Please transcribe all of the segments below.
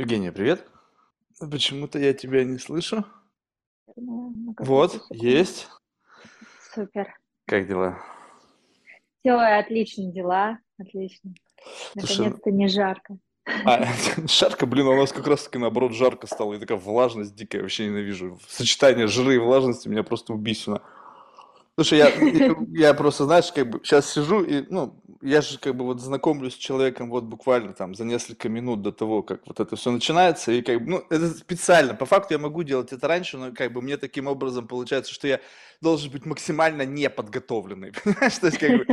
Евгения, привет. Почему-то я тебя не слышу. Ну, ну, Вот, есть. Супер. Как дела? Все, отлично, дела. Отлично. Слушай, Наконец-то не жарко. а, жарко, блин, а у нас как раз таки наоборот жарко стало. И такая влажность дикая, вообще ненавижу. Сочетание жиры и влажности меня просто убийственно. Слушай, я, я просто, знаешь, как бы сейчас сижу и, ну, я же как бы вот знакомлюсь с человеком вот буквально там за несколько минут до того, как вот это все начинается, и как бы, ну, это специально. По факту я могу делать это раньше, но как бы мне таким образом получается, что я должен быть максимально неподготовленный, понимаешь? То есть как бы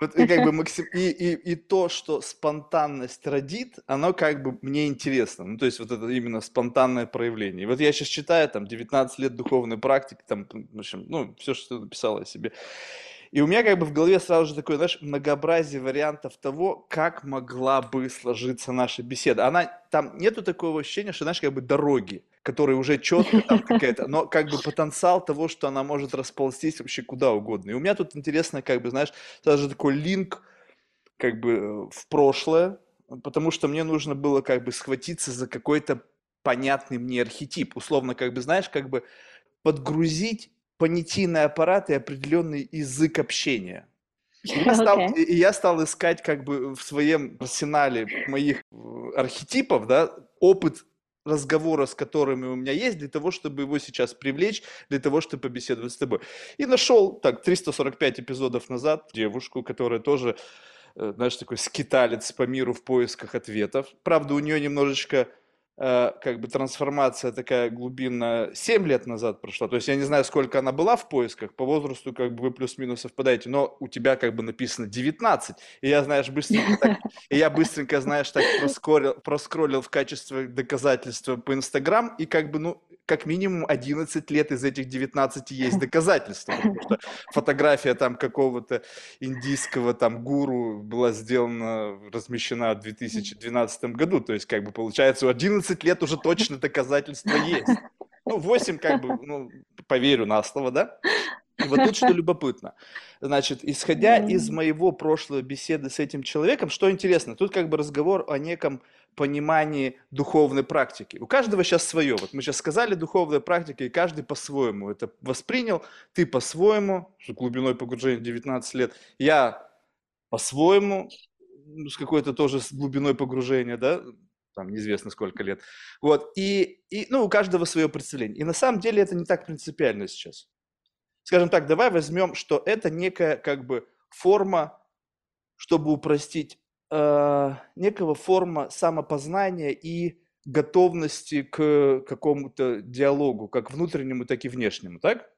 вот и как бы максим... и, и, и то, что спонтанность родит, оно как бы мне интересно. Ну, то есть вот это именно спонтанное проявление. И вот я сейчас читаю там 19 лет духовной практики, там, в общем, ну, все, что о себе. И у меня как бы в голове сразу же такое, знаешь, многообразие вариантов того, как могла бы сложиться наша беседа. Она, там нету такого ощущения, что, знаешь, как бы дороги, которые уже четко там какая-то, но как бы потенциал того, что она может расползтись вообще куда угодно. И у меня тут интересно, как бы, знаешь, сразу же такой линк как бы э, в прошлое, потому что мне нужно было как бы схватиться за какой-то понятный мне архетип. Условно, как бы, знаешь, как бы подгрузить понятийный аппарат и определенный язык общения. И я стал, Окей. и я стал искать как бы в своем арсенале моих э, архетипов, да, опыт разговора, с которыми у меня есть, для того, чтобы его сейчас привлечь, для того, чтобы побеседовать с тобой. И нашел, так, 345 эпизодов назад девушку, которая тоже, э, знаешь, такой скиталец по миру в поисках ответов. Правда, у нее немножечко как бы трансформация такая глубинная 7 лет назад прошла. То есть я не знаю, сколько она была в поисках, по возрасту как бы вы плюс-минус совпадаете, но у тебя как бы написано 19. И я, знаешь, быстренько так, и я быстренько, знаешь, так проскорил, проскроллил в качестве доказательства по Инстаграм, и как бы, ну, как минимум 11 лет из этих 19 есть доказательства, потому что фотография там какого-то индийского там гуру была сделана, размещена в 2012 году, то есть как бы получается у 11 лет уже точно доказательства есть. Ну, 8 как бы, ну, поверю на слово, да? И вот тут что любопытно. Значит, исходя из моего прошлой беседы с этим человеком, что интересно, тут как бы разговор о неком понимании духовной практики. У каждого сейчас свое. Вот мы сейчас сказали духовная практика, и каждый по-своему это воспринял. Ты по-своему, с глубиной погружения 19 лет. Я по-своему, ну, с какой-то тоже глубиной погружения, да, там неизвестно сколько лет. Вот, и, и, ну, у каждого свое представление. И на самом деле это не так принципиально сейчас. Скажем так, давай возьмем, что это некая как бы форма, чтобы упростить, э, некого форма самопознания и готовности к какому-то диалогу, как внутреннему, так и внешнему, так?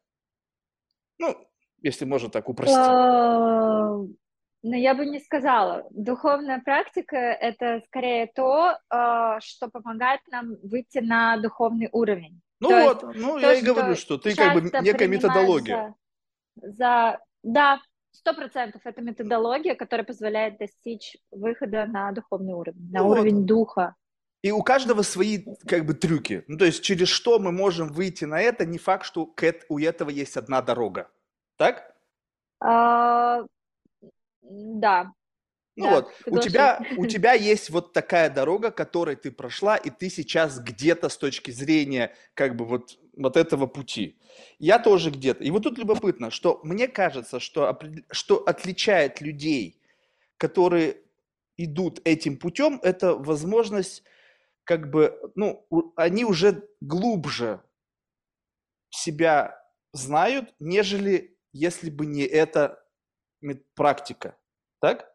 Ну, если можно так упростить. а, Но я бы не сказала. Духовная практика— это скорее то, а, что помогает нам выйти на духовный уровень. Ну То есть вот, ну я то, и говорю, что ты как бы некая методология. за... Да, сто процентов это методология, которая позволяет достичь выхода на духовный уровень, на Ну вот, уровень духа. И у каждого свои как бы трюки. Ну, то есть через что мы можем выйти на это, не факт, что к эт- у этого есть одна дорога. Так? А, Да, Ну да, вот, у тебя, у тебя есть вот такая дорога, которой ты прошла, и ты сейчас где-то с точки зрения как бы вот, вот этого пути. Я тоже где-то. И вот тут любопытно, что мне кажется, что, что отличает людей, которые идут этим путем, это возможность как бы, ну, они уже глубже себя знают, нежели если бы не эта практика. Так?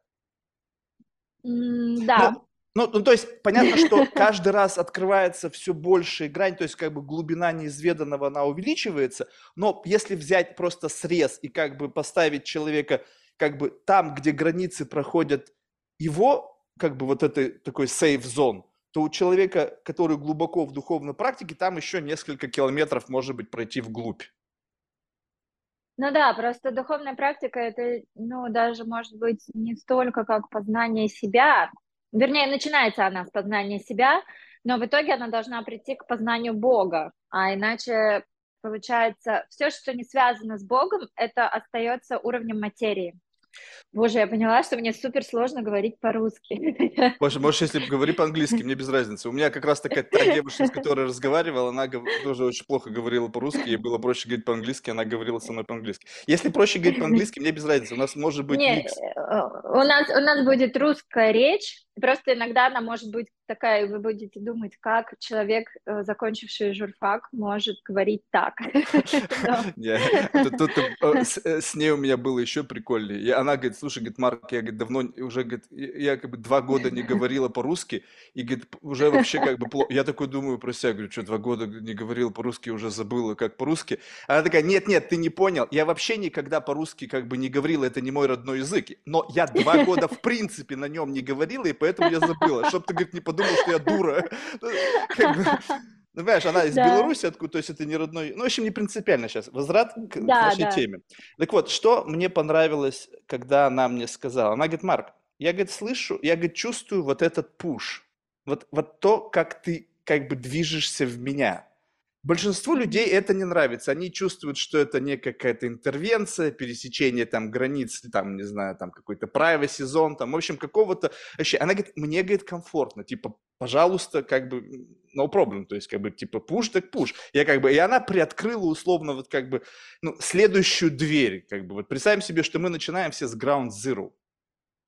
М, Ну, Да, ну, ну, то есть понятно, что каждый раз открывается все больше грань, то есть как бы глубина неизведанного, она увеличивается, но если взять просто срез и как бы поставить человека как бы там, где границы проходят его, как бы вот этой такой safe zone, то у человека, который глубоко в духовной практике, там еще несколько километров, может быть, пройти вглубь. ну да, просто духовная практика это, ну, даже может быть не столько как познание себя, вернее, начинается она с познания себя, но в итоге она должна прийти к познанию Бога, а иначе получается все, что не связано с Богом, это остается уровнем материи. Боже, я поняла, что мне супер сложно говорить по-русски. Боже, можешь, если говори по-английски, мне без разницы. У меня как раз такая та девушка, с которой разговаривал, она тоже очень плохо говорила по-русски, ей было проще говорить по-английски, она говорила со мной по-английски. Если проще говорить по-английски, мне без разницы, у нас может быть Не, микс. э, у нас, у нас будет русская речь, просто иногда она может быть такая, вы будете думать, как человек, э, закончивший журфак, может говорить так. Тут- э, с, э, с ней у меня было еще прикольнее. И она говорит, слушай, говорит, Марк, я говорит, давно уже, говорит, я как бы два года не говорила по-русски, и говорит, уже вообще как бы плохо. Я такой думаю про себя, говорю, что два года не говорил по-русски, уже забыла, как по-русски. Она такая, нет, нет, ты не понял, я вообще никогда по-русски как бы не говорила, это не мой родной язык, но я два года в принципе на нем не говорила, и поэтому я забыла, чтобы ты, говорит, не подумал, что я дура. Ну, как бы, ну, понимаешь, она из Да. Беларуси, откуда, то есть это не родной... Ну, в общем, не принципиально сейчас. Возврат к, к Да, нашей да. теме. Так вот, что мне понравилось, когда она мне сказала? Она говорит, Марк, я, говорит, слышу, я, говорит, чувствую вот этот пуш. Вот, вот то, как ты как бы движешься в меня. Большинству людей это не нравится. Они чувствуют, что это не какая-то интервенция, пересечение там границ, там, не знаю, там какой-то privacy зон, там, в общем, какого-то... Вообще, она говорит, мне, говорит, комфортно, типа, пожалуйста, как бы, no problem, то есть, как бы, типа, пуш так пуш. Я как бы, и она приоткрыла условно вот как бы, ну, следующую дверь, как бы, вот представим себе, что мы начинаем все с ground zero.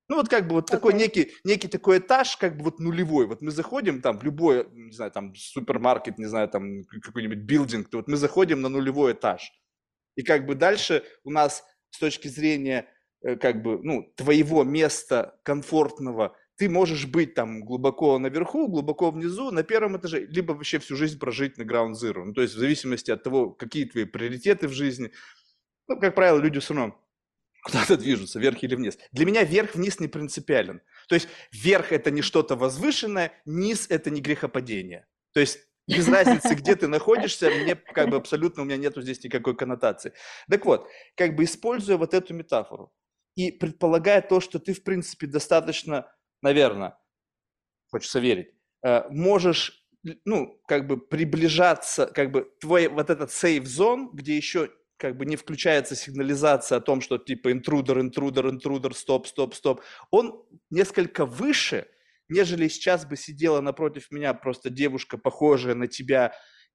Ну, вот как бы вот такой Окей. некий, некий такой этаж, как бы вот нулевой. Вот мы заходим там в любой, не знаю, там супермаркет, не знаю, там какой-нибудь билдинг, то вот мы заходим на нулевой этаж. И как бы дальше у нас с точки зрения э, как бы, ну, твоего места комфортного, ты можешь быть там глубоко наверху, глубоко внизу, на первом этаже, либо вообще всю жизнь прожить на ground zero. Ну, то есть в зависимости от того, какие твои приоритеты в жизни. Ну, как правило, люди все равно куда-то движутся, вверх или вниз. Для меня вверх-вниз не принципиален. То есть вверх это не что-то возвышенное, низ это не грехопадение. То есть без разницы, где ты находишься, мне как бы абсолютно у меня нету здесь никакой коннотации. Так вот, как бы используя вот эту метафору и предполагая то, что ты в принципе достаточно, наверное, хочется верить, э, можешь, ну, как бы приближаться, как бы твой вот этот сейф зон, где еще как бы не включается сигнализация о том, что типа интрудер, интрудер, интрудер, стоп, стоп, стоп, он несколько выше, нежели сейчас бы сидела напротив меня просто девушка, похожая на тебя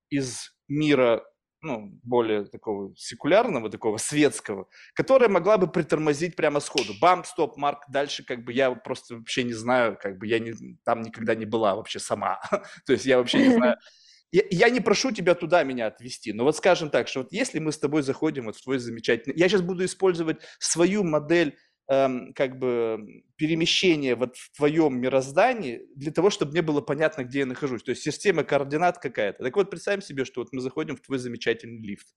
из мира, ну, более такого секулярного, такого светского, которая могла бы притормозить прямо сходу. Бам, стоп, Марк, дальше как бы я просто вообще не знаю, как бы я не, там никогда не была вообще сама. То есть я вообще не знаю, я, я не прошу тебя туда меня отвести, но вот скажем так, что вот если мы с тобой заходим вот в твой замечательный... Я сейчас буду использовать свою модель эм, как бы перемещения вот в твоем мироздании для того, чтобы мне было понятно, где я нахожусь. То есть система координат какая-то. Так вот, представим себе, что вот мы заходим в твой замечательный лифт.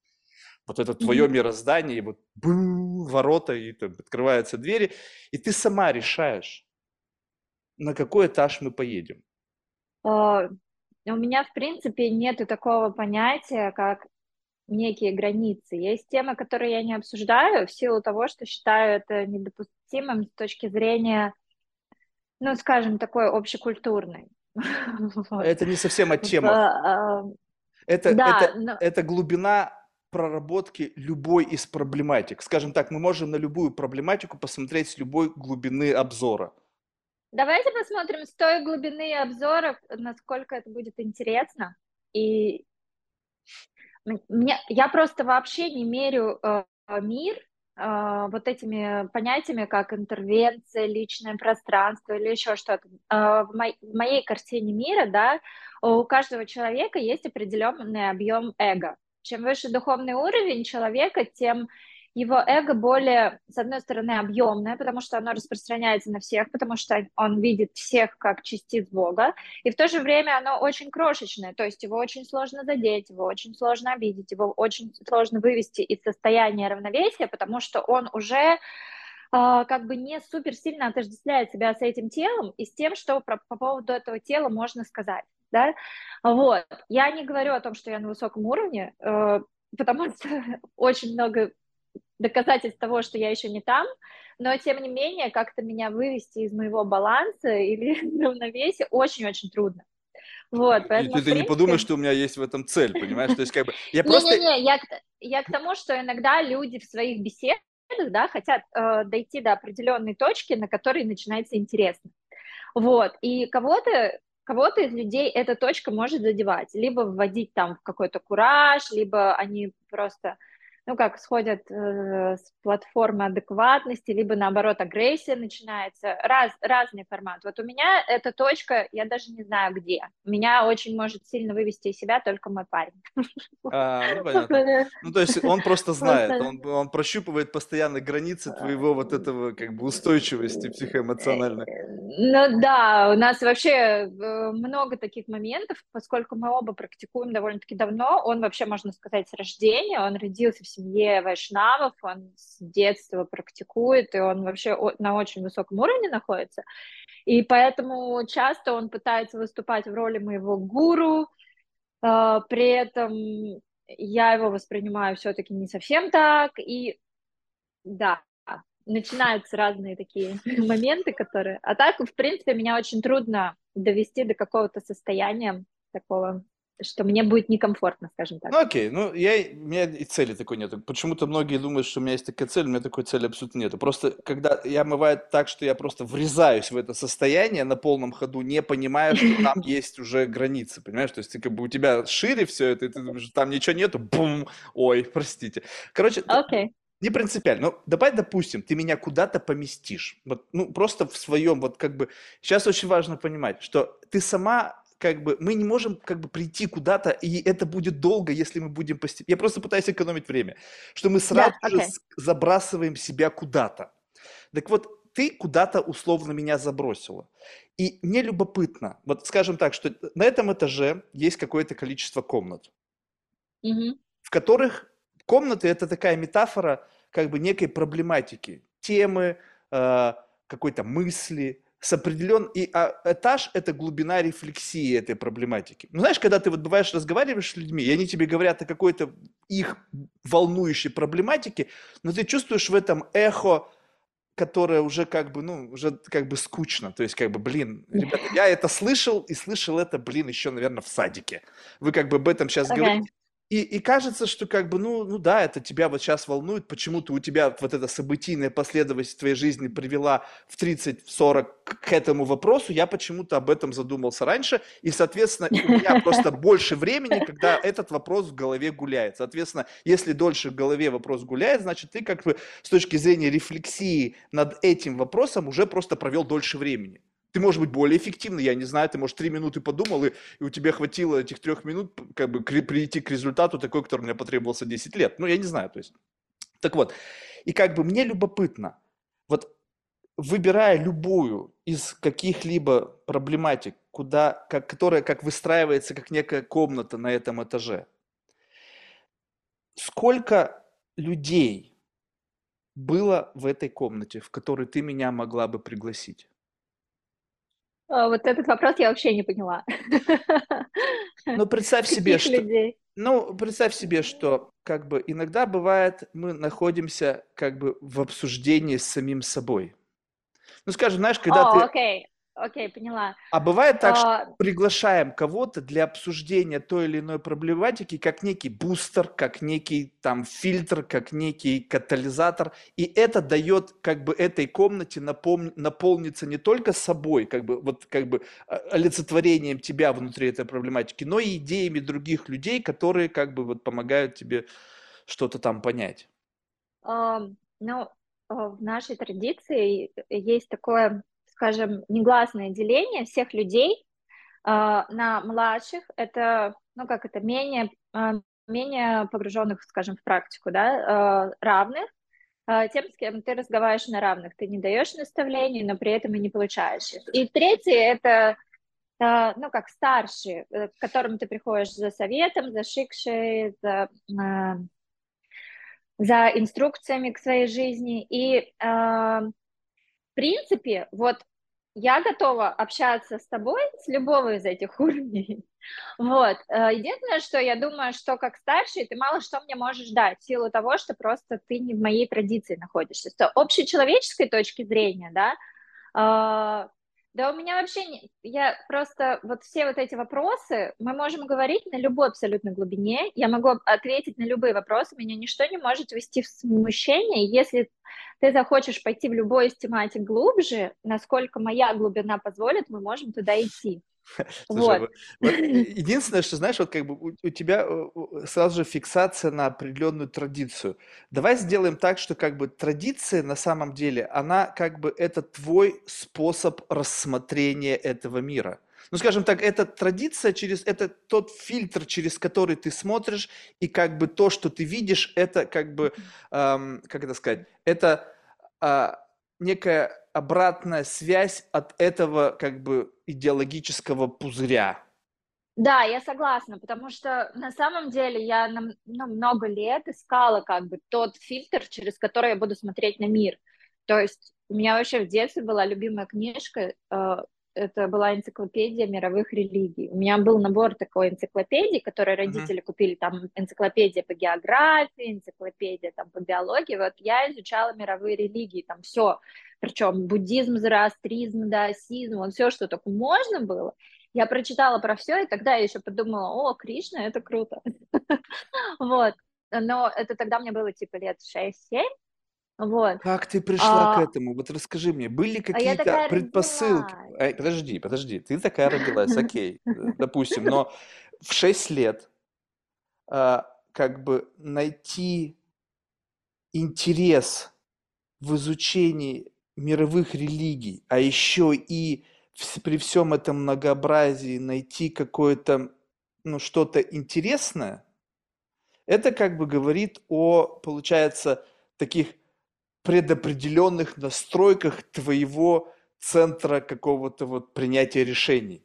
Вот это твое Мгм. мироздание, и вот бу, ворота, и там открываются двери, и ты сама решаешь, на какой этаж мы поедем. А, У меня, в принципе, нету такого понятия, как некие границы. Есть темы, которые я не обсуждаю в силу того, что считаю это недопустимым с точки зрения, ну, скажем, такой общекультурной. Это не совсем от темы. а, Это, Да, это, но это глубина проработки любой из проблематик. Скажем так, мы можем на любую проблематику посмотреть с любой глубины обзора. Давайте посмотрим с той глубины обзора, насколько это будет интересно. И мне, я просто вообще не мерю э, мир э, вот этими понятиями, как интервенция, личное пространство или еще что-то. Э, в, мо- в моей картине мира, да, у каждого человека есть определенный объем эго. Чем выше духовный уровень человека, тем его эго более, с одной стороны, объемное, потому что оно распространяется на всех, потому что он видит всех как частиц Бога, и в то же время оно очень крошечное, то есть его очень сложно задеть, его очень сложно обидеть, его очень сложно вывести из состояния равновесия, потому что он уже а, как бы не супер сильно отождествляет себя с этим телом и с тем, что про- по поводу этого тела можно сказать. Да? Вот. Я не говорю о том, что я на высоком уровне, э, потому что очень много доказательств того, что я еще не там, но тем не менее как-то меня вывести из моего баланса или равновесия очень-очень трудно. Вот, И поэтому, ты, в ты не подумаешь, принципе, что у меня есть в этом цель, понимаешь? То есть как бы я просто... не-не-не, я, к- я к тому, что иногда люди в своих беседах да, хотят э, дойти до определенной точки, на которой начинается интересно. Вот, и кого-то кого-то из людей эта точка может задевать, либо вводить там в какой-то кураж, либо они просто ну, как сходят э, с платформы адекватности, либо наоборот агрессия начинается, раз, разный формат. Вот у меня эта точка, я даже не знаю где. Меня очень может сильно вывести из себя только мой парень. А, ну, понятно. Ну, то есть он просто знает, он, он прощупывает постоянно границы твоего вот этого как бы устойчивости психоэмоциональной. Ну да, у нас вообще э, много таких моментов, поскольку мы оба практикуем довольно-таки давно, он вообще, можно сказать, с рождения, он родился в семье вайшнавов, он с детства практикует, и он вообще на очень высоком уровне находится. И поэтому часто он пытается выступать в роли моего гуру, а, при этом я его воспринимаю все-таки не совсем так, и да, начинаются разные такие моменты, которые... А так, в принципе, меня очень трудно довести до какого-то состояния такого что мне будет некомфортно, скажем так. Ну окей, ну я, у меня и цели такой нет. Почему-то многие думают, что у меня есть такая цель, у меня такой цели абсолютно нет. Просто когда я бывает так, что я просто врезаюсь в это состояние на полном ходу, не понимая, что там есть уже границы, понимаешь? То есть ты, как бы у тебя шире все это, и ты думаешь, там ничего нету, бум, ой, простите. Короче, okay. Не принципиально. Но давай, допустим, ты меня куда-то поместишь. Вот, ну, просто в своем, вот как бы... Сейчас очень важно понимать, что ты сама как бы мы не можем как бы прийти куда-то, и это будет долго, если мы будем постепенно. Я просто пытаюсь экономить время, что мы сразу yeah, okay. же забрасываем себя куда-то. Так вот, ты куда-то условно меня забросила. И мне любопытно, вот скажем так, что на этом этаже есть какое-то количество комнат, mm-hmm. в которых комнаты это такая метафора как бы некой проблематики, темы, э, какой-то мысли, с определен... И а, этаж – это глубина рефлексии этой проблематики. Ну, знаешь, когда ты вот бываешь, разговариваешь с людьми, и они тебе говорят о какой-то их волнующей проблематике, но ты чувствуешь в этом эхо, которое уже как бы, ну, уже как бы скучно. То есть, как бы, блин, ребята, я это слышал, и слышал это, блин, еще, наверное, в садике. Вы как бы об этом сейчас okay. говорите. И, и кажется, что как бы, ну, ну да, это тебя вот сейчас волнует, почему-то у тебя вот эта событийная последовательность твоей жизни привела в 30-40 к этому вопросу, я почему-то об этом задумался раньше, и, соответственно, у меня просто больше времени, когда этот вопрос в голове гуляет. Соответственно, если дольше в голове вопрос гуляет, значит, ты как бы с точки зрения рефлексии над этим вопросом уже просто провел дольше времени. Ты можешь быть более эффективный, я не знаю, ты, может, три минуты подумал, и, и у тебя хватило этих трех минут, как бы, прийти к результату такой, который мне потребовался 10 лет. Ну, я не знаю, то есть. Так вот, и как бы мне любопытно, вот выбирая любую из каких-либо проблематик, куда, как, которая как выстраивается как некая комната на этом этаже, сколько людей было в этой комнате, в которой ты меня могла бы пригласить? А, вот этот вопрос я вообще не поняла. Ну, представь себе, что... Людей? Ну, представь себе, что как бы иногда бывает, мы находимся как бы в обсуждении с самим собой. Ну, скажем, знаешь, когда О, ты... окей. Окей, поняла. А бывает так, а... что приглашаем кого-то для обсуждения той или иной проблематики, как некий бустер, как некий там фильтр, как некий катализатор, и это дает как бы этой комнате напом... наполниться не только собой, как бы вот как бы а, олицетворением тебя внутри этой проблематики, но и идеями других людей, которые как бы вот помогают тебе что-то там понять. Um, ну, в нашей традиции есть такое скажем, негласное деление всех людей э, на младших, это, ну как это, менее, э, менее погруженных, скажем, в практику, да, э, равных, э, тем, с кем ты разговариваешь на равных. Ты не даешь наставлений, но при этом и не получаешь их. И третье – это э, ну, как старшие, к которым ты приходишь за советом, за шикшей, за, э, за инструкциями к своей жизни. И э, принципе, вот я готова общаться с тобой с любого из этих уровней. Вот. Э, единственное, что я думаю, что как старший ты мало что мне можешь дать в силу того, что просто ты не в моей традиции находишься. С общечеловеческой точки зрения, да, э, Да у меня вообще не... Я просто... Вот все вот эти вопросы мы можем говорить на любой абсолютно глубине. Я могу ответить на любые вопросы. Меня ничто не может ввести в смущение. Если ты захочешь пойти в любой из тематик глубже, насколько моя глубина позволит, мы можем туда идти. Слушай, вот. Вот, единственное, что знаешь, вот как бы у, у тебя сразу же фиксация на определенную традицию. Давай сделаем так, что как бы традиция на самом деле, она как бы это твой способ рассмотрения этого мира. Ну, скажем так, это традиция через, это тот фильтр, через который ты смотришь, и как бы то, что ты видишь, это как бы, эм, как это сказать, это э, некая обратная связь от этого как бы идеологического пузыря. Да, я согласна, потому что на самом деле я на, ну, много лет искала как бы тот фильтр, через который я буду смотреть на мир. То есть у меня вообще в детстве была любимая книжка э, это была энциклопедия мировых религий. У меня был набор такой энциклопедии, которые родители uh-huh. купили, там энциклопедия по географии, энциклопедия там по биологии. Вот я изучала мировые религии, там все, причем буддизм, зороастризм, даосизм, вот все, что только можно было. Я прочитала про все, и тогда я еще подумала, о, Кришна, это круто. Вот. Но это тогда мне было типа лет 6-7, вот. Как ты пришла к а этому? Вот расскажи мне, были А какие-то такая предпосылки? родилась. Ай, подожди, подожди, ты такая родилась, окей, э, допустим, но в 6 лет а, как бы найти интерес в изучении мировых религий, а еще и при всем этом многообразии найти какое-то, ну, что-то интересное, это как бы говорит о, получается, таких предопределенных настройках твоего центра какого-то вот принятия решений?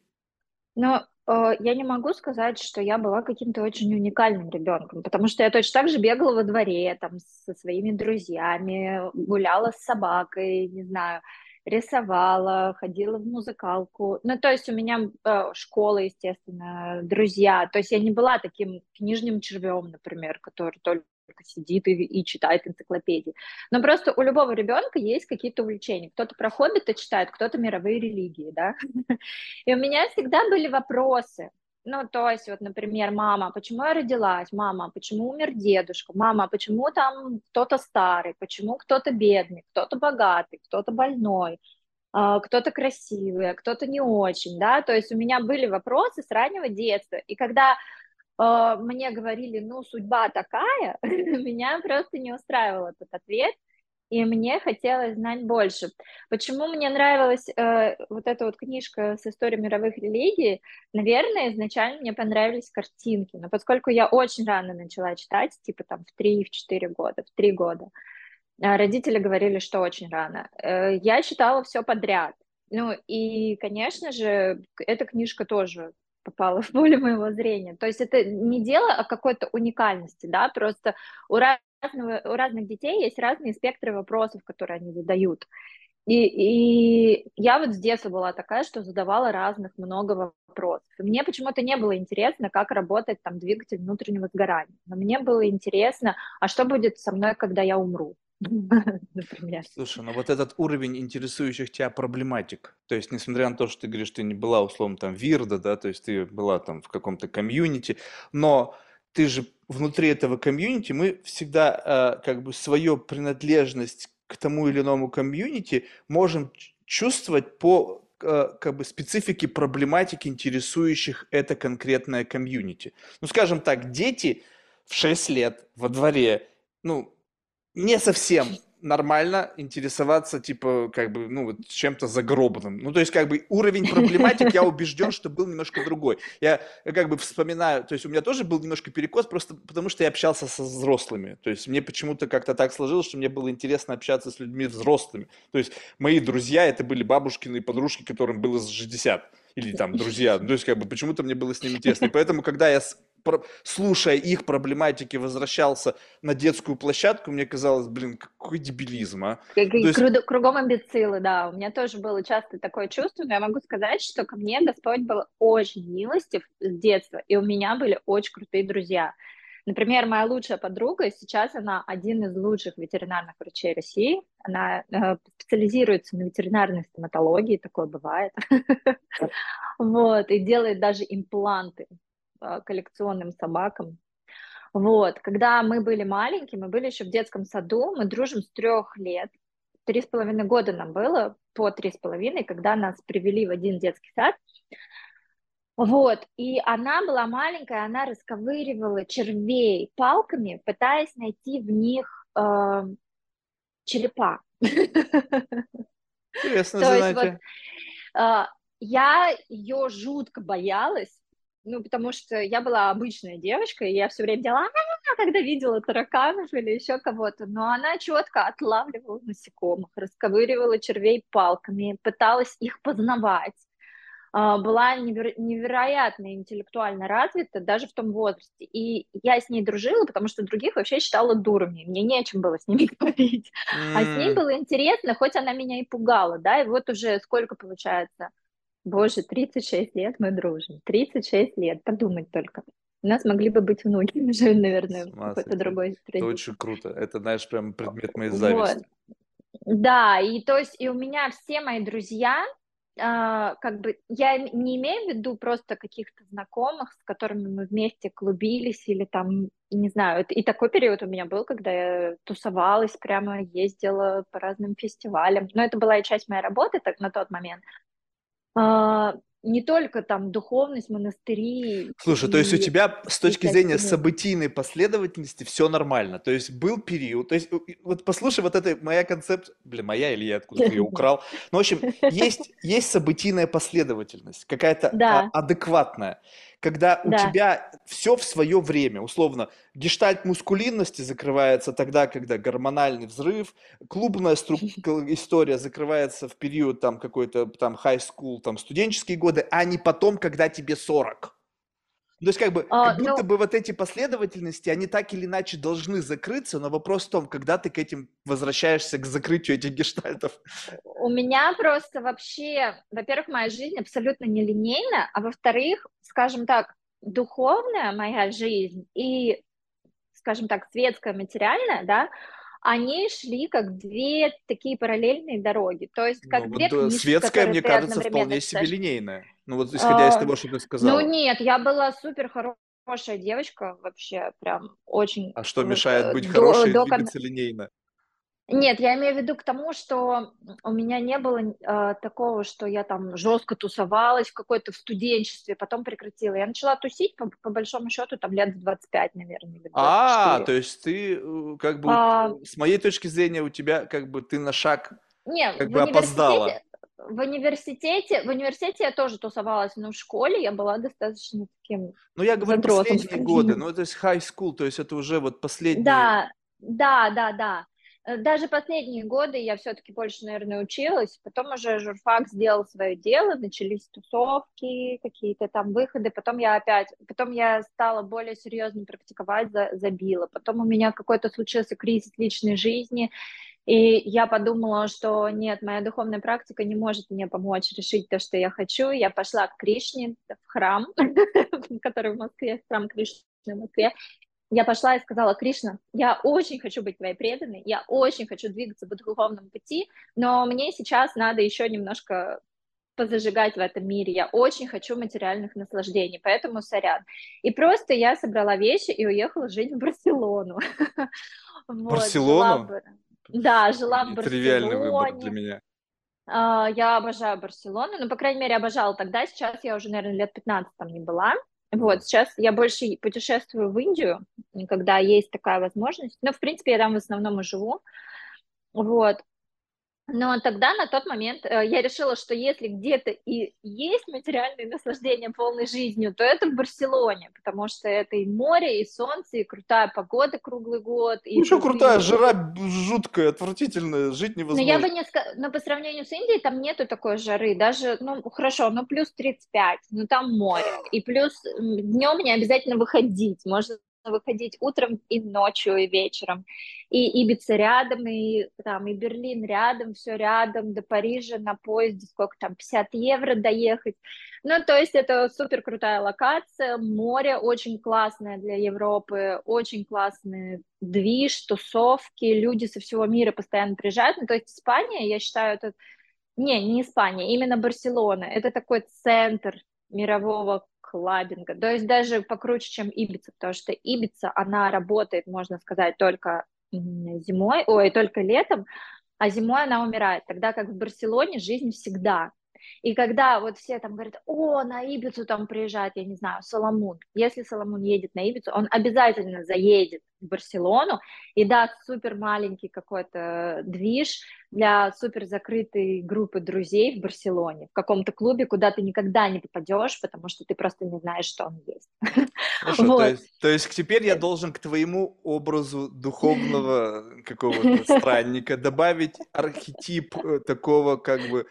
Но э, я не могу сказать, что я была каким-то очень уникальным ребенком, потому что я точно так же бегала во дворе, там, со своими друзьями, гуляла с собакой, не знаю, рисовала, ходила в музыкалку. Ну, то есть у меня э, школа, естественно, друзья. То есть я не была таким книжным червем, например, который только сидит и, и читает энциклопедии. Но просто у любого ребенка есть какие-то увлечения. Кто-то про хоббита читает, кто-то мировые религии, да. И у меня всегда были вопросы. Ну, то есть, вот, например, мама, почему я родилась? Мама, почему умер дедушка? Мама, почему там кто-то старый? Почему кто-то бедный? Кто-то богатый? Кто-то больной? А, кто-то красивый, а кто-то не очень, да, то есть у меня были вопросы с раннего детства, и когда мне говорили, ну, судьба такая, меня просто не устраивал этот ответ, и мне хотелось знать больше. Почему мне нравилась э, вот эта вот книжка с историей мировых религий? Наверное, изначально мне понравились картинки, но поскольку я очень рано начала читать, типа там в 3-4 года, в 3 года, э, родители говорили, что очень рано, э, я читала все подряд. Ну и, конечно же, эта книжка тоже попала в поле моего зрения. То есть это не дело о какой-то уникальности, да, просто у, разного, у разных детей есть разные спектры вопросов, которые они задают. И, и я вот с детства была такая, что задавала разных много вопросов. Мне почему-то не было интересно, как работает там двигатель внутреннего сгорания. Но мне было интересно, а что будет со мной, когда я умру? например. Слушай, ну вот этот уровень интересующих тебя проблематик, то есть несмотря на то, что ты говоришь, ты не была условно там Вирда, да, то есть ты была там в каком-то комьюнити, но ты же внутри этого комьюнити, мы всегда э, как бы свою принадлежность к тому или иному комьюнити можем чувствовать по э, как бы специфике проблематики, интересующих это конкретное комьюнити. Ну, скажем так, дети в 6 лет во дворе, ну, не совсем нормально интересоваться, типа, как бы, ну, вот чем-то загробным. Ну, то есть, как бы, уровень проблематик, я убежден, что был немножко другой. Я, я как бы вспоминаю, то есть, у меня тоже был немножко перекос, просто потому что я общался со взрослыми. То есть, мне почему-то как-то так сложилось, что мне было интересно общаться с людьми взрослыми. То есть, мои друзья, это были бабушкины подружки, которым было 60 или там друзья. Ну, то есть, как бы, почему-то мне было с ними интересно. И поэтому, когда я слушая их проблематики, возвращался на детскую площадку, мне казалось, блин, какой дебилизм, а. есть... Кругом амбицилы, да. У меня тоже было часто такое чувство, но я могу сказать, что ко мне Господь был очень милостив с детства, и у меня были очень крутые друзья. Например, моя лучшая подруга, сейчас она один из лучших ветеринарных врачей России. Она э, специализируется на ветеринарной стоматологии, такое бывает. Вот, и делает даже импланты коллекционным собакам. Вот, когда мы были маленькие, мы были еще в детском саду, мы дружим с трех лет. Три с половиной года нам было, по три с половиной, когда нас привели в один детский сад. Вот, и она была маленькая, она расковыривала червей палками, пытаясь найти в них э, черепа. Интересное То есть вот э, я ее жутко боялась, ну, потому что я была обычная девочка, и я все время делала, когда видела тараканов или еще кого-то, но она четко отлавливала насекомых, расковыривала червей палками, пыталась их познавать. А, была неверо- невероятно интеллектуально развита даже в том возрасте. И я с ней дружила, потому что других вообще считала дурами, мне не о чем было с ними говорить. А с ней было интересно, хоть она меня и пугала, да, и вот уже сколько получается, боже, 36 лет мы дружим, 36 лет, подумать только. У нас могли бы быть внуки уже, наверное, в какой-то другой Это традиции. очень круто. Это, знаешь, прям предмет моей Вот, зависти. да, и то есть и у меня все мои друзья, а, как бы я не имею в виду просто каких-то знакомых, с которыми мы вместе клубились или там, не знаю, это- и такой период у меня был, когда я тусовалась, прямо ездила по разным фестивалям, но это была и часть моей работы так, на тот момент. А, не только там духовность, монастыри Слушай, то есть у и, тебя с и точки зрения событийной последовательности все нормально. То есть был период, то есть и вот послушай, вот это моя концепция, блин, моя или я откуда-то ее украл. Ну, в общем, есть, есть событийная последовательность, какая-то а, Да, адекватная, когда у да. тебя все в свое время, условно, гештальт мускулинности закрывается тогда, когда гормональный взрыв, клубная стру- история закрывается в период там какой-то там high school, там студенческие годы, а не потом, когда тебе 40. То есть как бы, А, как будто ну, бы вот эти последовательности, они так или иначе должны закрыться, но вопрос в том, когда ты к этим возвращаешься, к закрытию этих гештальтов. У меня просто вообще, во-первых, моя жизнь абсолютно нелинейна, а во-вторых, скажем так, духовная моя жизнь и, скажем так, светская, материальная, да, они шли как две такие параллельные дороги, то есть Ну как вот две да, книжки, светская, мне кажется, вполне себе линейная. Ну вот исходя из А, того, что ты Ну сказала. нет, я была супер хорошая девочка, вообще прям очень А что вот, мешает э, быть хорошей и до кон- двигаться линейно? Нет, я имею в виду к тому, что у меня не было э, такого, что я там жестко тусовалась в какой-то в студенчестве, потом прекратила. Я начала тусить, по, по большому счету, там лет в 25, наверное, или А, 24. то есть ты э, как бы, А, э, с моей точки зрения, у тебя как бы ты на шаг не, как бы опоздала. В университете, в университете я тоже тусовалась, но в школе я была достаточно таким Ну, я говорю задротом, последние годы, скажем. ну, то есть high school, то есть это уже вот последние... Да, да, да, да. Э, Даже последние годы я все-таки больше, наверное, училась. Потом уже журфак сделал свое дело, начались тусовки, какие-то там выходы. Потом я опять, потом я стала более серьезно практиковать, за- забила. Потом у меня какой-то случился кризис личной жизни, и я подумала, что нет, моя духовная практика не может мне помочь решить то, что я хочу. Я пошла к Кришне в храм, который в Москве, храм Кришны в Москве. Я пошла и сказала, Кришна, я очень хочу быть твоей преданной, я очень хочу двигаться по духовному пути, но мне сейчас надо еще немножко позажигать в этом мире. Я очень хочу материальных наслаждений, поэтому сорян. И просто я собрала вещи и уехала жить в Барселону. Вот, Барселону? в... Да, жила в Нетривиальный выбор для меня. А, Я обожаю Барселону, ну, по крайней мере, обожала тогда, сейчас я уже, наверное, лет 15 там не была. Вот, сейчас я больше путешествую в Индию, когда есть такая возможность. Но, в принципе, я там в основном и живу. Вот. Но тогда, на тот момент, э, я решила, что если где-то и есть материальные наслаждения полной жизнью, то это в Барселоне, потому что это и море, и солнце, и крутая погода круглый год, и Ну, что крутая, жара жуткая, отвратительная, жить Но я бы невозможно. не сказала, но по сравнению с Индией там нету такой жары, даже, ну, хорошо, ну, плюс 35, ну, там море, и плюс днем не обязательно выходить, можно выходить утром и ночью, и вечером. И Ибица рядом, и там, и Берлин рядом, все рядом, до Парижа на поезде, сколько там, 50 евро доехать. Ну, то есть это супер крутая локация, море очень классное для Европы, очень классный движ, тусовки, люди со всего мира постоянно приезжают. Ну, то есть Испания, я считаю, это... Не, не Испания, именно Барселона. Это такой центр мирового клабинга. То есть даже покруче, чем Ибица, потому что Ибица, она работает, можно сказать, только зимой, ой, только летом, а зимой она умирает. Тогда как в Барселоне жизнь всегда. И когда вот все там говорят, о, на Ибицу там приезжает, я не знаю, Соломун. Если Соломун едет на Ибицу, он обязательно заедет в Барселону и даст супер маленький какой-то движ для супер закрытой группы друзей в Барселоне, в каком-то клубе, куда ты никогда не попадешь, потому что ты просто не знаешь, что он есть. Хорошо, вот. то, есть, то есть теперь я должен к твоему образу духовного какого-то странника добавить архетип э, такого как бы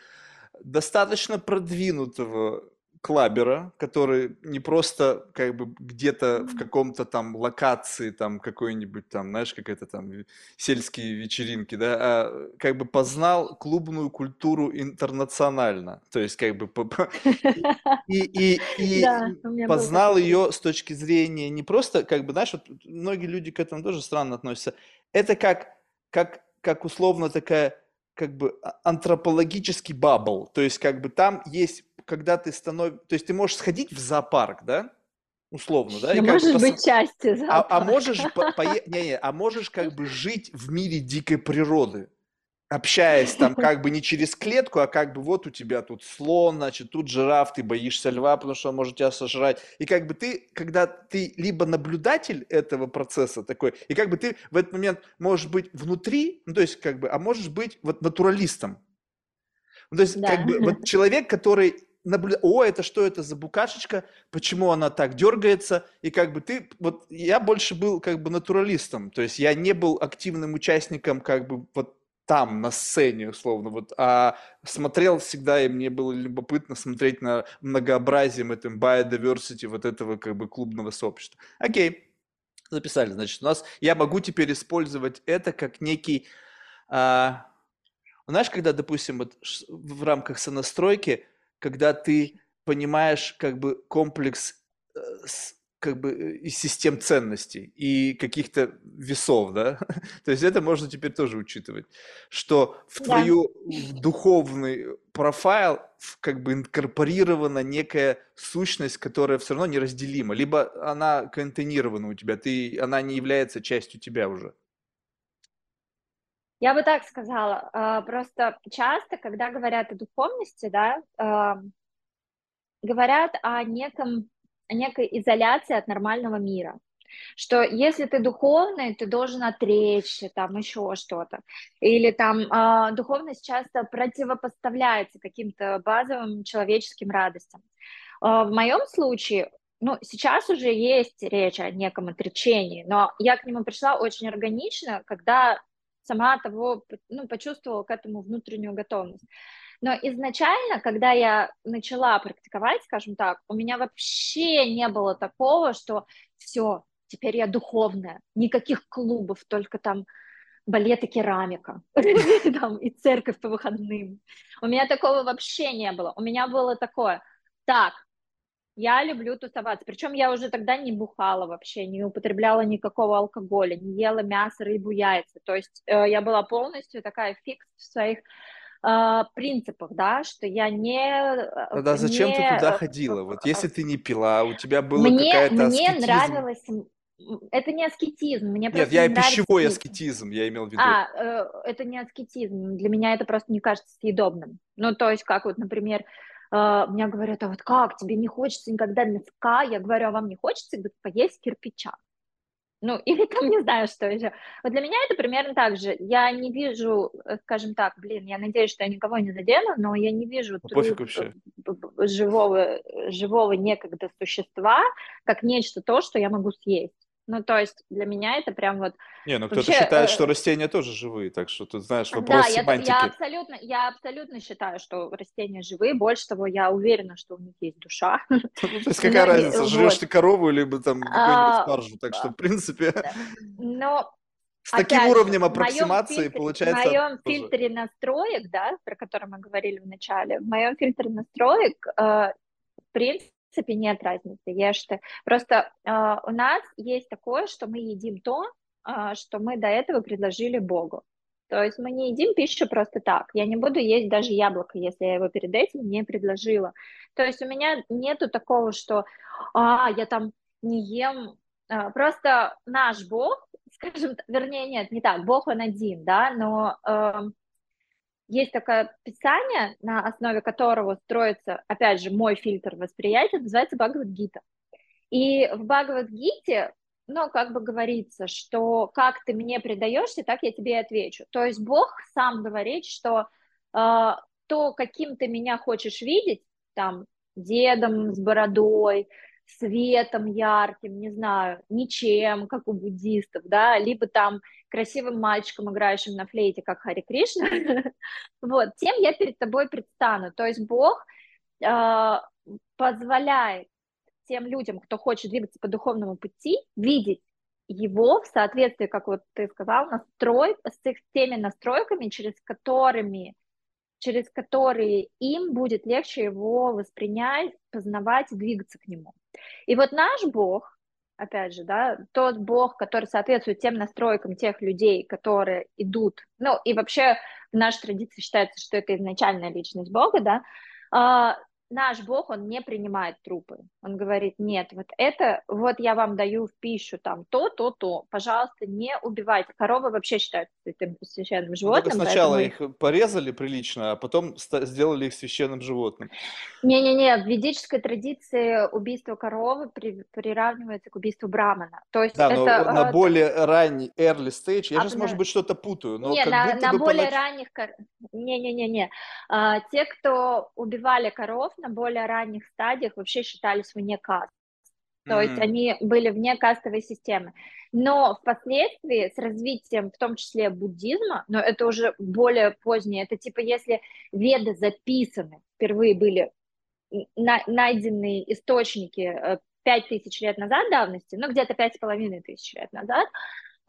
достаточно продвинутого клабера, который не просто как бы где-то в каком-то там локации, там какой-нибудь там, знаешь, как это там, сельские вечеринки, да, а как бы познал клубную культуру интернационально, то есть как бы и, и, и да, познал ее с точки зрения не просто, как бы, знаешь, вот многие люди к этому тоже странно относятся, это как, как, как условно такая как бы а, антропологический бабл, то есть как бы там есть, когда ты становишься, то есть ты можешь сходить в зоопарк, да, условно, да? И можешь быть пос... частью зоопарка. А, а можешь, по, по... не, не, а можешь как бы жить в мире дикой природы общаясь там как бы не через клетку, а как бы вот у тебя тут слон, значит, тут жираф, ты боишься льва, потому что он может тебя сожрать. И как бы ты, когда ты либо наблюдатель этого процесса такой, и как бы ты в этот момент можешь быть внутри, ну то есть как бы, а можешь быть вот натуралистом. Ну, то есть да. как бы вот человек, который наблюдает, о, это что это за букашечка, почему она так дергается, и как бы ты, вот я больше был как бы натуралистом, то есть я не был активным участником как бы вот там, на сцене, условно, вот, а смотрел всегда, и мне было любопытно смотреть на многообразие этом biodiversity вот этого как бы клубного сообщества. Окей, записали, значит, у нас, я могу теперь использовать это как некий, а, знаешь, когда, допустим, вот в рамках сонастройки, когда ты понимаешь как бы комплекс э, как бы э, из систем ценностей и каких-то весов, да? То есть это можно теперь тоже учитывать, что в да. твою духовный профайл как бы инкорпорирована некая сущность, которая все равно неразделима, либо она контейнирована у тебя, ты, она не является частью тебя уже. Я бы так сказала. А, просто часто, когда говорят о духовности, да, говорят о неком некой изоляции от нормального мира что если ты духовный, ты должен отречься, там еще что-то. Или там э, духовность часто противопоставляется каким-то базовым человеческим радостям. Э, в моем случае, ну, сейчас уже есть речь о неком отречении, но я к нему пришла очень органично, когда сама того, ну, почувствовала к этому внутреннюю готовность. Но изначально, когда я начала практиковать, скажем так, у меня вообще не было такого, что все, теперь я духовная, никаких клубов, только там балет и керамика, и церковь по выходным. У меня такого вообще не было. У меня было такое, так, я люблю тусоваться. Причем я уже тогда не бухала вообще, не употребляла никакого алкоголя, не ела мясо, рыбу, яйца. То есть э, я была полностью такая фикс в своих э, принципах, да, что я не... Э, Тогда зачем не... ты туда ходила? Вот если ты не пила, у тебя было какая-то Мне аскетизм. нравилось... Это не аскетизм, мне Нет, просто я не пищевой аскетизм, я имел в виду. А, э, это не аскетизм, для меня это просто не кажется съедобным. Ну, то есть, как вот, например, Uh, мне говорят, а вот как, тебе не хочется никогда мяска? Я говорю, а вам не хочется говорит, поесть кирпича? Ну, или там не знаю, что еще. Вот для меня это примерно так же. Я не вижу, э, скажем так, блин, я надеюсь, что я никого не задену, но я не вижу ну, труд живого, живого некогда существа как нечто то, что я могу съесть. Ну, то есть для меня это прям вот Не, ну кто-то вообще... считает, э, что растения тоже живые, так что тут, знаешь, Да, вопрос я, т- я семантики. абсолютно, я абсолютно считаю, что растения живые. Больше того, я уверена, что у них есть душа. Ну, то есть какая разница, жрешь вот. ты корову, либо там какую-нибудь А, спаржу, так что, в принципе, Но с таким опять уровнем в аппроксимации фильтре, в получается моем тоже... фильтре настроек, да, про который мы говорили в начале, в моем фильтре настроек, э, в принципе, нет разницы, ешь ты. Просто э, у нас есть такое, что мы едим то, э, что мы до этого предложили Богу. То есть мы не едим пищу просто так. Я не буду есть даже яблоко, если я его перед этим не предложила. То есть у меня нету такого, что а, я там не ем. А, Просто наш Бог, скажем, вернее, нет, не так, Бог он один, да, но эм, есть такое писание, на основе которого строится, опять же, мой фильтр восприятия, называется Бхагавад-гита. И в Бхагавад-гите, ну, как бы говорится, что как ты мне предаешься, так я тебе и отвечу. То есть Бог сам говорит, что э, то, каким ты меня хочешь видеть, там, дедом с бородой, светом ярким, не знаю, ничем, как у буддистов, да, либо там красивым мальчиком, играющим на флейте, как Хари Кришна, вот, тем я перед тобой предстану. То есть Бог э, позволяет тем людям, кто хочет двигаться по духовному пути, видеть его в соответствии, как вот ты сказал, настрой, с их теми настройками, через которыми через которые им будет легче его воспринять, познавать и двигаться к нему. И вот наш Бог, опять же, да, тот Бог, который соответствует тем настройкам тех людей, которые идут, ну и вообще в нашей традиции считается, что это изначальная личность Бога, да, а, наш Бог, он не принимает трупы. Он говорит, нет, вот это, вот я вам даю в пищу там то, то, то, пожалуйста, не убивайте. Коровы вообще считаются священным Ну, только животным, сначала поэтому их порезали прилично, а потом сделали их священным животным. Не-не-не, в ведической традиции убийство коровы при- приравнивается к убийству брамана. То есть Да, но это... на э, более ранний early stage, я сейчас, может обна- быть, что-то путаю, но Не, как на, будто на бы более понач- ранних... Не-не-не-не. А, те, кто убивали коров на более ранних стадиях, вообще считались вне каст. То есть М, они были вне кастовой системы. Но впоследствии с развитием, в том числе буддизма, но это уже более позднее, это типа если веды записаны, впервые были на- найденные источники э, пять тысяч лет назад давности, ну где-то пять с половиной тысяч лет назад,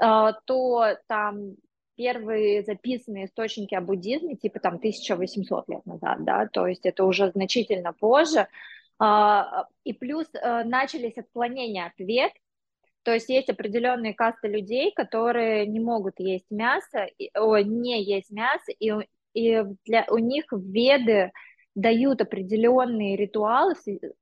э, то там первые записанные источники о буддизме типа там 1800 лет назад, да, то есть это уже значительно позже. А, И плюс э, начались отклонения от вет, то есть есть определенные касты людей, которые не могут есть мясо, ой, не есть мясо, и, и для, у них веды дают определенные ритуалы,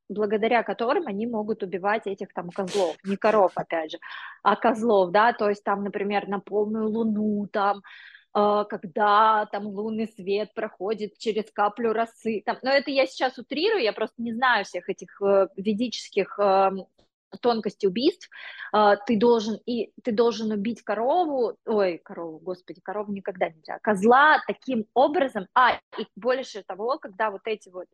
благодаря которым они могут убивать этих там козлов, не коров, опять же, а козлов, да, то есть там, например, на полную луну, там, э, когда там лунный свет проходит через каплю росы, там, но это я сейчас утрирую, я просто не знаю всех этих э, ведических тонкостей убийств, а, ты должен и ты должен убить корову, ой, корову, господи, корову никогда нельзя, козла таким образом, а, и больше того, когда вот эти вот,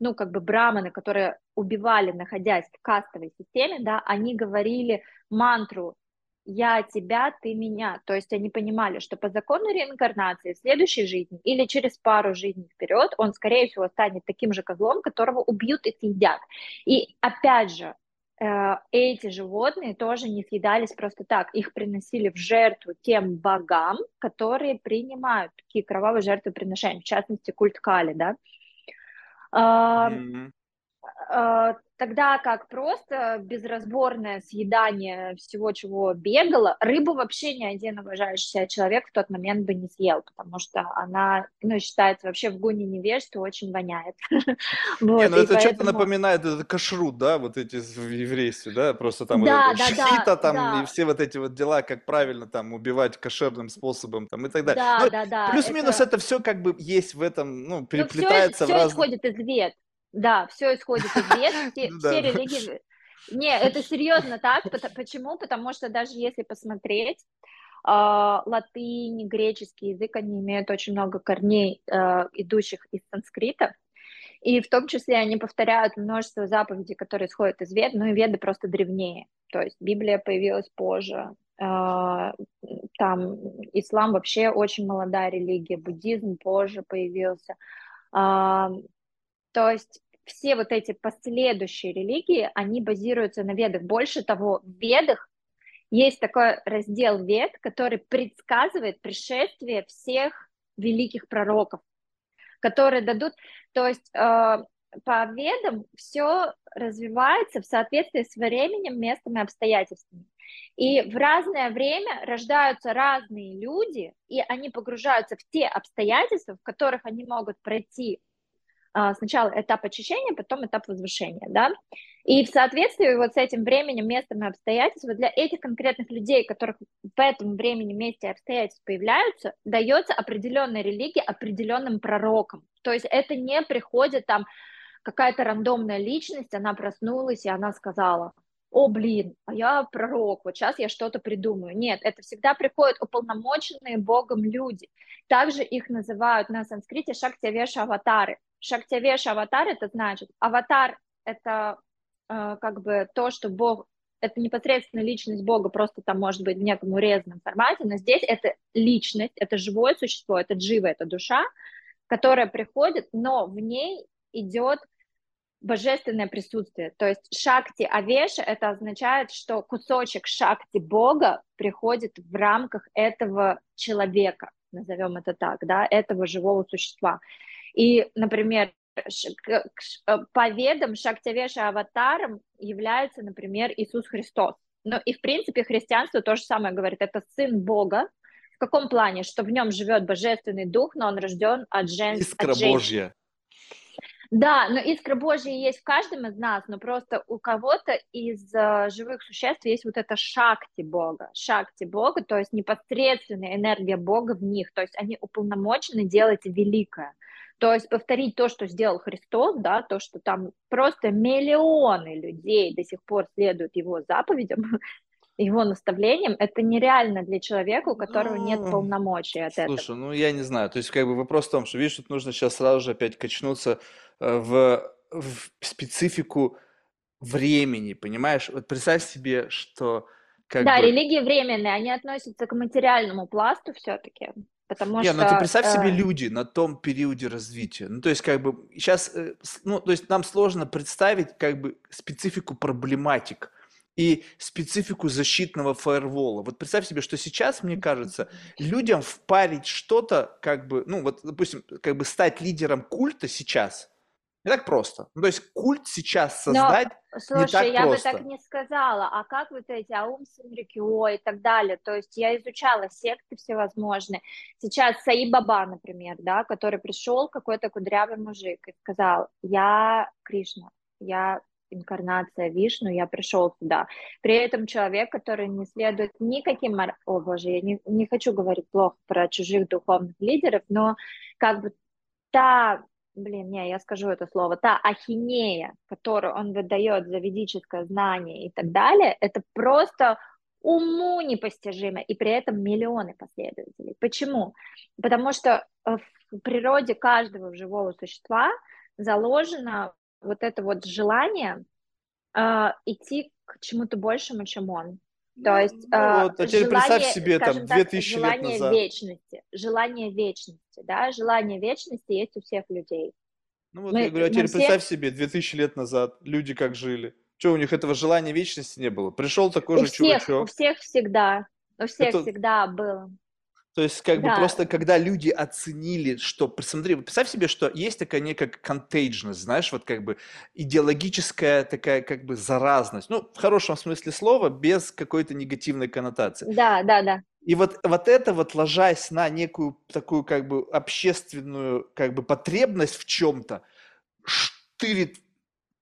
ну, как бы браманы, которые убивали, находясь в кастовой системе, да, они говорили мантру «я тебя, ты меня», то есть они понимали, что по закону реинкарнации в следующей жизни или через пару жизней вперед он, скорее всего, станет таким же козлом, которого убьют и съедят. И опять же, эти животные тоже не съедались просто так. Их приносили в жертву тем богам, которые принимают такие кровавые жертвоприношения, в частности, культ Кали, да. А, Тогда как просто безразборное съедание всего, чего бегало, рыбу вообще ни один уважающий себя человек в тот момент бы не съел, потому что она, ну, считается вообще в гуне невежества очень воняет. Не, ну это что-то напоминает, это кашрут, да, вот эти в еврействе, да, просто там Да, это да, да, шхита там и все вот эти вот дела, как правильно там убивать кошерным способом там и так далее. да, да, да, плюс-минус это... это все как бы есть в этом, ну, Ну, все, переплетается в все исходит из вет. Да, все исходит из вет. Все, религии... Не, это серьезно так. Почему? Потому что даже если посмотреть, а, латынь, греческий язык, они имеют очень много корней, а, идущих из санскрита. И в том числе они повторяют множество заповедей, которые исходят из Вед, ну и Веды просто древнее. То есть Библия появилась позже, а, там ислам вообще очень молодая религия, буддизм позже появился. То есть все вот эти последующие религии, они базируются на ведах. Больше того, в ведах есть такой раздел вед, который предсказывает пришествие всех великих пророков, которые дадут, то есть э, по ведам все развивается в соответствии с временем, местом и обстоятельствами. И в разное время рождаются разные люди, и они погружаются в те обстоятельства, в которых они могут пройти сначала этап очищения, потом этап возвышения, да, и в соответствии вот с этим временем, местом и обстоятельствами для этих конкретных людей, которых в этом времени, месте и обстоятельств появляются, дается определенная религия определенным пророкам, то есть это не приходит там какая-то рандомная личность, она проснулась и она сказала, о, блин, а я пророк, вот сейчас я что-то придумаю. Нет, это всегда приходят уполномоченные Богом люди. Также их называют на санскрите шактявеша аватары. Шактявеш аватар это значит, аватар это э, как бы то, что Бог, это непосредственно личность Бога, просто там может быть в неком урезанном формате, но здесь это личность, это живое существо, это джива, это душа, которая приходит, но в ней идет божественное присутствие. То есть шакти авеша это означает, что кусочек шакти Бога приходит в рамках этого человека, назовем это так, да, этого живого существа. И, например, э, по ведам Шактявеша аватаром является, например, Иисус Христос. Но и, в принципе, христианство то же самое говорит. Это сын Бога. В каком плане? Что в нем живет божественный дух, но он рожден от, жен... Искра от женщин. Божья. Да, но искра Божья есть в каждом из нас, но просто у кого-то из uh, живых существ есть вот эта шакти Бога, шакти Бога, то есть непосредственная энергия Бога в них, то есть они уполномочены делать великое. То есть повторить то, что сделал Христос, да, то, что там просто миллионы людей до сих пор следуют его заповедям, его наставлениям, это нереально для человека, у которого нет Ну, полномочий от этого. Слушай, ну я не знаю. То есть, как бы вопрос в том, что видишь, тут нужно сейчас сразу же опять качнуться э, в, в специфику времени, понимаешь? Вот представь себе, что как Да, бы... религии временные, они относятся к материальному пласту все-таки, потому Не, ну ты что представь себе э, люди на том периоде развития. Ну, то есть, как бы, сейчас, ну, то есть, нам сложно представить, как бы, специфику проблематик и специфику защитного фаервола. Вот представь себе, что сейчас, мне кажется, людям впарить что-то, как бы, ну, вот, допустим, как бы стать лидером культа сейчас, не так просто. Ну, то есть, культ сейчас Но, создать не слушай, так я бы так не сказала. А как вот эти Аум Синрикё и так далее? То есть я изучала секты всевозможные. Сейчас Саи Баба, например, да, который пришел, какой-то кудрявый мужик, и сказал, я Кришна, я инкарнация Вишну, я пришел сюда. При этом человек, который не следует никаким... О, боже, я не, не хочу говорить плохо про чужих духовных лидеров, но как бы та блин, не, я скажу это слово, та ахинея, которую он выдает за ведическое знание и так далее, это просто уму непостижимо, и при этом миллионы последователей. Почему? Потому что э, в природе каждого живого существа заложено вот это вот желание э, идти к чему-то большему, чем он. То Ну, есть ну э, вот, а теперь представь желание, себе, там, так, 2000 лет желание назад. вечности, желание вечности, да, желание вечности есть у всех людей. Ну вот я Мы, говорю, а теперь все, представь себе, 2000 лет назад люди как жили. Что, у них этого желания вечности не было? Пришел такой у же всех, у чувачок. всех всегда, у всех Это, всегда было. То есть, как бы Да, просто, когда люди оценили, что, посмотри, представь себе, что есть такая некая contagious, знаешь, вот как бы идеологическая такая как бы заразность, ну, в хорошем смысле слова, без какой-то негативной коннотации. да, да, да. И вот, вот это вот, ложась на некую такую как бы общественную как бы потребность в чем-то, штырит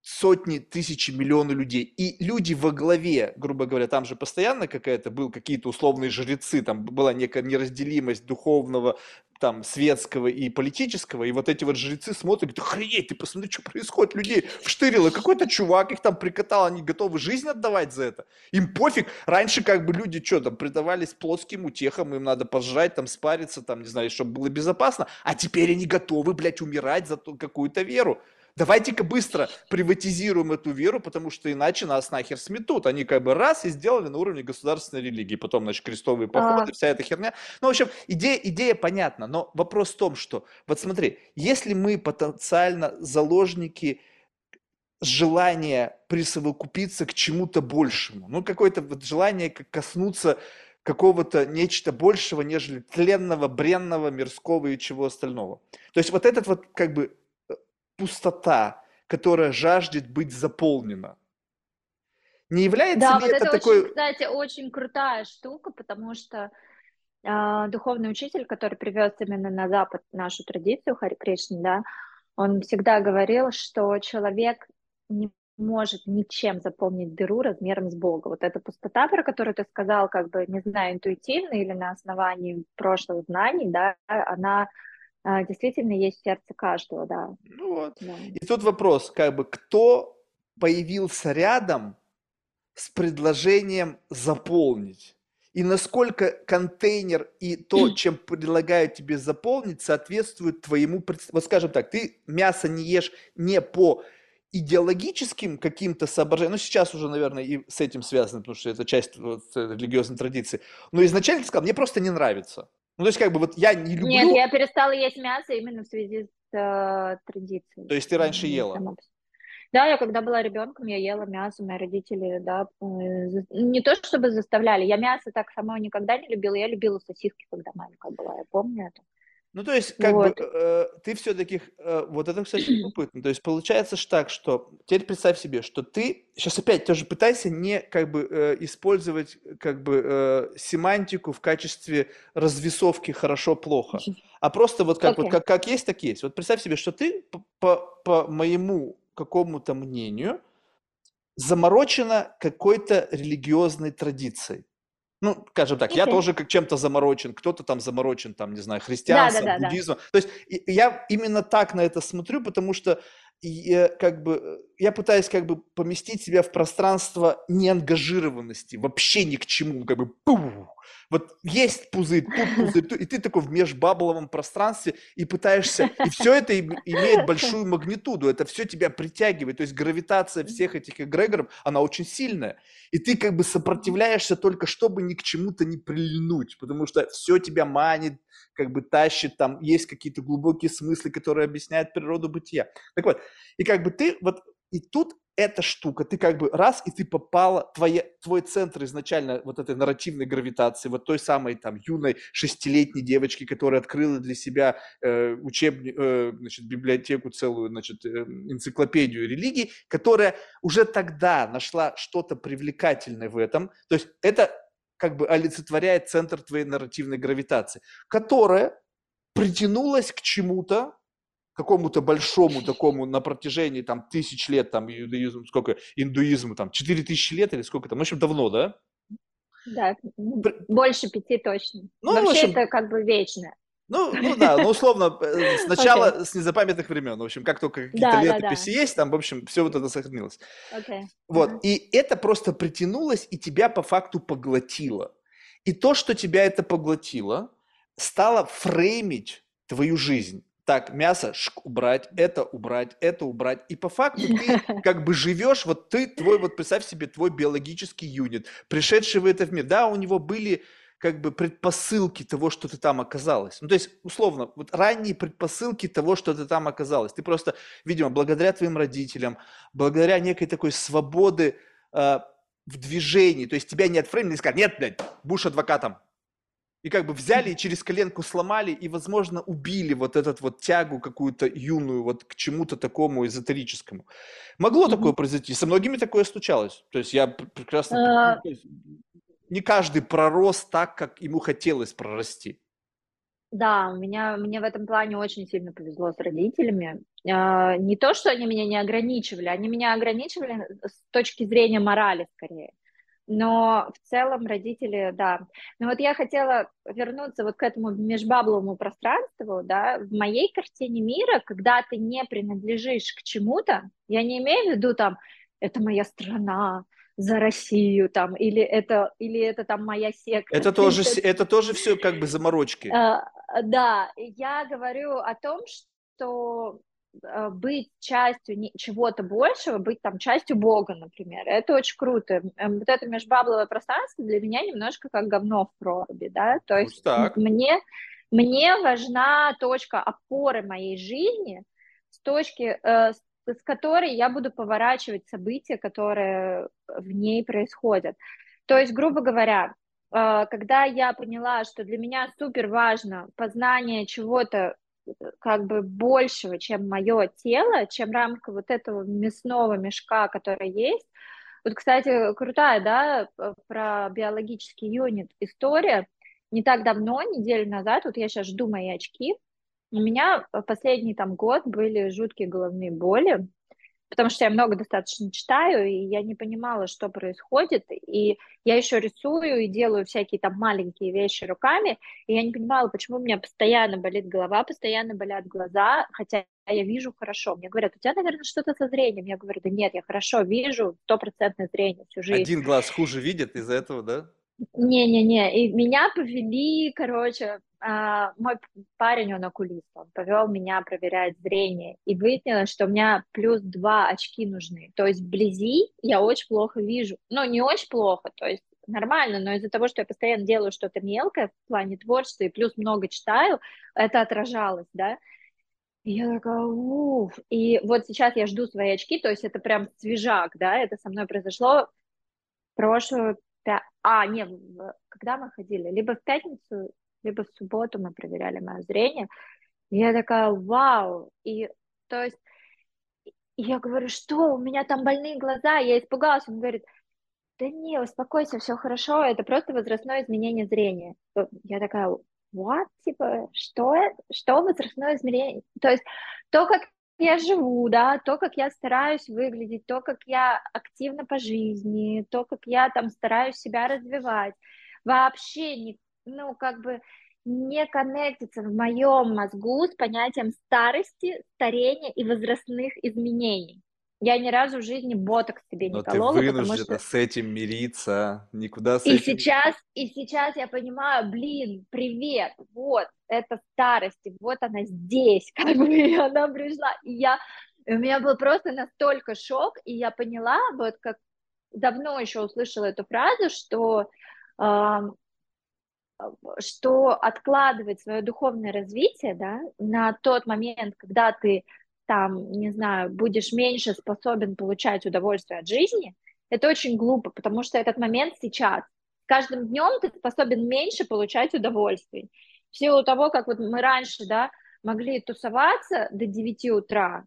сотни, тысячи, миллионы людей. И люди во главе, грубо говоря, там же постоянно какая-то был какие-то условные жрецы, там была некая неразделимость духовного, там, светского и политического, и вот эти вот жрецы смотрят, говорят, охренеть, ты посмотри, что происходит, людей вштырило, какой-то чувак их там прикатал, они готовы жизнь отдавать за это, им пофиг, раньше как бы люди что там, предавались плоским утехам, им надо пожрать, там, спариться, там, не знаю, чтобы было безопасно, а теперь они готовы, блядь, умирать за какую-то веру, давайте-ка быстро приватизируем эту веру, потому что иначе нас нахер сметут. Они как бы раз и сделали на уровне государственной религии, потом, значит, крестовые походы, а... вся эта херня. Ну, в общем, идея, идея понятна, но вопрос в том, что, вот смотри, если мы потенциально заложники желания присовокупиться к чему-то большему, ну, какое-то вот желание коснуться какого-то нечто большего, нежели тленного, бренного, мирского и чего остального. То есть вот этот вот как бы пустота, которая жаждет быть заполнена. Не является да, ли вот это, это такой... очень, кстати, очень крутая штука, потому что э, духовный учитель, который привез именно на Запад нашу традицию Хари Кришны, да, он всегда говорил, что человек не может ничем заполнить дыру размером с Бога. Вот эта пустота, про которую ты сказал, как бы, не знаю, интуитивно или на основании прошлых знаний, да, она действительно есть в сердце каждого, да. Ну вот. Да. И тут вопрос, как бы, кто появился рядом с предложением заполнить? И насколько контейнер и то, чем предлагают тебе заполнить, соответствует твоему... Вот скажем так, ты мясо не ешь не по идеологическим каким-то соображениям, ну сейчас уже, наверное, и с этим связано, потому что это часть вот, религиозной традиции, но изначально ты сказал, мне просто не нравится. Ну, то есть, как бы, вот я не люблю... Нет, я перестала есть мясо именно в связи с э, традицией. То есть ты раньше ела? Да, я когда была ребенком, я ела мясо, мои родители, да, э, не то чтобы заставляли, я мясо так сама никогда не любила, я любила сосиски, когда маленькая была, я помню это. Ну, то есть, как вот. бы, э, ты все-таки, э, вот это, кстати, любопытно. То есть, получается ж так, что, теперь представь себе, что ты, сейчас опять тоже пытайся не, как бы, э, использовать, как бы, э, семантику в качестве развесовки хорошо-плохо, а просто вот как, okay. вот как, как есть, так есть. Вот представь себе, что ты, по, по, по моему какому-то мнению, заморочена какой-то религиозной традицией ну, скажем так, я тоже как чем-то заморочен, кто-то там заморочен, там, не знаю, христианством, да, да, да, буддизмом. Да. То есть я именно так на это смотрю, потому что я, как бы, я пытаюсь как бы поместить себя в пространство неангажированности, вообще ни к чему, как бы, пух, вот есть пузырь, тут пузырь, тут, и ты такой в межбабловом пространстве и пытаешься, и все это имеет большую магнитуду, это все тебя притягивает, то есть гравитация всех этих эгрегоров, она очень сильная, и ты как бы сопротивляешься только, чтобы ни к чему-то не прильнуть, потому что все тебя манит, как бы тащит, там есть какие-то глубокие смыслы, которые объясняют природу бытия. Так вот, и как бы ты вот, и тут эта штука, ты как бы раз, и ты попала, твоя, твой центр изначально вот этой нарративной гравитации, вот той самой там юной шестилетней девочки, которая открыла для себя э, учебник, э, значит, библиотеку целую, значит, э, энциклопедию религий, которая уже тогда нашла что-то привлекательное в этом, то есть это как бы олицетворяет центр твоей нарративной гравитации, которая притянулась к чему-то, какому-то большому такому на протяжении там тысяч лет, там иудаизм, сколько, индуизму, там, четыре тысячи лет или сколько там, в общем, давно, да? Да, больше пяти точно. Ну, Вообще общем, это как бы вечно. Ну, ну да, ну условно, э, сначала okay. с незапамятных времен. В общем, как только какие-то да, летописи да, да. есть, там, в общем, все вот это сохранилось. Okay. Вот, uh-huh. и это просто притянулось и тебя по факту поглотило. И то, что тебя это поглотило, стало фреймить твою жизнь так, мясо шк, убрать, это убрать, это убрать. И по факту ты как бы живешь, вот ты, твой, вот представь себе, твой биологический юнит, пришедший в этот мир. Да, у него были как бы предпосылки того, что ты там оказалась. Ну, то есть, условно, вот ранние предпосылки того, что ты там оказалась. Ты просто, видимо, благодаря твоим родителям, благодаря некой такой свободы э, в движении, то есть тебя не отфреймили и сказали, нет, блядь, будешь адвокатом, и как бы взяли и через коленку сломали и, возможно, убили вот этот вот тягу какую-то юную вот к чему-то такому эзотерическому. Могло mm-hmm. такое произойти, со многими такое случалось. То есть я прекрасно... Uh... Не каждый пророс так, как ему хотелось прорасти. Да, у меня, мне в этом плане очень сильно повезло с родителями. Uh, не то, что они меня не ограничивали, они меня ограничивали с точки зрения морали скорее но в целом родители, да. Но вот я хотела вернуться вот к этому межбабловому пространству, да, в моей картине мира, когда ты не принадлежишь к чему-то, я не имею в виду там, это моя страна, за Россию там, или это, или это там моя секта. Это тоже, это тоже все как бы заморочки. А, да, я говорю о том, что быть частью чего-то большего, быть там частью Бога, например. Это очень круто. Вот это межбабловое пространство для меня немножко как говно в проруби, да, то есть так. мне, мне важна точка опоры моей жизни, с точки, э, с которой я буду поворачивать события, которые в ней происходят. То есть, грубо говоря, э, когда я поняла, что для меня супер важно познание чего-то как бы большего, чем мое тело, чем рамка вот этого мясного мешка, который есть. Вот, кстати, крутая, да, про биологический юнит история. Не так давно, неделю назад, вот я сейчас жду мои очки, у меня последний там год были жуткие головные боли, потому что я много достаточно читаю, и я не понимала, что происходит, и я еще рисую и делаю всякие там маленькие вещи руками, и я не понимала, почему у меня постоянно болит голова, постоянно болят глаза, хотя я вижу хорошо. Мне говорят, у тебя, наверное, что-то со зрением. Я говорю, да нет, я хорошо вижу, стопроцентное зрение всю жизнь. Один глаз хуже видит из-за этого, да? Не-не-не, и меня повели, короче, мой парень, он окулист, он повел меня проверять зрение, и выяснилось, что у меня плюс два очки нужны, то есть вблизи я очень плохо вижу, ну, не очень плохо, то есть нормально, но из-за того, что я постоянно делаю что-то мелкое в плане творчества и плюс много читаю, это отражалось, да, и я такая, уф, и вот сейчас я жду свои очки, то есть это прям свежак, да, это со мной произошло прошлую а, нет, когда мы ходили? Либо в пятницу, либо в субботу мы проверяли мое зрение. И я такая, вау! И то есть я говорю, что, у меня там больные глаза, я испугалась. Он говорит, да не, успокойся, все хорошо, это просто возрастное изменение зрения. Я такая, what? Типа, что, что возрастное изменение? То есть то, как я живу, да, то, как я стараюсь выглядеть, то, как я активна по жизни, то, как я там стараюсь себя развивать, вообще не, ну, как бы не коннектится в моем мозгу с понятием старости, старения и возрастных изменений. Я ни разу в жизни боток себе не Но колола, ты потому что... с этим мириться, никуда с и этим... Сейчас, и сейчас я понимаю, блин, привет, вот, это старость, и вот она здесь, как бы, и она пришла, и я... И у меня был просто настолько шок, и я поняла, вот как давно еще услышала эту фразу, что э, что откладывать свое духовное развитие да, на тот момент, когда ты там, не знаю, будешь меньше способен получать удовольствие от жизни, это очень глупо, потому что этот момент сейчас. Каждым днем ты способен меньше получать удовольствие. В силу того, как вот мы раньше, да, могли тусоваться до 9 утра,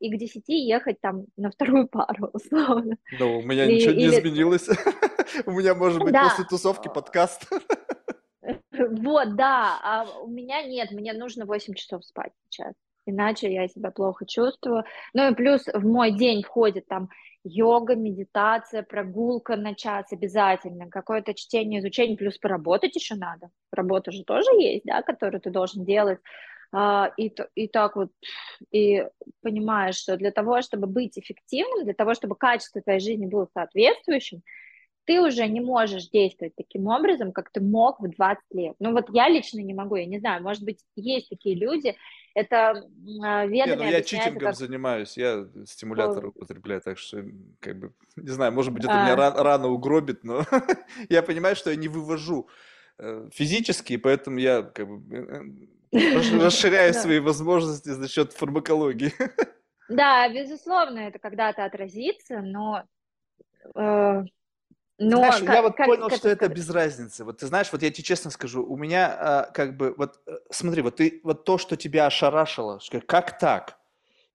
и к 10 ехать там на вторую пару, условно. Ну, у меня и, ничего не или... изменилось. У меня, может быть, после тусовки подкаст. Вот, да, а у меня нет, мне нужно 8 часов спать сейчас иначе я себя плохо чувствую. Ну и плюс в мой день входит там йога, медитация, прогулка на час обязательно, какое-то чтение, изучение, плюс поработать еще надо. Работа же тоже есть, да, которую ты должен делать. А, и, и так вот, и понимаешь, что для того, чтобы быть эффективным, для того, чтобы качество твоей жизни было соответствующим, ты уже не можешь действовать таким образом, как ты мог в 20 лет. Ну вот я лично не могу, я не знаю, может быть, есть такие люди, это ведомые не, ну я читингом как... занимаюсь, я стимулятор употребляю, так что, как бы, не знаю, может быть, это а... меня рано, рано угробит, но я понимаю, что я не вывожу э, физически, поэтому я как бы э, э, расширяю свои возможности за счет фармакологии. Да, безусловно, это когда-то отразится, но но знаешь, как, я вот как, понял, как что это, это без разницы. Вот ты знаешь, вот я тебе честно скажу, у меня а, как бы вот э, смотри, вот ты вот то, что тебя ошарашило, что как так?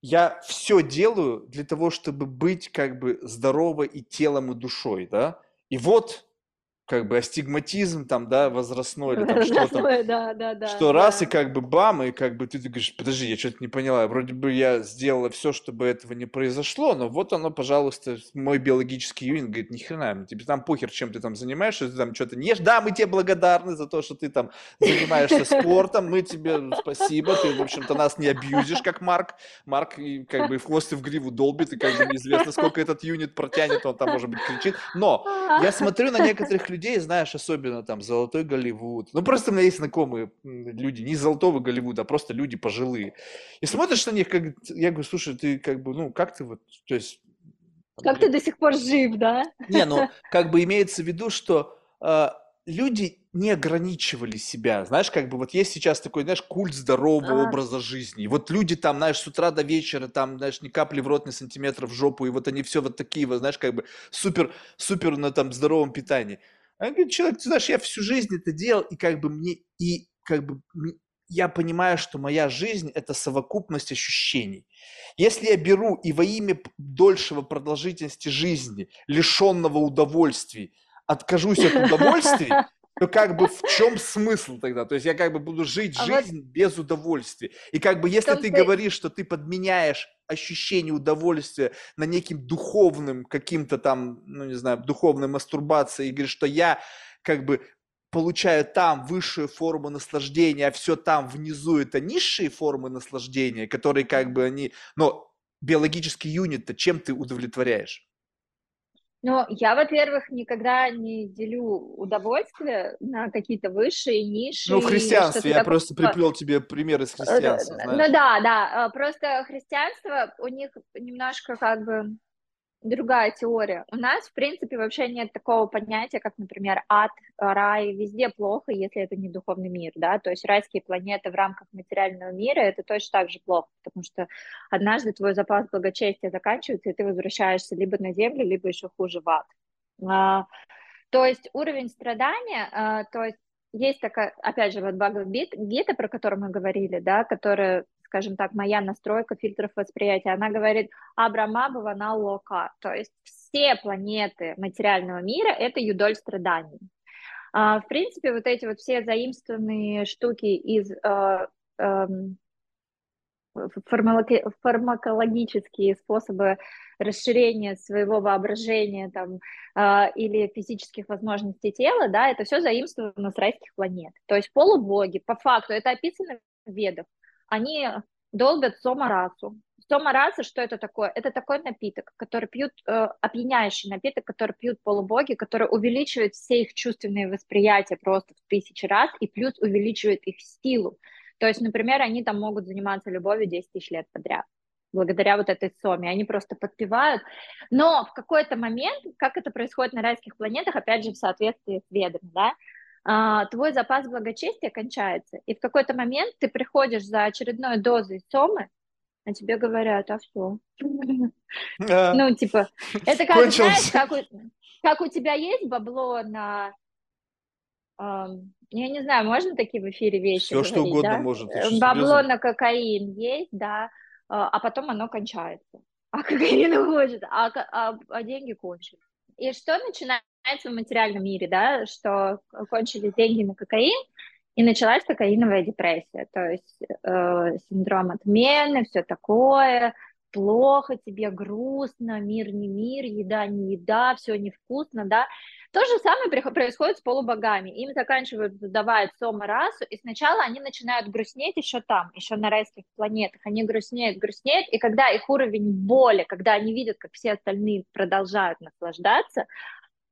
Я все делаю для того, чтобы быть как бы здоровой и телом и душой, да? И вот как бы астигматизм там, да, возрастной или там что то да, да, да, что раз и как бы бам, и как бы ты, говоришь, подожди, я что-то не поняла, вроде бы я сделала все, чтобы этого не произошло, но вот оно, пожалуйста, мой биологический юнит говорит, ни хрена, тебе там похер, чем ты там занимаешься, ты там что-то не ешь, да, мы тебе благодарны за то, что ты там занимаешься спортом, мы тебе спасибо, ты, в общем-то, нас не абьюзишь, как Марк, Марк и как бы в хвост и в гриву долбит, и как бы неизвестно, сколько этот юнит протянет, он там, может быть, кричит, но я смотрю на некоторых людей, людей, знаешь, особенно там золотой Голливуд. Ну, просто у меня есть знакомые люди, не золотого Голливуда, а просто люди пожилые. И смотришь на них, как я говорю, слушай, ты как бы, ну, как ты вот, то есть... Как ты до сих пор жив, да? Не, ну, как бы имеется в виду, что э, люди не ограничивали себя. Знаешь, как бы вот есть сейчас такой, знаешь, культ здорового а. образа жизни. вот люди там, знаешь, с утра до вечера, там, знаешь, ни капли в рот, ни сантиметра в жопу, и вот они все вот такие, вот, знаешь, как бы супер, супер на там здоровом питании. А говорит, человек, ты знаешь, я всю жизнь это делал, и как бы мне, и как бы я понимаю, что моя жизнь – это совокупность ощущений. Если я беру и во имя дольшего продолжительности жизни, лишенного удовольствий, откажусь от удовольствий, то как бы в чем смысл тогда? То есть я как бы буду жить а жизнь вот... без удовольствия. И как бы если ты, ты говоришь, что ты подменяешь ощущение удовольствия на неким духовным каким-то там, ну не знаю, духовной мастурбацией, и говоришь, что я как бы получаю там высшую форму наслаждения, а все там внизу это низшие формы наслаждения, которые как бы они, но биологический юнит-то чем ты удовлетворяешь? Ну, я, во-первых, никогда не делю удовольствие на какие-то высшие, низшие. Ну, в христианстве, я такое... просто приплел тебе пример из э, христианства, знаешь. Ну да, да, э, просто христианство, у них немножко как бы другая теория. У нас, в принципе, вообще нет такого понятия, как, например, ад, рай. Везде плохо, если это не духовный мир, да, то есть райские планеты в рамках материального мира, это точно так же плохо, потому что однажды твой запас благочестия заканчивается, и ты возвращаешься либо на землю, либо еще хуже в ад. А, то есть уровень страдания, а, то есть есть такая, опять же, вот Бхагавад-гита, про которую мы говорили, да, которая скажем так, моя настройка фильтров восприятия, она говорит Абрама Бавана Лока, то есть все планеты материального мира – это юдоль страданий. А, в принципе, вот эти вот все заимствованные штуки из э, э, фармакологические способы расширения своего воображения там, э, или физических возможностей тела, да, это все заимствовано с райских планет. То есть полубоги, по факту, это описано в ведах они долбят сомарасу. Сомараса, что это такое? Это такой напиток, который пьют, э, опьяняющий напиток, который пьют полубоги, который увеличивает все их чувственные восприятия просто в тысячи раз и плюс увеличивает их силу. То есть, например, они там могут заниматься любовью 10 тысяч лет подряд благодаря вот этой соме. Они просто подпевают. Но в какой-то момент, как это происходит на райских планетах, опять же, в соответствии с ведами, да, твой запас благочестия кончается, и в какой-то момент ты приходишь за очередной дозой сомы, а тебе говорят, а все. Ну, типа, это как, знаешь, как у тебя есть бабло на я не знаю, можно такие в эфире вещи Все, что угодно может. Бабло на кокаин есть, да, а, а потом оно кончается. А кокаин уходит, а, а, а деньги кончились. И что начинает в материальном мире, да, что кончились деньги на кокаин, и началась кокаиновая депрессия, то есть э, синдром отмены, все такое, плохо тебе, грустно, мир не мир, еда не еда, все невкусно, да. То же самое происходит с полубогами. Им заканчивают задавать сома расу, и сначала они начинают грустнеть еще там, еще на райских планетах. Они грустнеют, грустнеют, и когда их уровень боли, когда они видят, как все остальные продолжают наслаждаться,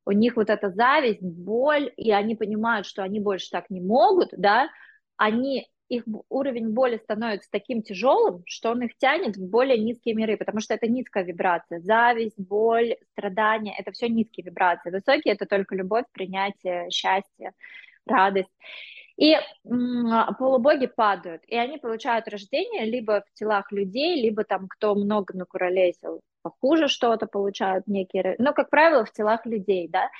у них вот эта зависть, боль, и они понимают, что они больше так не могут, да, они их уровень боли становится таким тяжелым, что он их тянет в более низкие миры, потому что это низкая вибрация. Зависть, боль, страдания — это все низкие вибрации. Высокие — это только любовь, принятие, счастье, радость. И полубоги падают, и они получают рождение либо в телах людей, либо там, кто много накуролесил, похуже что-то получают некие, но, как правило, в телах людей, да,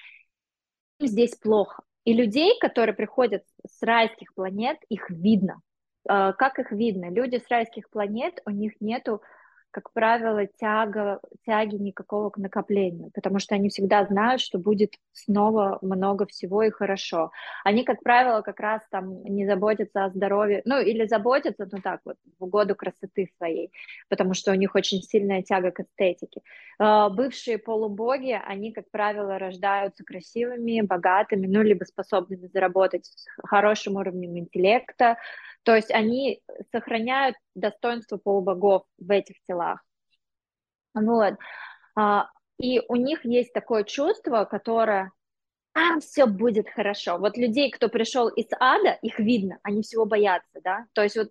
здесь плохо. И людей, которые приходят с райских планет, их видно. А, как их видно? Люди с райских планет, у них нету как правило, тяга, тяги никакого к накоплению, потому что они всегда знают, что будет снова много всего и хорошо. Они, как правило, как раз там не заботятся о здоровье, ну или заботятся, ну так вот, в угоду красоты своей, потому что у них очень сильная тяга к эстетике. А, бывшие полубоги, они, как правило, рождаются красивыми, богатыми, ну либо способными заработать с хорошим уровнем интеллекта, то есть они сохраняют достоинство полубогов в этих телах. Вот. А, и у них есть такое чувство, которое а, все будет хорошо. Вот людей, кто пришел из ада, их видно, они всего боятся, да, то есть вот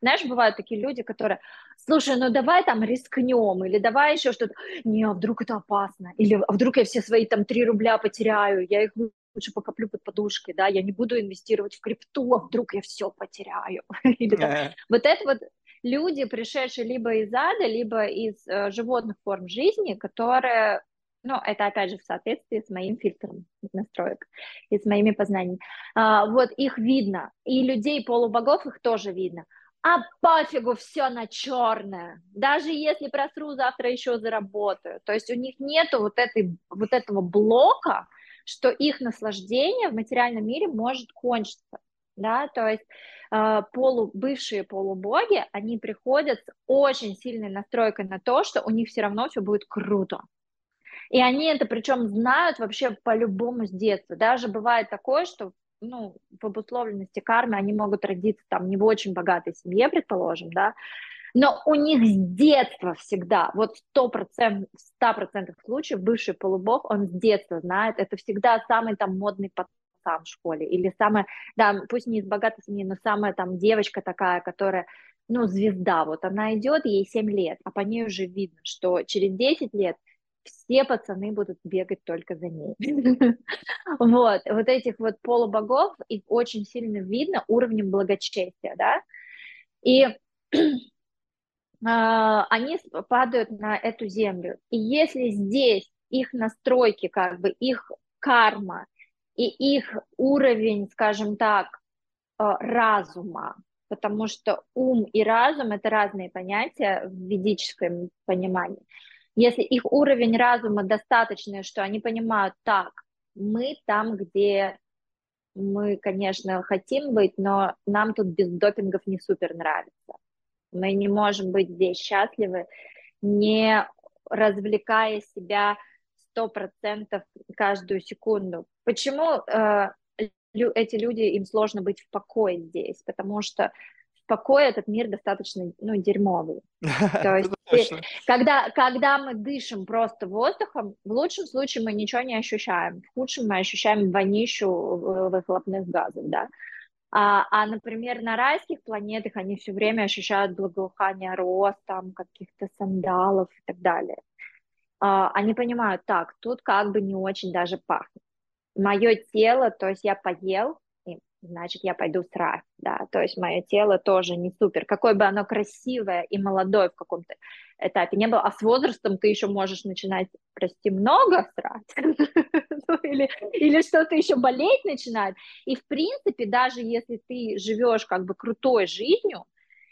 знаешь, бывают такие люди, которые, слушай, ну давай там рискнем, или давай еще что-то, не, а вдруг это опасно, или а вдруг я все свои там 3 рубля потеряю, я их лучше покоплю под подушкой, да, я не буду инвестировать в крипту, а вдруг я все потеряю. Или там, вот это вот люди, пришедшие либо из ада, либо из э, животных форм жизни, которые, ну, это опять же в соответствии с моим фильтром настроек и с моими познаниями. А, вот их видно, и людей полубогов их тоже видно. А пофигу, все на черное. Даже если просру, завтра еще заработаю. То есть у них нету вот, этой, вот этого блока, что их наслаждение в материальном мире может кончиться. Да? То есть э, полу, бывшие полубоги, они приходят с очень сильной настройкой на то, что у них все равно все будет круто. И они это причем знают вообще по-любому с детства. Даже бывает такое, что ну, в обусловленности кармы они могут родиться там не в очень богатой семье, предположим, да, но у них с детства всегда, вот сто процентов, ста процентов случаев бывший полубог, он с детства знает, это всегда самый там модный пацан в школе, или самая, да, пусть не из богатой семьи, но самая там девочка такая, которая, ну, звезда, вот она идет, ей 7 лет, а по ней уже видно, что через 10 лет все пацаны будут бегать только за ней. Вот, вот этих вот полубогов, их очень сильно видно уровнем благочестия, да, и они падают на эту землю. И если здесь их настройки, как бы их карма и их уровень, скажем так, а, разума, потому что ум и разум это разные понятия в ведическом понимании. Если их уровень разума достаточный, что они понимают, так, мы там, где мы, конечно, хотим быть, но нам тут без допингов не супер нравится. Мы не можем быть здесь счастливы, не развлекая себя сто процентов каждую секунду. Почему э, эти люди, им сложно быть в покое здесь? Потому что покое этот мир достаточно, ну, дерьмовый. То есть, когда, когда мы дышим просто воздухом, в лучшем случае мы ничего не ощущаем, в худшем мы ощущаем вонищу выхлопных газов, да. А, а, например, на райских планетах они все время ощущают благоухание роз, там, каких-то сандалов и так далее. А, они понимают, так, тут как бы не очень даже пахнет. Мое тело, то есть я поел, значит, я пойду срать, да, то есть мое тело тоже не супер, какое бы оно красивое и молодое в каком-то этапе не было, а с возрастом ты еще можешь начинать, прости, много срать, ну, или, или что-то еще болеть начинает, и в принципе, даже если ты живешь как бы крутой жизнью,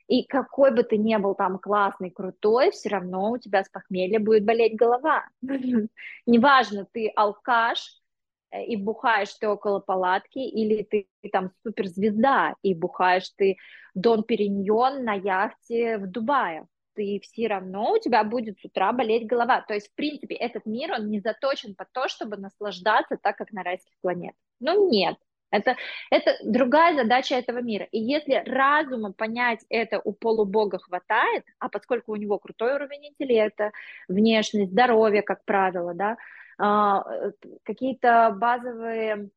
и какой бы ты ни был там классный, крутой, все равно у тебя с похмелья будет болеть голова. Неважно, ты алкаш, Э, и бухаешь ты около палатки, или ты, там суперзвезда, и бухаешь ты Дон Периньон на яхте в Дубае. Ты все равно, у тебя будет с утра болеть голова. То есть, в принципе, этот мир, он не заточен под то, чтобы наслаждаться так, как на райских планетах. Ну, нет. Это, это другая задача этого мира. И если разума понять это у полубога хватает, а поскольку у него крутой уровень интеллекта, внешность, здоровье, как правило, да, а, э, какие-то базовые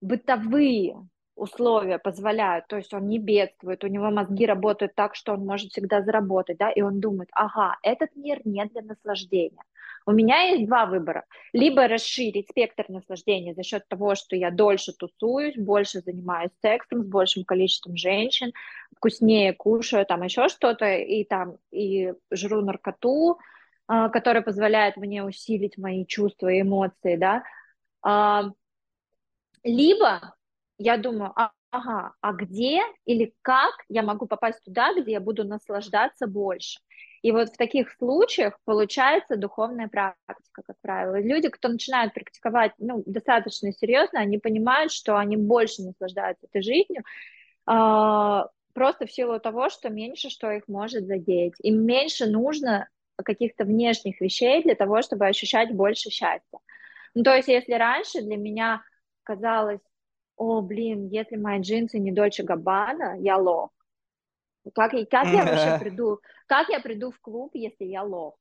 бытовые условия позволяют, то есть он не бедствует, у него мозги работают так, что он может всегда заработать, да, и он думает, ага, этот мир не для наслаждения. У меня есть два выбора. Либо расширить спектр наслаждения за счет того, что я дольше тусуюсь, больше занимаюсь сексом с большим количеством женщин, вкуснее кушаю, там еще что-то, и там и жру наркоту, а, которая позволяет мне усилить мои чувства и эмоции, да, а, либо я думаю, а, ага, а где или как я могу попасть туда, где я буду наслаждаться больше. И вот в таких случаях получается духовная практика, как правило. Люди, кто начинают практиковать ну, достаточно серьезно, они понимают, что они больше наслаждаются этой жизнью, просто в силу того, что меньше что их может задеть. Им меньше нужно каких-то внешних вещей для того, чтобы ощущать больше счастья. Ну, то есть, если раньше для меня казалось, о, блин, если мои джинсы не Дольче Габбана, я лох. Как, как я вообще приду, как я приду в клуб, если я лох?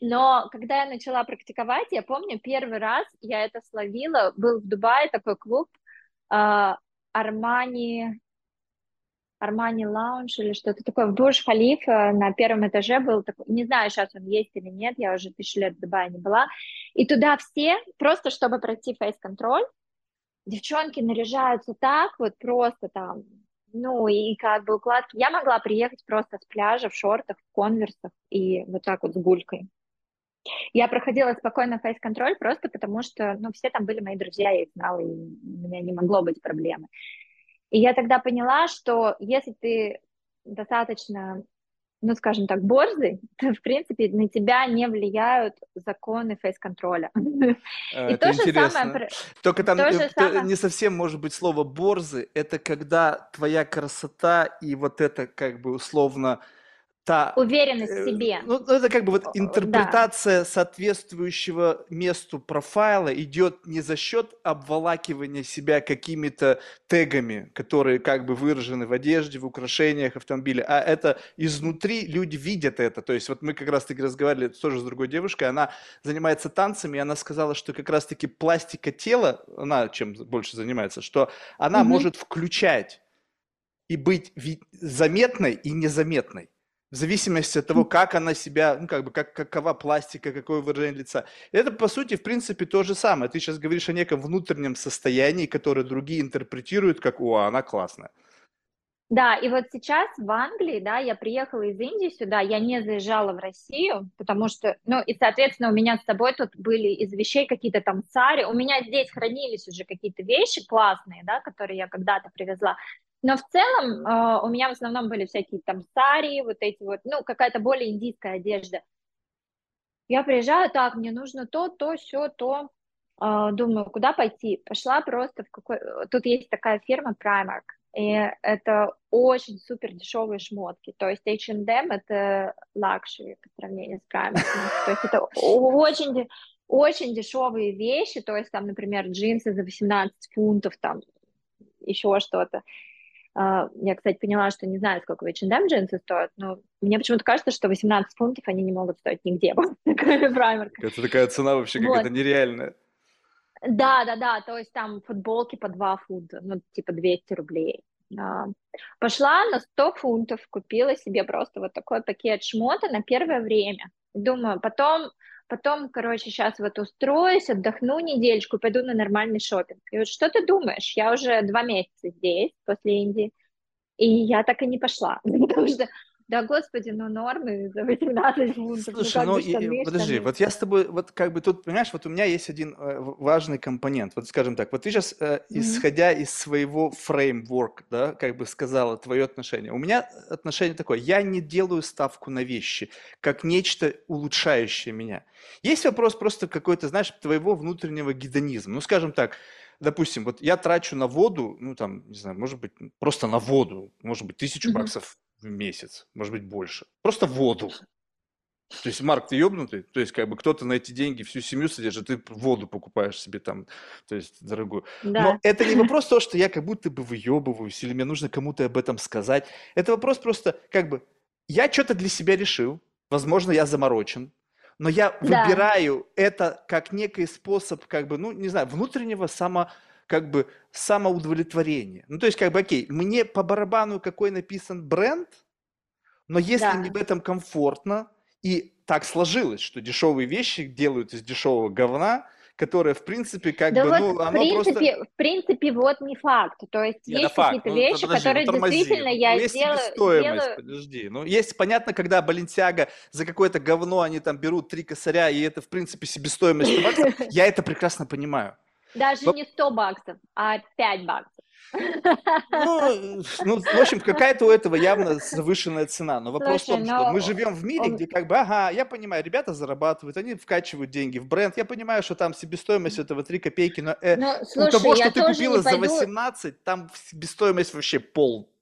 Но когда я начала практиковать, я помню, первый раз я это словила, был в Дубае такой клуб Армани, Армани Лаунж или что-то такое. В Бурж Халифа на первом этаже был такой, не знаю, сейчас он есть или нет, я уже тысячу лет в Дубае не была. И туда все, просто чтобы пройти фейс-контроль, девчонки наряжаются так, вот просто там, ну, и как бы укладки. Я могла приехать просто с пляжа в шортах, в конверсах и вот так вот с гулькой. Я проходила спокойно фейс-контроль просто потому, что, ну, все там были мои друзья, я их знала, и у меня не могло быть проблемы. И я тогда поняла, что если ты достаточно, ну, скажем так, борзый, то, в принципе, на тебя не влияют законы фейс-контроля. А, это интересно. Только там э, не совсем может быть слово борзый, это когда твоя красота и вот это как бы условно та... Уверенность в э, себе. Ну, это как бы вот интерпретация да. соответствующего месту профайла идет не за счет обволакивания себя какими-то тегами, которые как бы выражены в одежде, в украшениях автомобиля, а это изнутри люди видят это. То есть вот мы как раз-таки разговаривали тоже с другой девушкой, она занимается танцами, и она сказала, что как раз-таки пластика тела, она чем больше занимается, что она угу. может включать и быть заметной и незаметной в зависимости от того, как она себя, ну, как бы, как, какова пластика, какое выражение лица. Это, по сути, в принципе, то же самое. Ты сейчас говоришь о неком внутреннем состоянии, которое другие интерпретируют как «О, она классная». Да, и вот сейчас в Англии, да, я приехала из Индии сюда, я не заезжала в Россию, потому что, ну, и, соответственно, у меня с собой тут были из вещей какие-то там цари, у меня здесь хранились уже какие-то вещи классные, да, которые я когда-то привезла, но в целом э, у меня в основном были всякие там сари, вот эти вот, ну, какая-то более индийская одежда. Я приезжаю, так, мне нужно то, то, все, то. Э, думаю, куда пойти? Пошла просто в какой... Тут есть такая фирма Primark, и это очень супер дешевые шмотки. То есть H&M это luxury по сравнению с Primark. То есть это очень, очень дешевые вещи. То есть там, например, джинсы за 18 фунтов, там еще что-то. А, я, кстати, поняла, что не знаю, сколько H&M джинсы стоят, но мне почему-то кажется, что 18 фунтов они не могут стоить нигде. Это такая цена вообще какая-то нереальная. Да, да, да, то есть там футболки по 2 фунта, ну, типа 200 рублей. А, пошла на 100 фунтов, купила себе просто вот такой пакет шмота на первое время. Думаю, потом потом, короче, сейчас вот устроюсь, отдохну недельку, пойду на нормальный шопинг. И вот что ты думаешь? Я уже два месяца здесь, после Индии, и я так и не пошла, потому что да, господи, ну нормы за 18 фунтов. Ну, Слушай, ну, ну штаны, подожди, штаны. вот я с тобой, вот как бы тут, понимаешь, вот у меня есть один э, важный компонент. Вот скажем так, вот ты сейчас, э, mm-hmm. исходя из своего фреймворка, да, как бы сказала, твое отношение. У меня отношение такое, я не делаю ставку на вещи, как нечто улучшающее меня. Есть вопрос просто какой-то, знаешь, твоего внутреннего гедонизма. Ну, скажем так, допустим, вот я трачу на воду, ну там, не знаю, может быть, просто на воду, может быть, тысячу mm-hmm. баксов в месяц, может быть, больше. Просто воду. То есть, Марк, ты ебнутый? То есть, как бы кто-то на эти деньги всю семью содержит, ты воду покупаешь себе там, то есть, дорогую. Да. Но это не вопрос того, что я как будто бы выебываюсь, или мне нужно кому-то об этом сказать. Это вопрос просто, как бы, я что-то для себя решил, возможно, я заморочен, но я да. выбираю это как некий способ, как бы, ну, не знаю, внутреннего само как бы самоудовлетворение. Ну, то есть, как бы, окей, мне по барабану, какой написан бренд, но если да. мне в этом комфортно, и так сложилось, что дешевые вещи делают из дешевого говна, которое, в принципе, как да бы, вот ну, оно в принципе, просто... В принципе, вот не факт. То есть Нет, есть какие-то ну, вещи, подожди, которые ну, действительно я есть делаю... стоимость, делаю... подожди. Ну, есть, понятно, когда Баленсиага за какое-то говно, они там берут три косаря, и это, в принципе, себестоимость я это прекрасно понимаю. Даже Но... не 100 баксов, а 5 баксов. Ну, ну, в общем, какая-то у этого явно завышенная цена. Но вопрос Слушай, в том, что но... мы живем в мире, он... где как бы, ага, я понимаю, ребята зарабатывают, они вкачивают деньги в бренд. Я понимаю, что там себестоимость этого 3 копейки, но, э, но слушай, у того, что ты купила пойду... за 18, там себестоимость вообще пол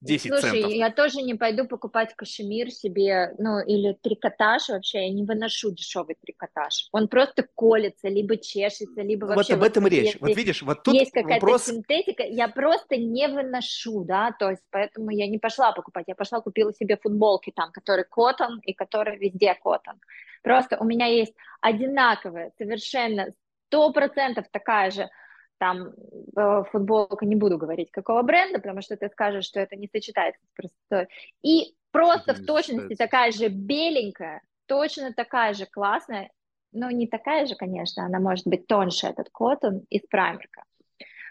10 Слушай, центов. я тоже не пойду покупать кашемир себе, ну, или трикотаж вообще, я не выношу дешевый трикотаж. Он просто колется, либо чешется, либо вообще... вот об этом вот речь. если Вот видишь, вот тут есть какая-то вопрос... синтетика, я просто не выношу, да, то есть поэтому я не пошла покупать, я пошла купила себе футболки там, которые коттон и которые везде коттон. Просто у меня есть одинаковая, совершенно сто процентов такая же там э, футболка, не буду говорить какого бренда, потому что ты скажешь, что это не сочетается с простотой. И просто Это в точности такая же беленькая, точно такая же классная, но не такая же, конечно, она может быть тоньше, этот коттон из праймерка.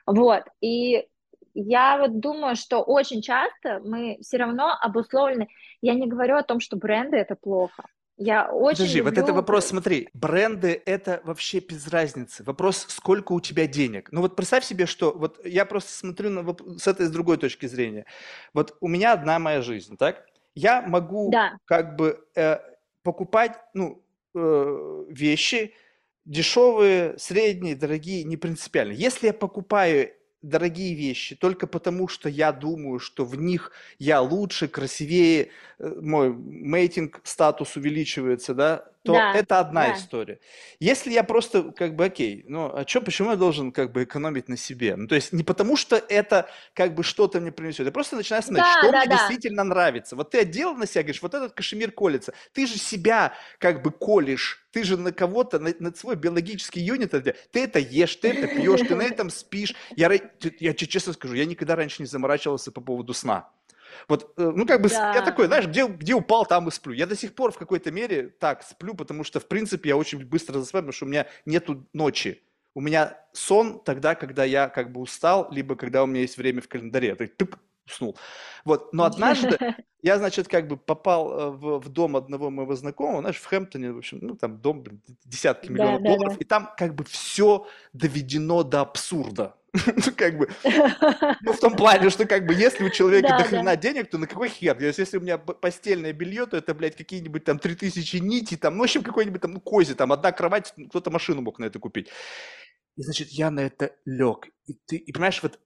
Вот, и я вот думаю, что очень часто мы все равно обусловлены, я не говорю о том, что бренды это плохо, я очень Подожди, вот люблю... это вопрос, смотри, бренды это вообще без разницы. Вопрос, сколько у тебя денег. Ну вот представь себе, что вот я просто смотрю на воп- с этой с другой точки зрения. Вот у меня одна моя жизнь, так? Я могу Да, как бы э, покупать, ну, э, вещи дешевые, средние, дорогие, не принципиально. Если я покупаю дорогие вещи только потому, что я думаю, что в них я лучше, красивее, э, мой мейтинг статус увеличивается, да, то да, это одна да. история. Если я просто как бы окей, ну а чё, почему я должен как бы экономить на себе? Ну то есть не потому, что это как бы что-то мне принесет, я просто начинаю смотреть, Да, что да, мне да. действительно нравится. Вот ты одел на себя, говоришь, вот этот кашемир колется, ты же себя как бы колешь, ты же на кого-то, на, на свой биологический юнит, ты это ешь, ты это пьешь, ты на этом спишь. Я, я тебе честно скажу, я никогда раньше не заморачивался по поводу сна. Вот, э, ну, как бы, с- я Да. такой, знаешь, где, где упал, там и сплю. Я до сих пор в какой-то мере так сплю, потому что, в принципе, я очень быстро засыпаю, потому что у меня нету ночи. У меня сон тогда, когда я как бы устал, либо когда у меня есть время в календаре. Я так тык, уснул. Вот, но однажды я, значит, как бы попал э, в, в дом одного моего знакомого, знаешь, в Хэмптоне, в общем, ну, там дом, блин, десятки Да, миллионов да, долларов, и там как бы все доведено до абсурда. Ну, как бы, ну, в том плане, что как бы если у человека Да, до да. денег, то на какой хер? Если если у меня постельное белье, то это, блядь, какие-нибудь там 3000 нити, там, ну, в общем, какой-нибудь там, ну, кози, там, одна кровать, ну, кто-то машину мог на это купить. И, значит, я на это лег. И ты, и понимаешь, вот,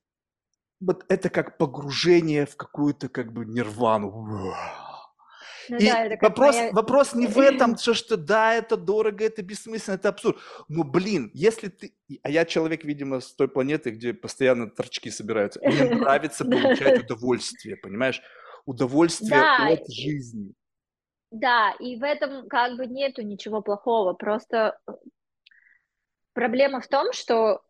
вот это как погружение в какую-то, как бы, нирвану. Ну И да, вопрос, моя- вопрос не в этом, что, что да, это дорого, это бессмысленно, это абсурд. Но, блин, если ты... А я человек, видимо, с той планеты, где постоянно торчки собираются. Мне нравится получать удовольствие, понимаешь? Удовольствие Да, от жизни. Да, и в этом как бы нету ничего плохого, просто э, проблема в том, что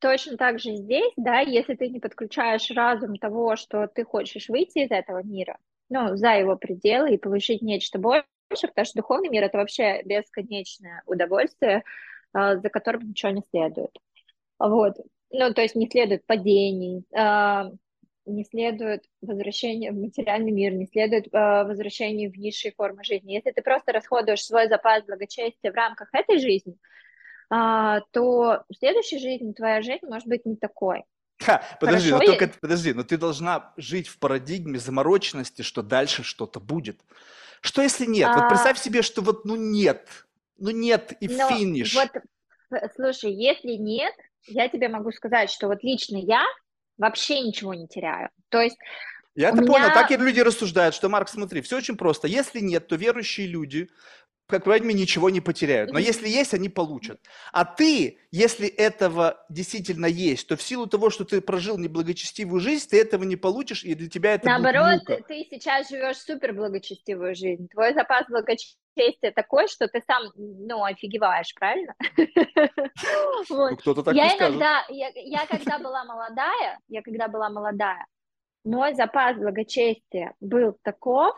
точно так же здесь, да, если ты не подключаешь разум того, что ты хочешь выйти из этого мира, ну, за его пределы и получить нечто больше, потому что духовный мир — это вообще бесконечное удовольствие, а, за которым ничего не следует. Вот. Ну, то есть не следует падений, а, не следует возвращения в материальный мир, не следует возвращения в низшие формы жизни. Если ты просто расходуешь свой запас благочестия в рамках этой жизни, то в следующей жизни твоя жизнь может быть не такой. Ха, подожди, Хорошо, но я- только подожди, но ты должна жить в парадигме замороченности, что дальше что-то будет. Что если нет? Вот А- представь себе, что вот ну нет, ну нет и Но финиш. вот, э, слушай, если нет, я тебе могу сказать, что вот лично я вообще ничего не теряю. То есть Я это понял, меня- так и люди рассуждают, что, Марк, смотри, все очень просто. Если нет, то верующие люди, как правильно, ничего не потеряют. Но если есть, они получат. А ты, если этого действительно есть, то в силу того, что ты прожил неблагочестивую жизнь, ты этого не получишь, и для тебя это Наоборот, будет ты сейчас живешь супер благочестивую жизнь. Твой запас благочестия такой, что ты сам, ну, офигеваешь, правильно? Ну, кто-то так Я иногда, я, когда была молодая, я когда была молодая, мой запас благочестия был таков,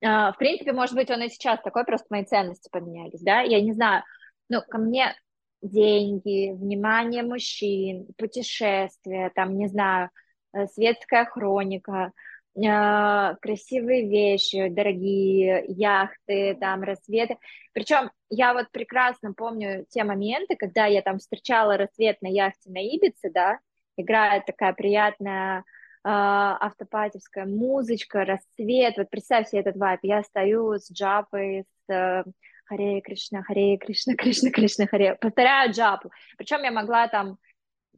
в принципе, может быть, он и сейчас такой, просто мои ценности поменялись, да, я не знаю, ну, ко мне деньги, внимание мужчин, путешествия, там, не знаю, э, светская хроника, э, красивые вещи, дорогие яхты, там, рассветы. Причем я вот прекрасно помню те моменты, когда я там встречала рассвет на яхте на Ибице, да, играет такая приятная автопатевская музычка, рассвет. Вот представь себе этот вайп. Я стою с джапой, с э, Харе Кришна, Харе Кришна, Кришна, Кришна, Харе. Повторяю джапу. Причем я могла там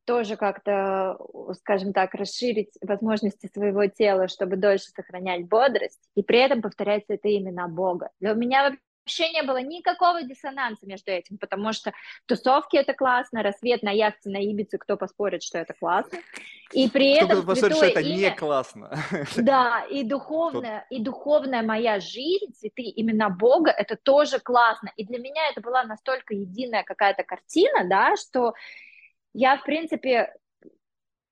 тоже как-то, скажем так, расширить возможности своего тела, чтобы дольше сохранять бодрость, и при этом повторяется это именно Бога. Для меня вообще не было никакого диссонанса между этим, потому что тусовки это классно, рассвет на яхте на Ибице, кто поспорит, что это классно, и при Кто этом поспорит, что это имя, не классно. да, и духовная, и духовная моя жизнь, цветы именно Бога, это тоже классно, и для меня это была настолько единая какая-то картина, да, что я, в принципе,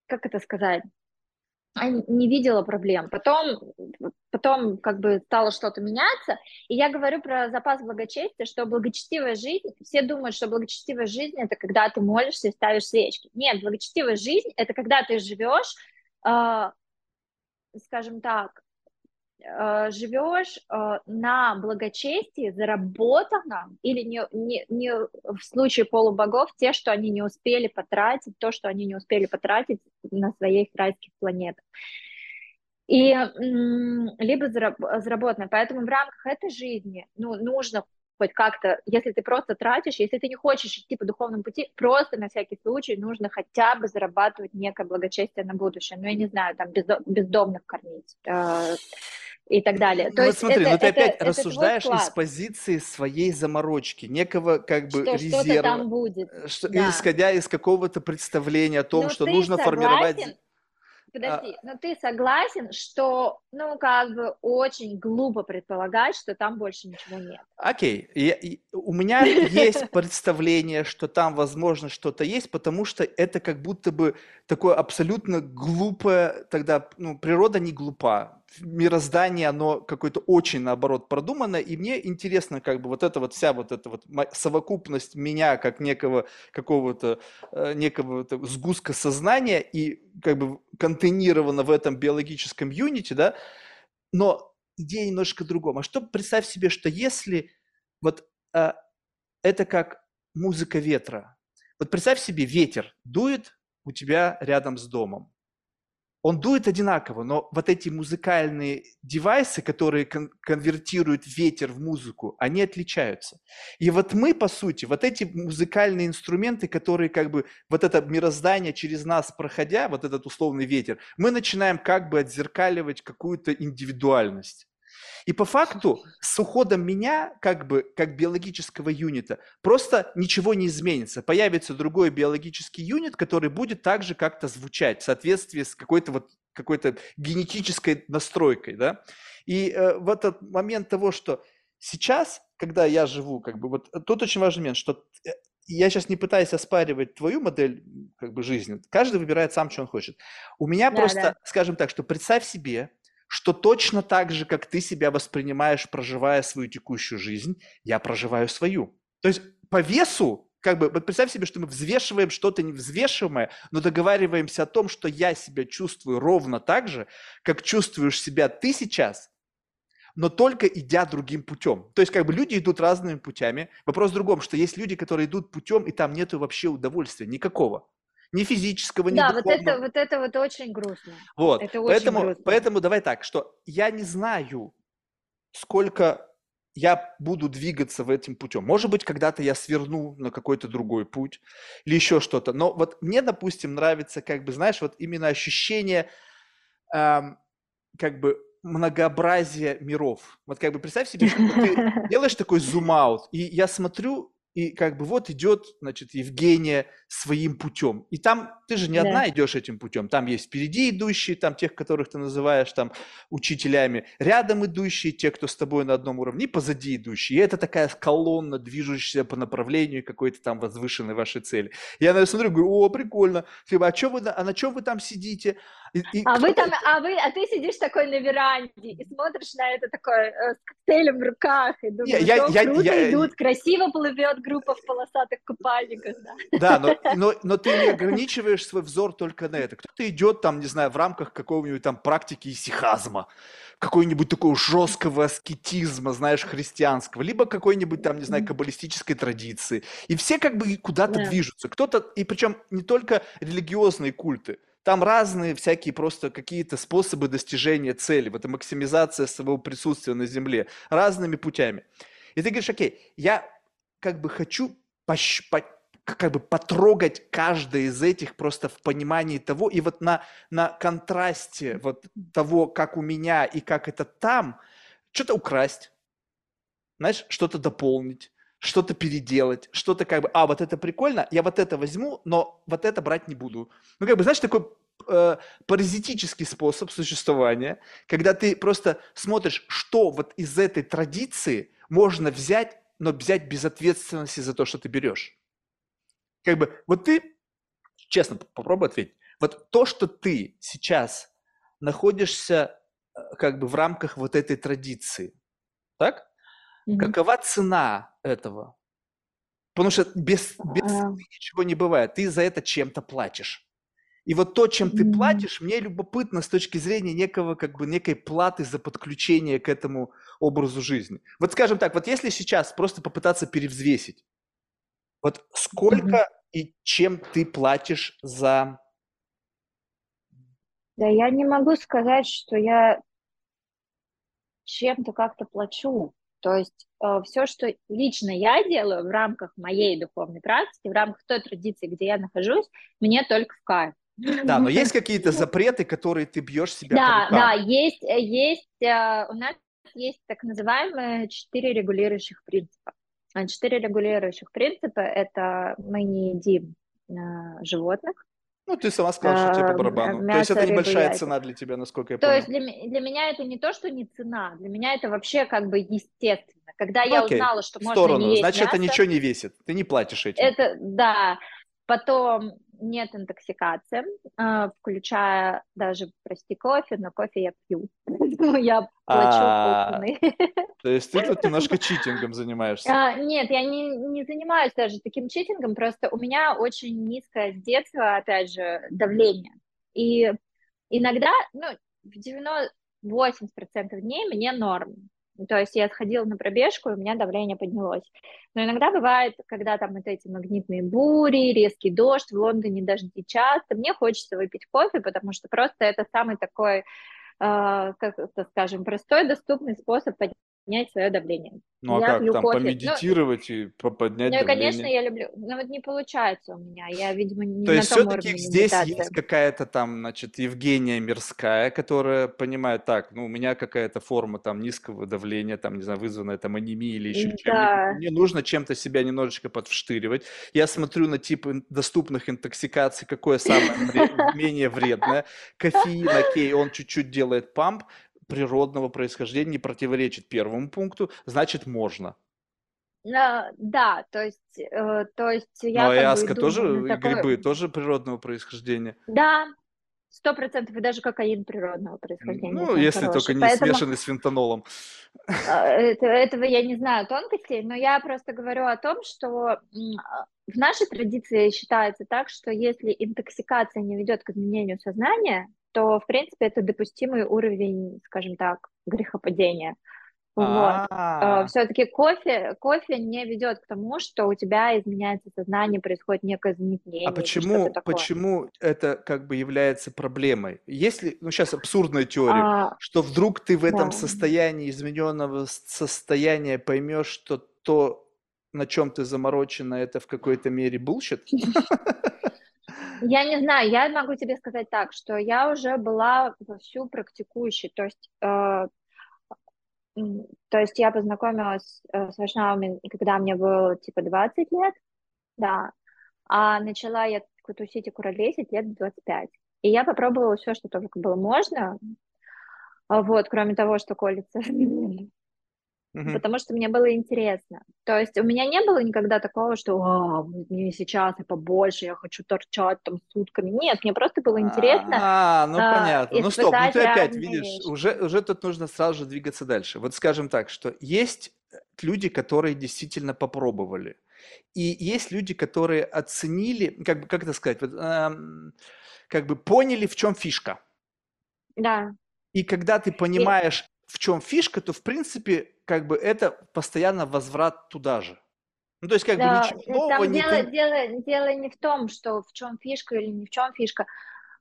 как это сказать, не видела проблем. Потом, потом как бы стало что-то меняться, и я говорю про запас благочестия, что благочестивая жизнь, все думают, что благочестивая жизнь это когда ты молишься и ставишь свечки. Нет, благочестивая жизнь это когда ты живешь, э, скажем так, э, живешь э, на благочестии, заработанном, или не, не, не в случае полубогов, те, что они не успели потратить, то, что они не успели потратить на своих райских планетах. И либо заработанное. Поэтому в рамках этой жизни ну, нужно хоть как-то, если ты просто тратишь, если ты не хочешь идти по духовному пути, просто на всякий случай нужно хотя бы зарабатывать некое благочестие на будущее. Ну, я не знаю, там бездомных кормить э, и так далее. Ну, То вот есть смотри, это, ну ты это, опять это рассуждаешь из позиции своей заморочки, некого как бы что резерва. Что-то там будет. Э, что, да. Исходя из какого-то представления о том, Но что нужно согласен, формировать Подожди, а... но ты согласен, что, ну, как бы очень глупо предполагать, что там больше ничего нет? Окей, okay. у меня есть представление, что там, возможно, что-то есть, потому что это как будто бы такое абсолютно глупое, тогда, ну, природа не глупа, мироздание, оно какое-то очень, наоборот, продумано, и мне интересно, как бы вот эта вот вся вот эта вот совокупность меня, как некого какого-то, э, некого сгустка сознания, и как бы контейнировано в этом биологическом юните, да, но идея немножко другом. А что, представь себе, что если вот э, это как музыка ветра, вот представь себе, ветер дует у тебя рядом с домом, он дует одинаково, но вот эти музыкальные девайсы, которые кон- конвертируют ветер в музыку, они отличаются. И вот мы, по сути, вот эти музыкальные инструменты, которые как бы вот это мироздание через нас проходя, вот этот условный ветер, мы начинаем как бы отзеркаливать какую-то индивидуальность. И по факту с уходом меня, как бы, как биологического юнита, просто ничего не изменится. Появится другой биологический юнит, который будет также как-то звучать в соответствии с какой-то вот какой-то генетической настройкой, да. И э, в этот момент того, что сейчас, когда я живу, как бы вот тут очень важный момент, что э, я сейчас не пытаюсь оспаривать твою модель как бы жизни. Каждый выбирает сам, что он хочет. У меня да, просто, да. скажем так, что представь себе, что точно так же, как ты себя воспринимаешь, проживая свою текущую жизнь, я проживаю свою. То есть по весу, как бы, вот представь себе, что мы взвешиваем что-то невзвешиваемое, но договариваемся о том, что я себя чувствую ровно так же, как чувствуешь себя ты сейчас, но только идя другим путем. То есть как бы люди идут разными путями. Вопрос в другом, что есть люди, которые идут путем, и там нету вообще удовольствия никакого ни физического, ни да, духовного. Да, вот это, вот это вот очень грустно. Вот, это очень поэтому, грустно. поэтому давай так, что я не знаю, сколько я буду двигаться в этим путем. Может быть, когда-то я сверну на какой-то другой путь или еще что-то. Но вот мне, допустим, нравится, как бы, знаешь, вот именно ощущение, эм, как бы, многообразия миров. Вот как бы представь себе, что ты делаешь такой зум-аут, и я смотрю и как бы вот идет, значит, Евгения своим путем. И там ты же не да. одна идешь этим путем. Там есть впереди идущие, там тех, которых ты называешь там учителями, рядом идущие, те, кто с тобой на одном уровне, и позади идущие. И это такая колонна, движущаяся по направлению какой-то там возвышенной вашей цели. Я на это смотрю, говорю, о, прикольно. Типа, а, вы, а на чем вы там сидите? И, и а вы там, а вы, а ты сидишь такой на веранде и смотришь на это такое э, с коктейлем в руках и думаешь, я, я, круто я, идут, я, красиво плывет группа в полосатых купальниках. Да, да но, но, но ты не ограничиваешь свой взор только на это. Кто-то идет там, не знаю, в рамках какого-нибудь там практики исихазма, какой-нибудь такого жесткого аскетизма, знаешь, христианского, либо какой-нибудь там, не знаю, каббалистической традиции. И все как бы куда-то да. движутся. Кто-то, и причем не только религиозные культы, там разные всякие просто какие-то способы достижения цели. Вот это максимизация своего присутствия на Земле. Разными путями. И ты говоришь, окей, я как бы хочу пощ- по- как бы потрогать каждое из этих просто в понимании того, и вот на, на контрасте вот того, как у меня и как это там, что-то украсть, знаешь, что-то дополнить, что-то переделать, что-то как бы, а, вот это прикольно, я вот это возьму, но вот это брать не буду. Ну, как бы, знаешь, такой э, паразитический способ существования, когда ты просто смотришь, что вот из этой традиции можно взять, но взять без ответственности за то, что ты берешь. Как бы, вот ты, честно, попробуй ответить, вот то, что ты сейчас находишься э, как бы в рамках вот этой традиции, так? Мгм. Какова цена этого? Потому что без, без А. цены ничего не бывает. Ты за это чем-то платишь. И вот то, чем ты платишь, мне любопытно с точки зрения некого, как бы, некой платы за подключение к этому образу жизни. Вот скажем так, вот если сейчас просто попытаться перевзвесить, вот сколько и чем ты платишь за... Да я не могу сказать, что я чем-то как-то плачу. То есть все, что лично я делаю в рамках моей духовной практики, в рамках той традиции, где я нахожусь, мне только в кайф. Да, но есть какие-то запреты, которые ты бьешь себя по Да, рукам? да, есть, э, есть, э, у нас есть так называемые четыре регулирующих принципа. А Четыре регулирующих принципа – это мы не едим э, животных, Ну, ты сама сказала, что тебе по Эм, барабану. То есть это небольшая яйца. цена для тебя, насколько я То понял. есть для, для меня это не то, что не цена, для меня это вообще как бы естественно. Когда Ну, я окей, узнала, что в можно сторону. не есть Значит, это мясо, ничего не весит. Ты не платишь этим. это, да, потом нет интоксикации, э, включая даже, прости, кофе, но кофе я пью. Ну, я плачу А. То есть ты тут немножко читингом занимаешься. А, Нет, я не, занимаюсь даже таким читингом, просто у меня очень низкое с детства, опять же, давление. И иногда, ну, в 90-80% дней мне норм. То есть я сходила на пробежку, и у меня давление поднялось. Но иногда бывает, когда там вот эти магнитные бури, резкий дождь, в Лондоне дожди часто, мне хочется выпить кофе, потому что просто это самый такой, э, как скажем, простой, доступный способ поднять свое давление. Ну а Я как там кофе. помедитировать и по- поднять Ну, и, конечно, давление? я люблю. Но вот не получается у меня. Я, видимо, не То на есть все-таки здесь медитации. есть какая-то там, значит, Евгения Мирская, которая понимает, так, ну у меня какая-то форма там низкого давления, там, не знаю, вызванная там анемией или еще чем-нибудь. Да. Мне нужно чем-то себя немножечко подвштыривать. Я смотрю на тип доступных интоксикаций, какое самое менее вредное. Кофеин, окей, он чуть-чуть делает памп, природного происхождения, не противоречит первому пункту, значит, можно. А, Да, то есть, э, то есть Ну, я а бы яска иду тоже, такой... грибы тоже природного происхождения. Да, сто процентов, и даже кокаин природного происхождения, Ну, если если только хороший. не Поэтому смешанный с фентанолом. а, это- этого я не знаю тонкостей, но я просто говорю о том, что а, в нашей традиции считается так, что если интоксикация не ведет к изменению сознания, то, в принципе, это допустимый уровень, скажем так, грехопадения. Вот. А, Все-таки кофе, кофе не ведет к тому, что у тебя изменяется сознание, происходит некое а замедление что-то почему, почему это как бы является проблемой? Если, ну сейчас абсурдная теория, А, что вдруг ты в этом да. состоянии, измененного состояния поймешь, что то, на чем ты заморочена, это в какой-то мере bullshit? Я не знаю, я могу тебе сказать так, что я уже была вовсю практикующей, то есть, э, то есть я познакомилась э, с вайшнавами, когда мне было типа 20 лет, да, а начала я тусить и куролесить лет в 25. И я попробовала все, что только было можно, а вот, кроме того, что колется. Мгм. Потому что мне было интересно. То есть у меня не было никогда такого, что «А, вот мне сейчас и побольше, я хочу торчать там сутками. Нет, мне просто было интересно А, ну а, понятно. Ну стоп, ну ты опять видишь, вещи. уже, уже тут нужно сразу же двигаться дальше. Вот скажем так, что есть э, люди, которые действительно попробовали, и есть люди, которые оценили, как бы, как это сказать, вот, эм, как бы поняли, в чем фишка. Да, И когда ты И- понимаешь, в чем фишка, то в принципе, как бы это постоянно возврат туда же. Ну, то есть, как бы да, ничего э, нового там не дело, дело, дело не в том, что в чем фишка или не в чем фишка.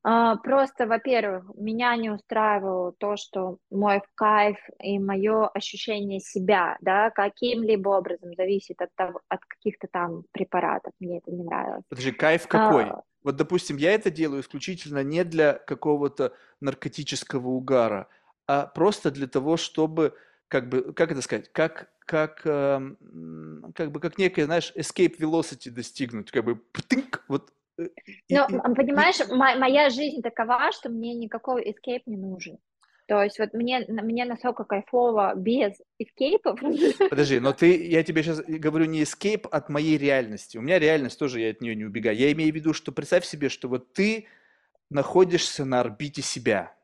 А, просто, во-первых, меня не устраивало то, что мой кайф и мое ощущение себя, да, каким-либо образом зависит от, того, от каких-то там препаратов. Мне это не нравилось. Подожди, кайф какой? А... Вот, допустим, я это делаю исключительно не для какого-то наркотического угара, а просто для того, чтобы, как бы, как это сказать, как, как, э, как бы, как некое, знаешь, escape velocity достигнуть, как бы, птынк, вот Э, ну, понимаешь, моя жизнь такова, что мне никакой escape не нужен. То есть вот мне, мне настолько кайфово без эскейпов. Подожди, но ты, я тебе сейчас говорю не эскейп от моей реальности. У меня реальность тоже, я от нее не убегаю. Я имею в виду, что представь себе, что вот ты находишься на орбите себя.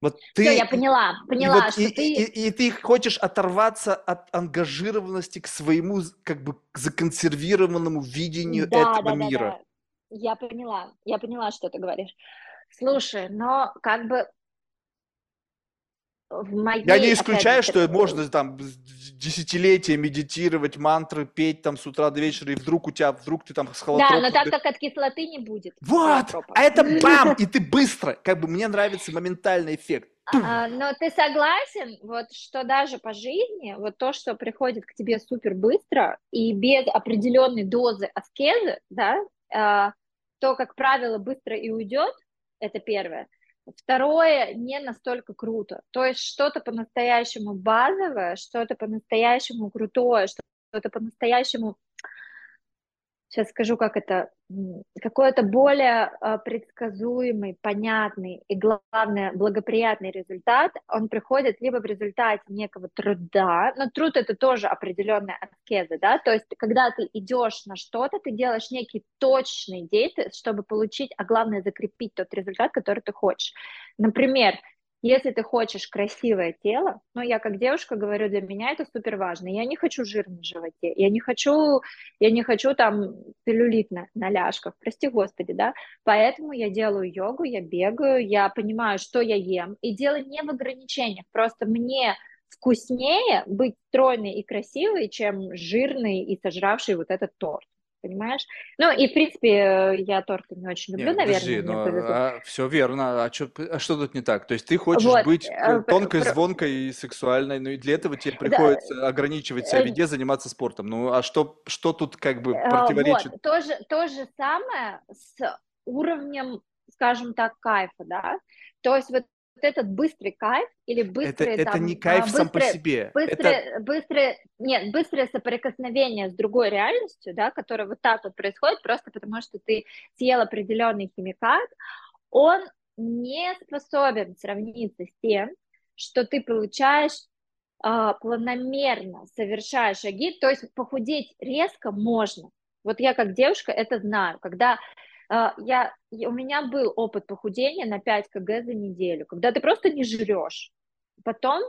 Вот ты, Все, я поняла, поняла, вот, что и, ты... И, и ты хочешь оторваться от ангажированности к своему как бы законсервированному видению да, этого да, мира. Да, да. Я поняла, я поняла, что ты говоришь. Слушай, но как бы в моей... Я не исключаю, опять, что можно там десятилетия медитировать, мантры петь там с утра до вечера, и вдруг у тебя, вдруг ты там с холотропом... Да, но так как от кислоты не будет. Вот! А это бам! И ты быстро! Как бы мне нравится моментальный эффект. А, но ты согласен, вот что даже по жизни, вот то, что приходит к тебе супер быстро и без определенной дозы аскезы, да, а, то, как правило, быстро и уйдет, это первое. Второе, не настолько круто. То есть что-то по-настоящему базовое, что-то по-настоящему крутое, что-то по-настоящему сейчас скажу, как это, какой-то более а, предсказуемый, понятный и, главное, благоприятный результат, он приходит либо в результате некого труда, но труд это тоже определенная аскеза, да, то есть когда ты идешь на что-то, ты делаешь некий точный действия, чтобы получить, а главное закрепить тот результат, который ты хочешь. Например, если ты хочешь красивое тело, ну, я как девушка говорю, для меня это супер важно. Я не хочу жир на животе, я не хочу, я не хочу там целлюлит на, на ляжках, прости господи, да. Поэтому я делаю йогу, я бегаю, я понимаю, что я ем. И дело не в ограничениях, просто мне вкуснее быть стройной и красивой, чем жирный и сожравший вот этот торт понимаешь? Ну, и, в принципе, я торты не очень люблю, Нет, наверное. Подожди, но, а, все верно. А что, а что тут не так? То есть ты хочешь вот, быть э, тонкой, про... звонкой и сексуальной, но и для этого тебе приходится да. ограничивать себя в еде, заниматься спортом. Ну, а что, что тут как бы э, противоречит? Вот, то же, то же самое с уровнем, скажем так, кайфа, да? То есть вот этот быстрый кайф или быстрый это, там, это не кайф быстрое, сам по себе. Быстрое, это... быстрое, нет, быстрое соприкосновение с другой реальностью, да, которое вот так вот происходит, просто потому что ты съел определенный химикат, он не способен сравниться с тем, что ты получаешь а, планомерно, совершая шаги, то есть похудеть резко можно. Вот я как девушка это знаю, когда а, я, у меня был опыт похудения на 5 кг за неделю, когда ты просто не жрешь. Потом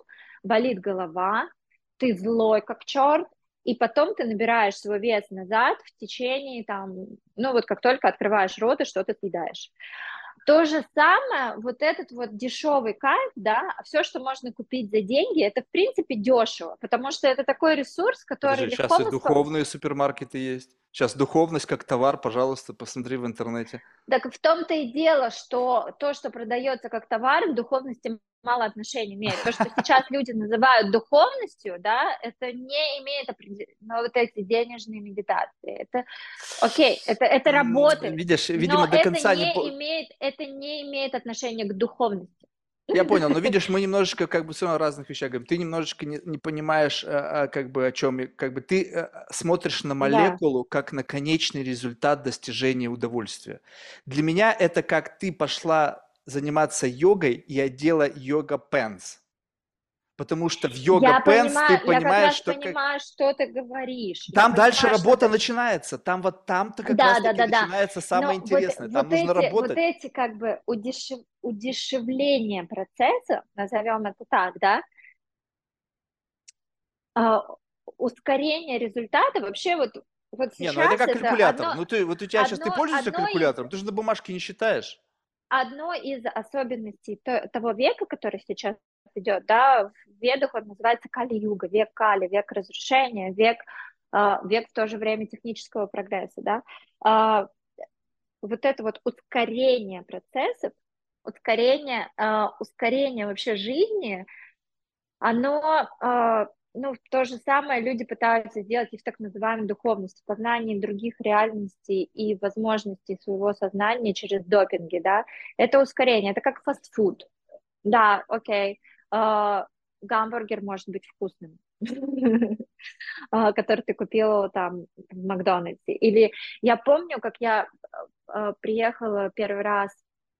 болит голова, ты злой как черт, и потом ты набираешь свой вес назад в течение там, ну вот как только открываешь рот и что-то съедаешь. То же самое, вот этот вот дешевый кайф, да, все, что можно купить за деньги, это в принципе дешево, потому что это такой ресурс, который Подожди, сейчас и духовные супермаркеты есть. Сейчас духовность как товар, пожалуйста, посмотри в интернете. Так в том-то и дело, что то, что продается как товар, к духовности мало отношения имеет. То, что сейчас люди называют духовностью, да, это не имеет определенного вот эти денежные медитации. Это окей, это, это работает. Видишь, видимо, но до конца это не, не имеет, это не имеет отношения к духовности. Я понял, но видишь, мы немножечко как бы все равно разных вещах говорим. Ты немножечко не, не понимаешь, а, а, как бы о чем, как бы ты а, смотришь на молекулу да. как на конечный результат достижения удовольствия. Для меня это как ты пошла заниматься йогой и одела йога пенс. Потому что в йога пенс ты понимаешь, я что... Я понимаю, что ты говоришь. Там я дальше понимаю, работа ты... начинается. Там вот там-то как да, раз да, да, начинается да. самое Но интересное. Вот, там вот нужно эти, работать. Вот эти как бы удешев... удешевления процесса, назовем это так, да, uh, ускорение результата, вообще вот вот сейчас не, ну это как калькулятор. Одно, ну ты вот у тебя одно, сейчас ты пользуешься калькулятором, из... ты же на бумажке не считаешь. Одно из особенностей того века, который сейчас идет, да, в ведах он называется Кали-юга, век Кали, век разрушения, век, э, век в то же время технического прогресса, да. Э, вот это вот ускорение процессов, ускорение, э, ускорение вообще жизни, оно, ну, то же самое люди пытаются сделать и в так называемой духовности, познании других реальностей и возможностей своего сознания через допинги, да, это ускорение, это как фастфуд, да, окей, э, гамбургер может быть вкусным, а, который ты купил там в Макдональдсе. Или я помню, как я а, приехала первый раз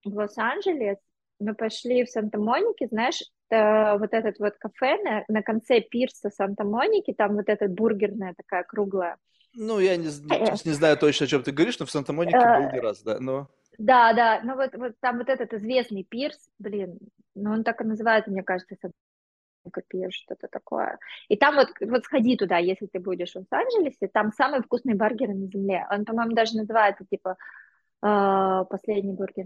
в Лос-Анджелес, мы пошли в Санта-Монике, знаешь, вот этот вот кафе на, на конце пирса Санта-Моники, там вот эта бургерная такая круглая. Ну, я не, не, не знаю точно, о чем ты говоришь, но в Санта-Монике был не раз, да, но... Да, да, ну вот, вот там вот этот известный пирс, блин, ну он так и называется, мне кажется, копируешь что-то такое. И там вот, вот сходи туда, если ты будешь в Лос-Анджелесе, там самый вкусный бургер на земле. Он, по-моему, даже называется, типа, э, последний бургер.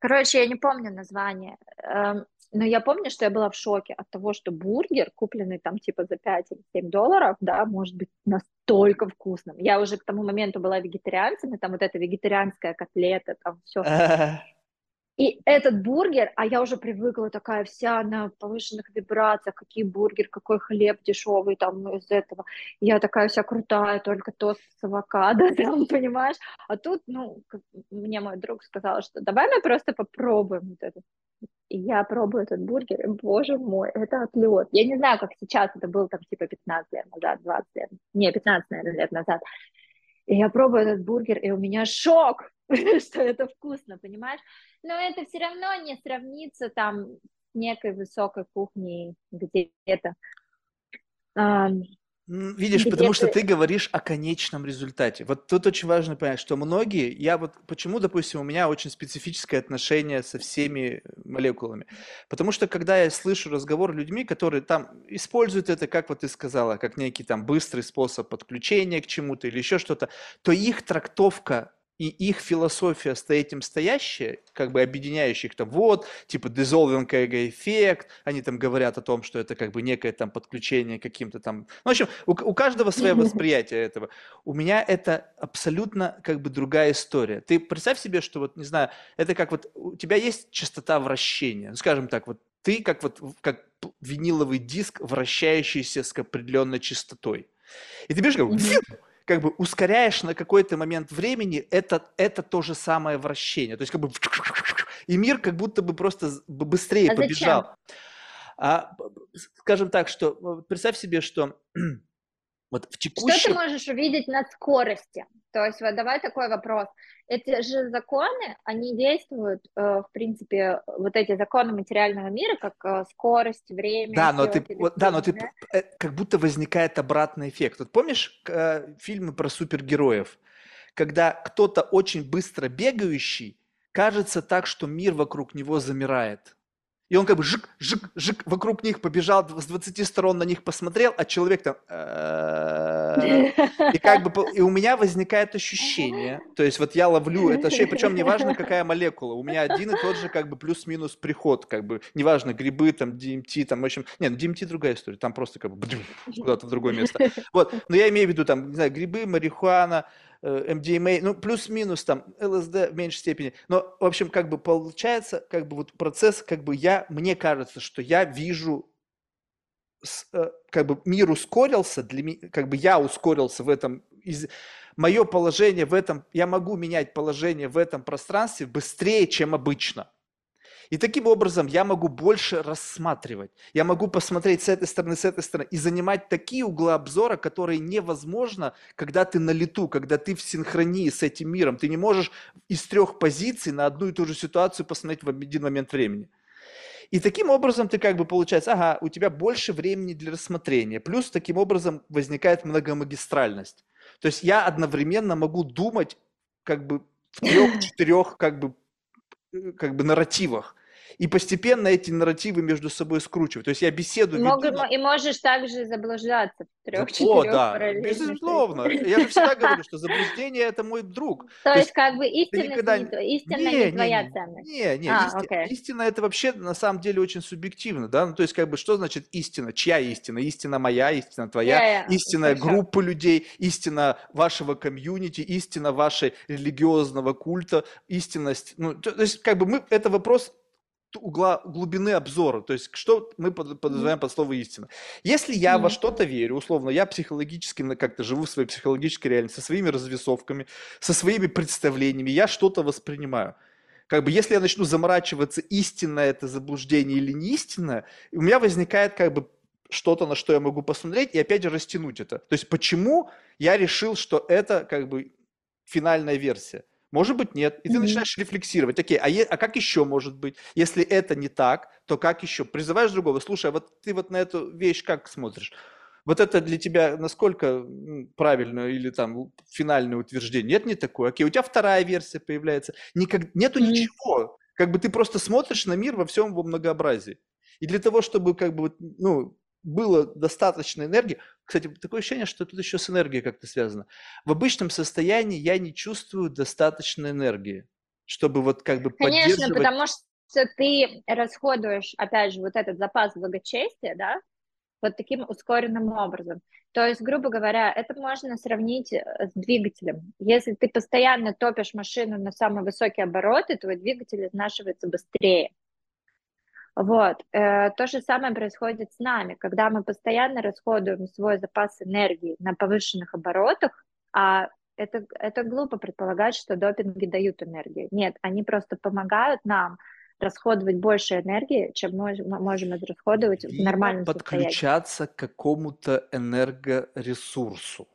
Короче, я не помню название, э, но я помню, что я была в шоке от того, что бургер, купленный там, типа, за 5 или 7 долларов, да, может быть настолько вкусным. Я уже к тому моменту была вегетарианцем, и там вот эта вегетарианская котлета, там все. И этот бургер, а я уже привыкла такая вся на повышенных вибрациях, какие бургер, какой хлеб дешевый там из этого. Я такая вся крутая, только тост с авокадо, там, понимаешь? А тут, ну, мне мой друг сказал, что давай мы просто попробуем вот это. И я пробую этот бургер, боже мой, это отлет. Я не знаю, как сейчас, это было там типа 15 лет назад, 20 лет, не, 15, наверное, лет назад. И я пробую этот бургер, и у меня шок, что это вкусно, понимаешь? Но это все равно не сравнится там с некой высокой кухней где-то. Видишь, Где потому ты... что ты говоришь о конечном результате. Вот тут очень важно понять, что многие, я вот почему, допустим, у меня очень специфическое отношение со всеми молекулами. Потому что когда я слышу разговор людьми, которые там используют это, как вот ты сказала, как некий там быстрый способ подключения к чему-то или еще что-то, то их трактовка и их философия стоит этим стоящая, как бы объединяющая их-то, вот, типа dissolving эффект, они там говорят о том, что это как бы некое там подключение каким-то там, ну, в общем, у, у каждого свое восприятие этого. У меня это абсолютно как бы другая история. Ты представь себе, что вот, не знаю, это как вот, у тебя есть частота вращения, ну, скажем так, вот ты как вот, как виниловый диск, вращающийся с определенной частотой. И ты берешь как как бы ускоряешь на какой-то момент времени, это, это то же самое вращение. То есть как бы и мир как будто бы просто быстрее а побежал. А, скажем так, что представь себе, что вот в текущем... Что ты можешь увидеть на скорости? То есть вот давай такой вопрос. Эти же законы, они действуют, э, в принципе, вот эти законы материального мира, как э, скорость, время. Да, но ты, вот, да, но ты, э, как будто возникает обратный эффект. Вот помнишь фильмы про супергероев, когда кто-то очень быстро бегающий, кажется так, что мир вокруг него замирает. И он как бы жик, жик, жик вокруг них побежал, с 20 сторон на них посмотрел, а человек там... И как бы... И у меня возникает ощущение, то есть вот я ловлю это ощущение, причем неважно, какая молекула, у меня один и тот же как бы плюс-минус приход, как бы, неважно, грибы, там, DMT, там, в общем... Нет, ну, DMT другая история, там просто как бы куда-то в другое место. Вот, но я имею в виду там, не знаю, грибы, марихуана, MDMA, э, ну, плюс-минус там, ЛСД в меньшей степени. Но, в общем, как бы получается, как бы вот процесс, как бы я, мне кажется, что я вижу, э, как бы мир ускорился, для как бы я ускорился в этом, из, мое положение в этом, я могу менять положение в этом пространстве быстрее, чем обычно. И таким образом я могу больше рассматривать. Я могу посмотреть с этой стороны, с этой стороны и занимать такие углы обзора, которые невозможно, когда ты на лету, когда ты в синхронии с этим миром. Ты не можешь из трех позиций на одну и ту же ситуацию посмотреть в один момент времени. И таким образом ты как бы получается, ага, у тебя больше времени для рассмотрения. Плюс таким образом возникает многомагистральность. То есть я одновременно могу думать как бы в трех-четырех как бы, э, как бы нарративах. И постепенно эти нарративы между собой скручивать. То есть я беседу Мог- веду... И можешь также заблуждаться в О, трех-четырех да, безусловно. Я же всегда говорю, что заблуждение – это мой друг. То То есть как бы истинность никогда не истина Не, не не, твоя не, ценность. Не, не, А, исти- окей. истина это вообще на самом деле очень субъективно, да, ну то есть как бы что значит истина, чья истина, истина моя, истина твоя, Я- я- истина хорошо. группы людей, истина вашего комьюнити, истина вашей религиозного культа, истинность, ну то, то есть как бы мы, это вопрос угла глубины обзора, то есть что мы под- подразумеваем под слово истина. Если я во Мгм. что-то верю, условно, я психологически как-то живу в своей психологической реальности, со своими развесовками, со своими представлениями, я что-то воспринимаю. Как бы если я начну заморачиваться, истинно это заблуждение или не истинно, у меня возникает как бы что-то, на что я могу посмотреть, и опять же растянуть это. То есть почему я решил, что это как бы финальная версия? Может быть, нет. И ты Мгм. начинаешь рефлексировать. Окей, а, е- а как еще может быть? Если это не так, то как еще? Призываешь другого. Слушай, а вот ты вот на эту вещь как смотришь? Вот это для тебя насколько м, правильное или там финальное утверждение? Нет, не такое. Окей, у тебя вторая версия появляется. Никак, нету Мгм. ничего. Как бы ты просто смотришь на мир во всем его многообразии. И для того, чтобы как бы, ну, было достаточно энергии, кстати, такое ощущение, что тут еще с энергией как-то связано. В обычном состоянии я не чувствую достаточно энергии, чтобы вот как бы Конечно, поддерживать... потому что ты расходуешь, опять же, вот этот запас благочестия, да, вот таким ускоренным образом. То есть, грубо говоря, это можно сравнить э, с двигателем. Если ты постоянно топишь машину на самые высокие обороты, твой двигатель изнашивается быстрее. Вот. Э, То же самое происходит с нами, когда мы постоянно расходуем свой запас энергии на повышенных оборотах, а это, это глупо предполагать, что допинги дают энергию. Нет, они просто помогают нам расходовать больше энергии, чем мы можем израсходовать в Видимо, нормальном состоянии. подключаться к какому-то энергоресурсу.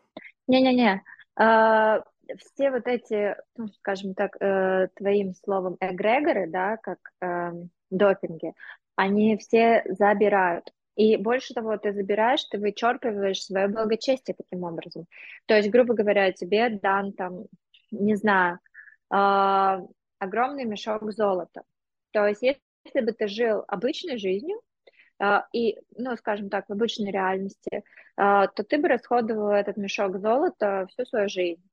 Не-не-не. А, Все вот эти, ну, скажем так, э, твоим словом, эгрегоры, да, как эм, допинги, они все забирают. И больше того, ты забираешь, ты вычерпываешь свое благочестие таким образом. То есть, грубо говоря, тебе дан там, не знаю, а, огромный мешок золота. То есть, если бы ты жил обычной жизнью, а, и, ну, скажем так, в обычной реальности, а, то ты бы расходовал этот мешок золота всю свою жизнь.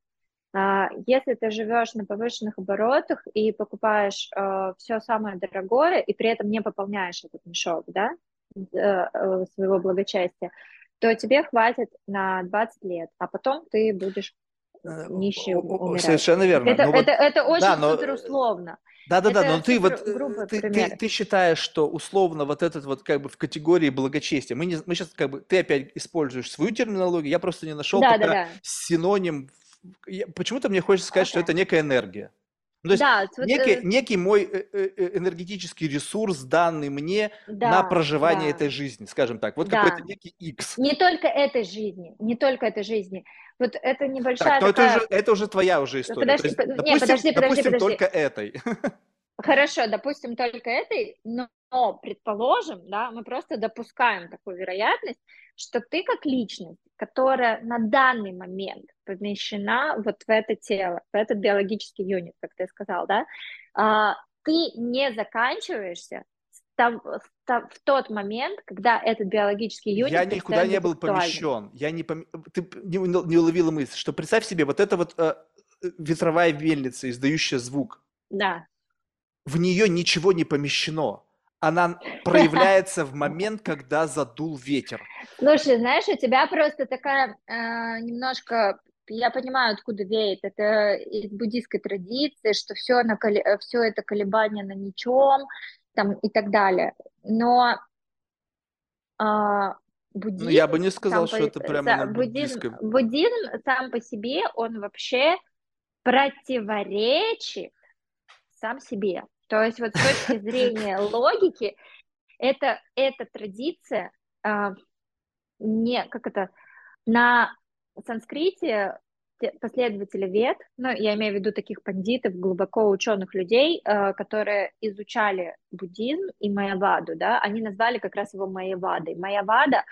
А, Если ты живешь на повышенных оборотах и покупаешь все самое дорогое, и при этом не пополняешь этот мешок, да, э, э, своего благочестия, то тебе хватит на 20 лет, а потом ты будешь Э, нищим умирать. Совершенно верно. Это, Но вот- это, это очень да, но- супер условно. Да-да-да, но ты вот, э, ты, ты, ты считаешь, что условно вот этот вот как бы в категории благочестия, мы, не, мы сейчас как бы, ты опять используешь свою терминологию, я просто не нашел Да, да, да. синоним. Почему-то мне хочется сказать, что Окей. это некая энергия. Ну, то есть Да, вот, некий, э, некий мой э, э, энергетический ресурс, данный мне да, на проживание да. этой жизни, скажем так. Вот Да. какой-то некий X. Не только этой жизни, не только этой жизни. Вот это Так, небольшая это такая... уже, это уже твоя уже история. подожди, есть, не, допустим, подожди, подожди, допустим, подожди. только этой. Хорошо, допустим, только этой, но, но предположим, да, мы просто допускаем такую вероятность, что ты как личность, которая на данный момент помещена вот в это тело, в этот биологический юнит, как ты сказал, да, а, ты не заканчиваешься с там- в тот момент, когда этот биологический юнит Я никуда не был помещен. Я не пом- Ты не, не уловила мысль, что представь себе, вот эта вот э, э, ветровая мельница, издающая звук, Да, в нее ничего не помещено. Она проявляется в момент, когда задул ветер. Слушай, знаешь, у тебя просто такая э, немножко, я понимаю, откуда веет, это из буддийской традиции, что все, на, все это колебание на ничем, там и так далее. Но а, буддизм, Ну, я бы не сказал, что по- это прямо на буддизм, буддизм сам по себе, он вообще противоречит сам себе. То есть вот с точки зрения логики, это, эта традиция а, не, как это, на санскрите те- последователи вед, ну, я имею в виду таких пандитов, глубоко ученых людей, э, которые изучали буддизм и майяваду, да, они назвали как раз его майявадой. Майявада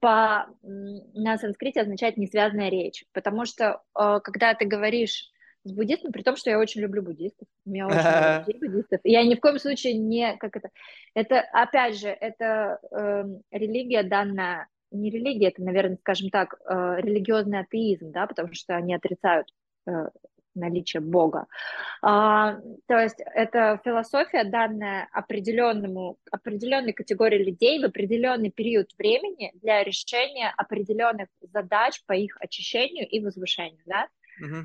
по, на санскрите означает несвязная речь, потому что э, когда ты говоришь с буддистом, при том, что я очень люблю буддистов. У меня очень много друзей буддистов. Я ни в коем случае не, как это, это, опять же, это э, религия данная, не религия, это, наверное, скажем так, э, религиозный атеизм, да, потому что они отрицают э, наличие Бога. А, то есть это философия, данная определенному, определенной категории людей в определенный период времени для решения определенных задач по их очищению и возвышению. Да?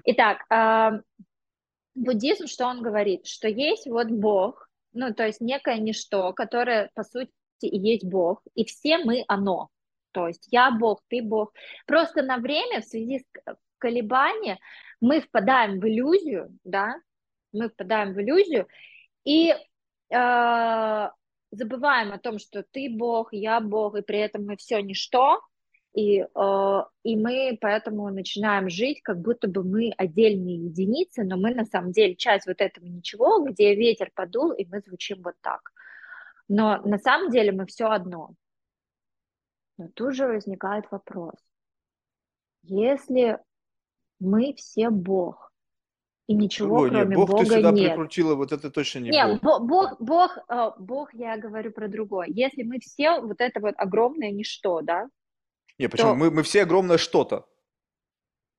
Итак, а, буддизм, что он говорит? Что есть вот Бог, ну, то есть некое ничто, которое, по сути, и есть Бог, и все мы оно. То есть я Бог, ты Бог. Просто на время в связи с колебанием мы впадаем в иллюзию, да, мы впадаем в иллюзию и э, забываем о том, что ты Бог, я Бог, и при этом мы все ничто, и, э, и мы поэтому начинаем жить, как будто бы мы отдельные единицы, но мы на самом деле часть вот этого ничего, где ветер подул, и мы звучим вот так. Но на самом деле мы все одно. Но тут же возникает вопрос. Если мы все Бог. И ничего, Ой, кроме нет, Бог Бога ты сюда нет. прикрутила, вот это точно не нет, Бог. Бог, Бог, э, Бог, я говорю про другое. Если мы все вот это вот огромное ничто, да? Не, почему? То... Мы, мы все огромное что-то.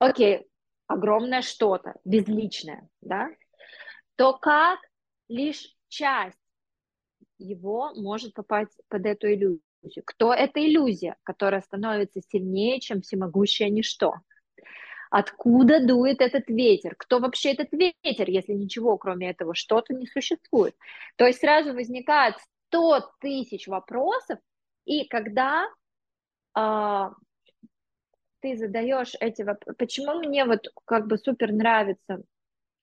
Окей, огромное что-то, безличное, да? То как лишь часть его может попасть под эту иллюзию? Кто эта иллюзия, которая становится сильнее, чем всемогущее ничто? Откуда дует этот ветер? Кто вообще этот ветер, если ничего, кроме этого, что-то не существует? То есть сразу возникает 100 тысяч вопросов, и когда ты задаешь эти вопросы, почему мне вот как бы супер нравится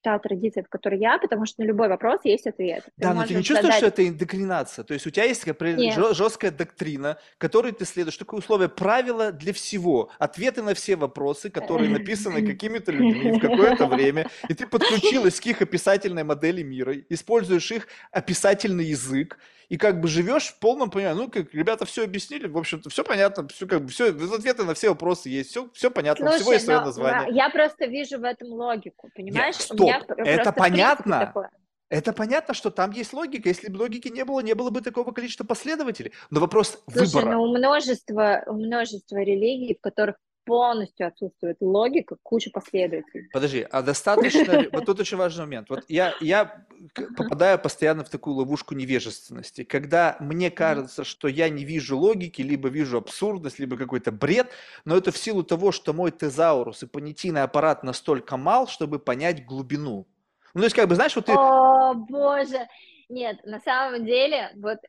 та традиция, в которой я, потому что на любой вопрос есть ответ. Ты да, но ты не чувствуешь, задать... что это индокринация? То есть у тебя есть такая жесткая доктрина, которой ты следуешь, такое условие, правила для всего, ответы на все вопросы, которые написаны какими-то людьми в какое-то время, и ты подключилась к их описательной модели мира, используешь их описательный язык, и как бы живешь в полном понимании. Ну, как ребята все объяснили, в общем-то, все понятно, все как бы все, ответы на все вопросы есть, все, все понятно, Слушай, всего есть свое название. Я просто вижу в этом логику, понимаешь? Нет, стоп, это понятно. Это понятно, что там есть логика. Если бы логики не было, не было бы такого количества последователей. Но вопрос Слушай, выбора. ну у множества, у множества религий, в которых полностью отсутствует логика, куча последователей. Подожди, а достаточно... Вот тут очень важный момент. Вот я, я попадаю постоянно в такую ловушку невежественности, когда мне кажется, что я не вижу логики, либо вижу абсурдность, либо какой-то бред, но это в силу того, что мой тезаурус и понятийный аппарат настолько мал, чтобы понять глубину. Ну, то есть, как бы, знаешь, вот ты... О, боже! Нет, на самом деле, вот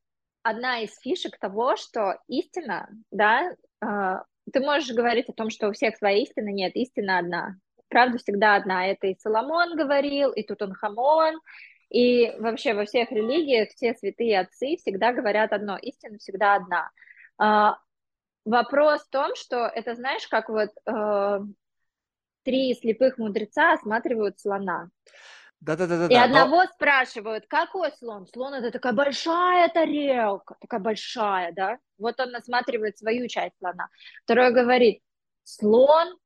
одна из фишек того, что истина, да, а, ты можешь говорить о том, что у всех своя истина, нет, истина одна. Правда всегда одна. Это и Соломон говорил, и Тутанхамон, и вообще во всех религиях все святые отцы всегда говорят одно, истина всегда одна. А, вопрос в том, что это, знаешь, как вот э, три слепых мудреца осматривают слона. Да-да-да. И одного но... спрашивают, какой слон? Слон это такая большая тарелка, такая большая, да? Вот он осматривает свою часть слона. Второй говорит, слон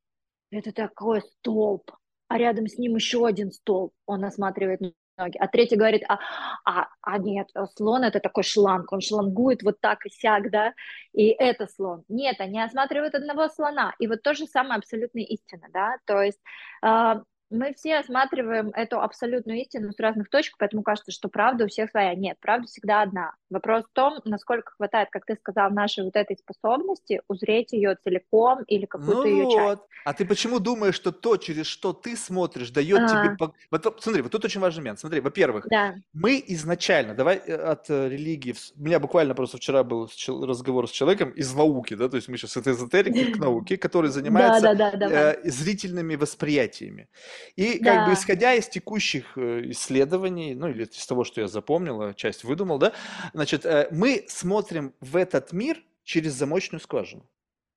это такой столб, а рядом с ним еще один столб. Он осматривает ноги. А третий говорит, а, а, а нет, слон это такой шланг, он шлангует вот так и сяк, да, и это слон. Нет, они осматривают одного слона. И вот то же самое абсолютная истина, да, то есть э, мы все осматриваем эту абсолютную истину с разных точек, поэтому кажется, что правда у всех своя. Нет, правда всегда одна. Вопрос в том, насколько хватает, как ты сказал, нашей вот этой способности узреть ее целиком или какую-то ну ее вот. часть. А ты почему думаешь, что то, через что ты смотришь, дает а. тебе... Вот, смотри, вот тут очень важный момент. Смотри, во-первых, да. мы изначально, давай э, от э, религии, у меня буквально просто вчера был разговор с человеком из науки, да, то есть мы сейчас от эзотерики к науке, который занимается э, зрительными восприятиями. И да. как бы исходя из текущих э, исследований, ну или из того, что я запомнил, часть выдумал, да, значит, э, мы смотрим в этот мир через замочную скважину.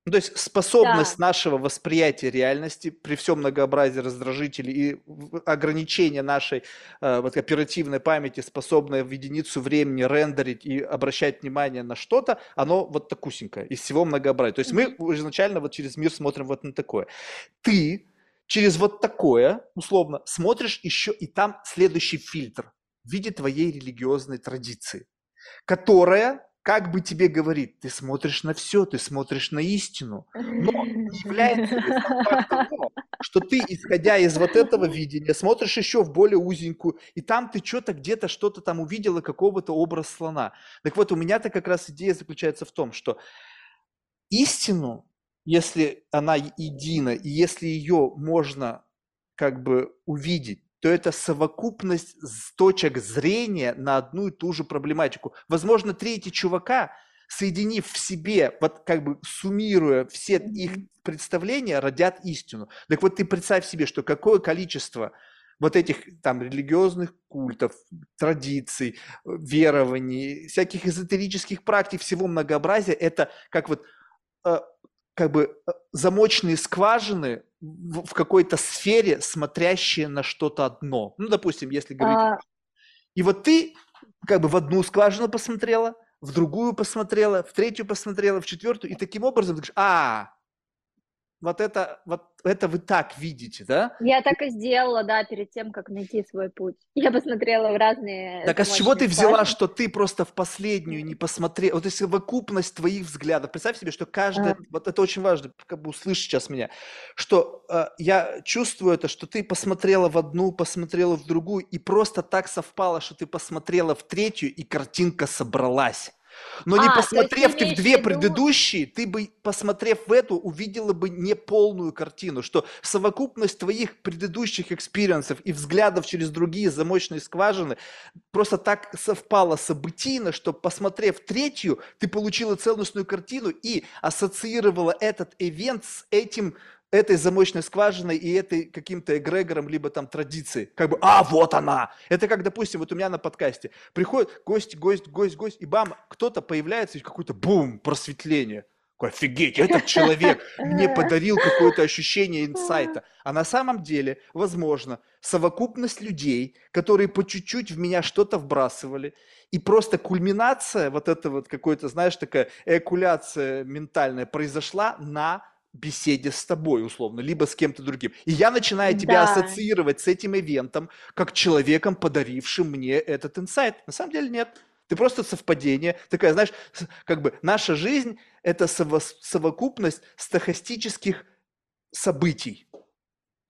Ну, то есть способность да. нашего восприятия реальности при всем многообразии раздражителей и ограничения нашей э, вот, оперативной памяти, способная в единицу времени рендерить и обращать внимание на что-то, оно вот такусенькое из всего многообразия. То есть мы изначально вот через мир смотрим вот на такое. Ты через вот такое, условно, смотришь еще, и там следующий фильтр в виде твоей религиозной традиции, которая как бы тебе говорит, ты смотришь на все, ты смотришь на истину, но не является ли факт того, что ты, исходя из вот этого видения, смотришь еще в более узенькую, и там ты что-то где-то что-то там увидела, какого-то образ слона. Так вот, у меня-то как раз идея заключается в том, что истину, если она едина, и если ее можно как бы увидеть, то это совокупность точек зрения на одну и ту же проблематику. Возможно, третий чувака, соединив в себе, вот как бы суммируя все их представления, родят истину. Так вот ты представь себе, что какое количество вот этих там религиозных культов, традиций, верований, всяких эзотерических практик, всего многообразия, это как вот э, как бы э, замочные скважины в, в какой-то сфере, смотрящие на что-то одно. Ну, допустим, если говорить... А... И вот ты как бы в одну скважину посмотрела, в другую посмотрела, в третью посмотрела, в четвертую, и таким образом ты говоришь, а, вот это, вот это вы так видите, да? Я так и сделала, да, перед тем, как найти свой путь. Я посмотрела в разные... Так а с чего ты взяла, что ты просто в последнюю не посмотрела? Вот если совокупность твоих взглядов. Представь себе, что каждая... А. Вот это очень важно, как бы услышь сейчас меня. Что э, я чувствую это, что ты посмотрела в одну, посмотрела в другую, и просто так совпало, что ты посмотрела в третью, и картинка собралась. Но не а, посмотрев ты в две предыдущие, ты бы, посмотрев в эту, увидела бы неполную картину, что совокупность твоих предыдущих experience ов и взглядов через другие замочные скважины просто так совпала событийно, что, посмотрев третью, ты получила целостную картину и ассоциировала этот event с этим этой замочной скважиной и этой каким-то эгрегором, либо там традицией. Как бы, а, вот она! Это как, допустим, вот у меня на подкасте. Приходит гость, гость, гость, гость, и бам, кто-то появляется, и какой-то бум, просветление. Офигеть, этот человек мне подарил какое-то ощущение инсайта. А на самом деле, возможно, совокупность людей, которые по чуть-чуть в меня что-то вбрасывали, и просто кульминация, вот это вот какой-то, знаешь, такая экуляция ментальная произошла на беседе с тобой, условно, либо с кем-то другим. И я начинаю тебя да. ассоциировать с этим ивентом, как человеком, подарившим мне этот инсайт. На самом деле нет. Ты просто совпадение. Такая, знаешь, как бы наша жизнь – это сово- совокупность стахастических событий.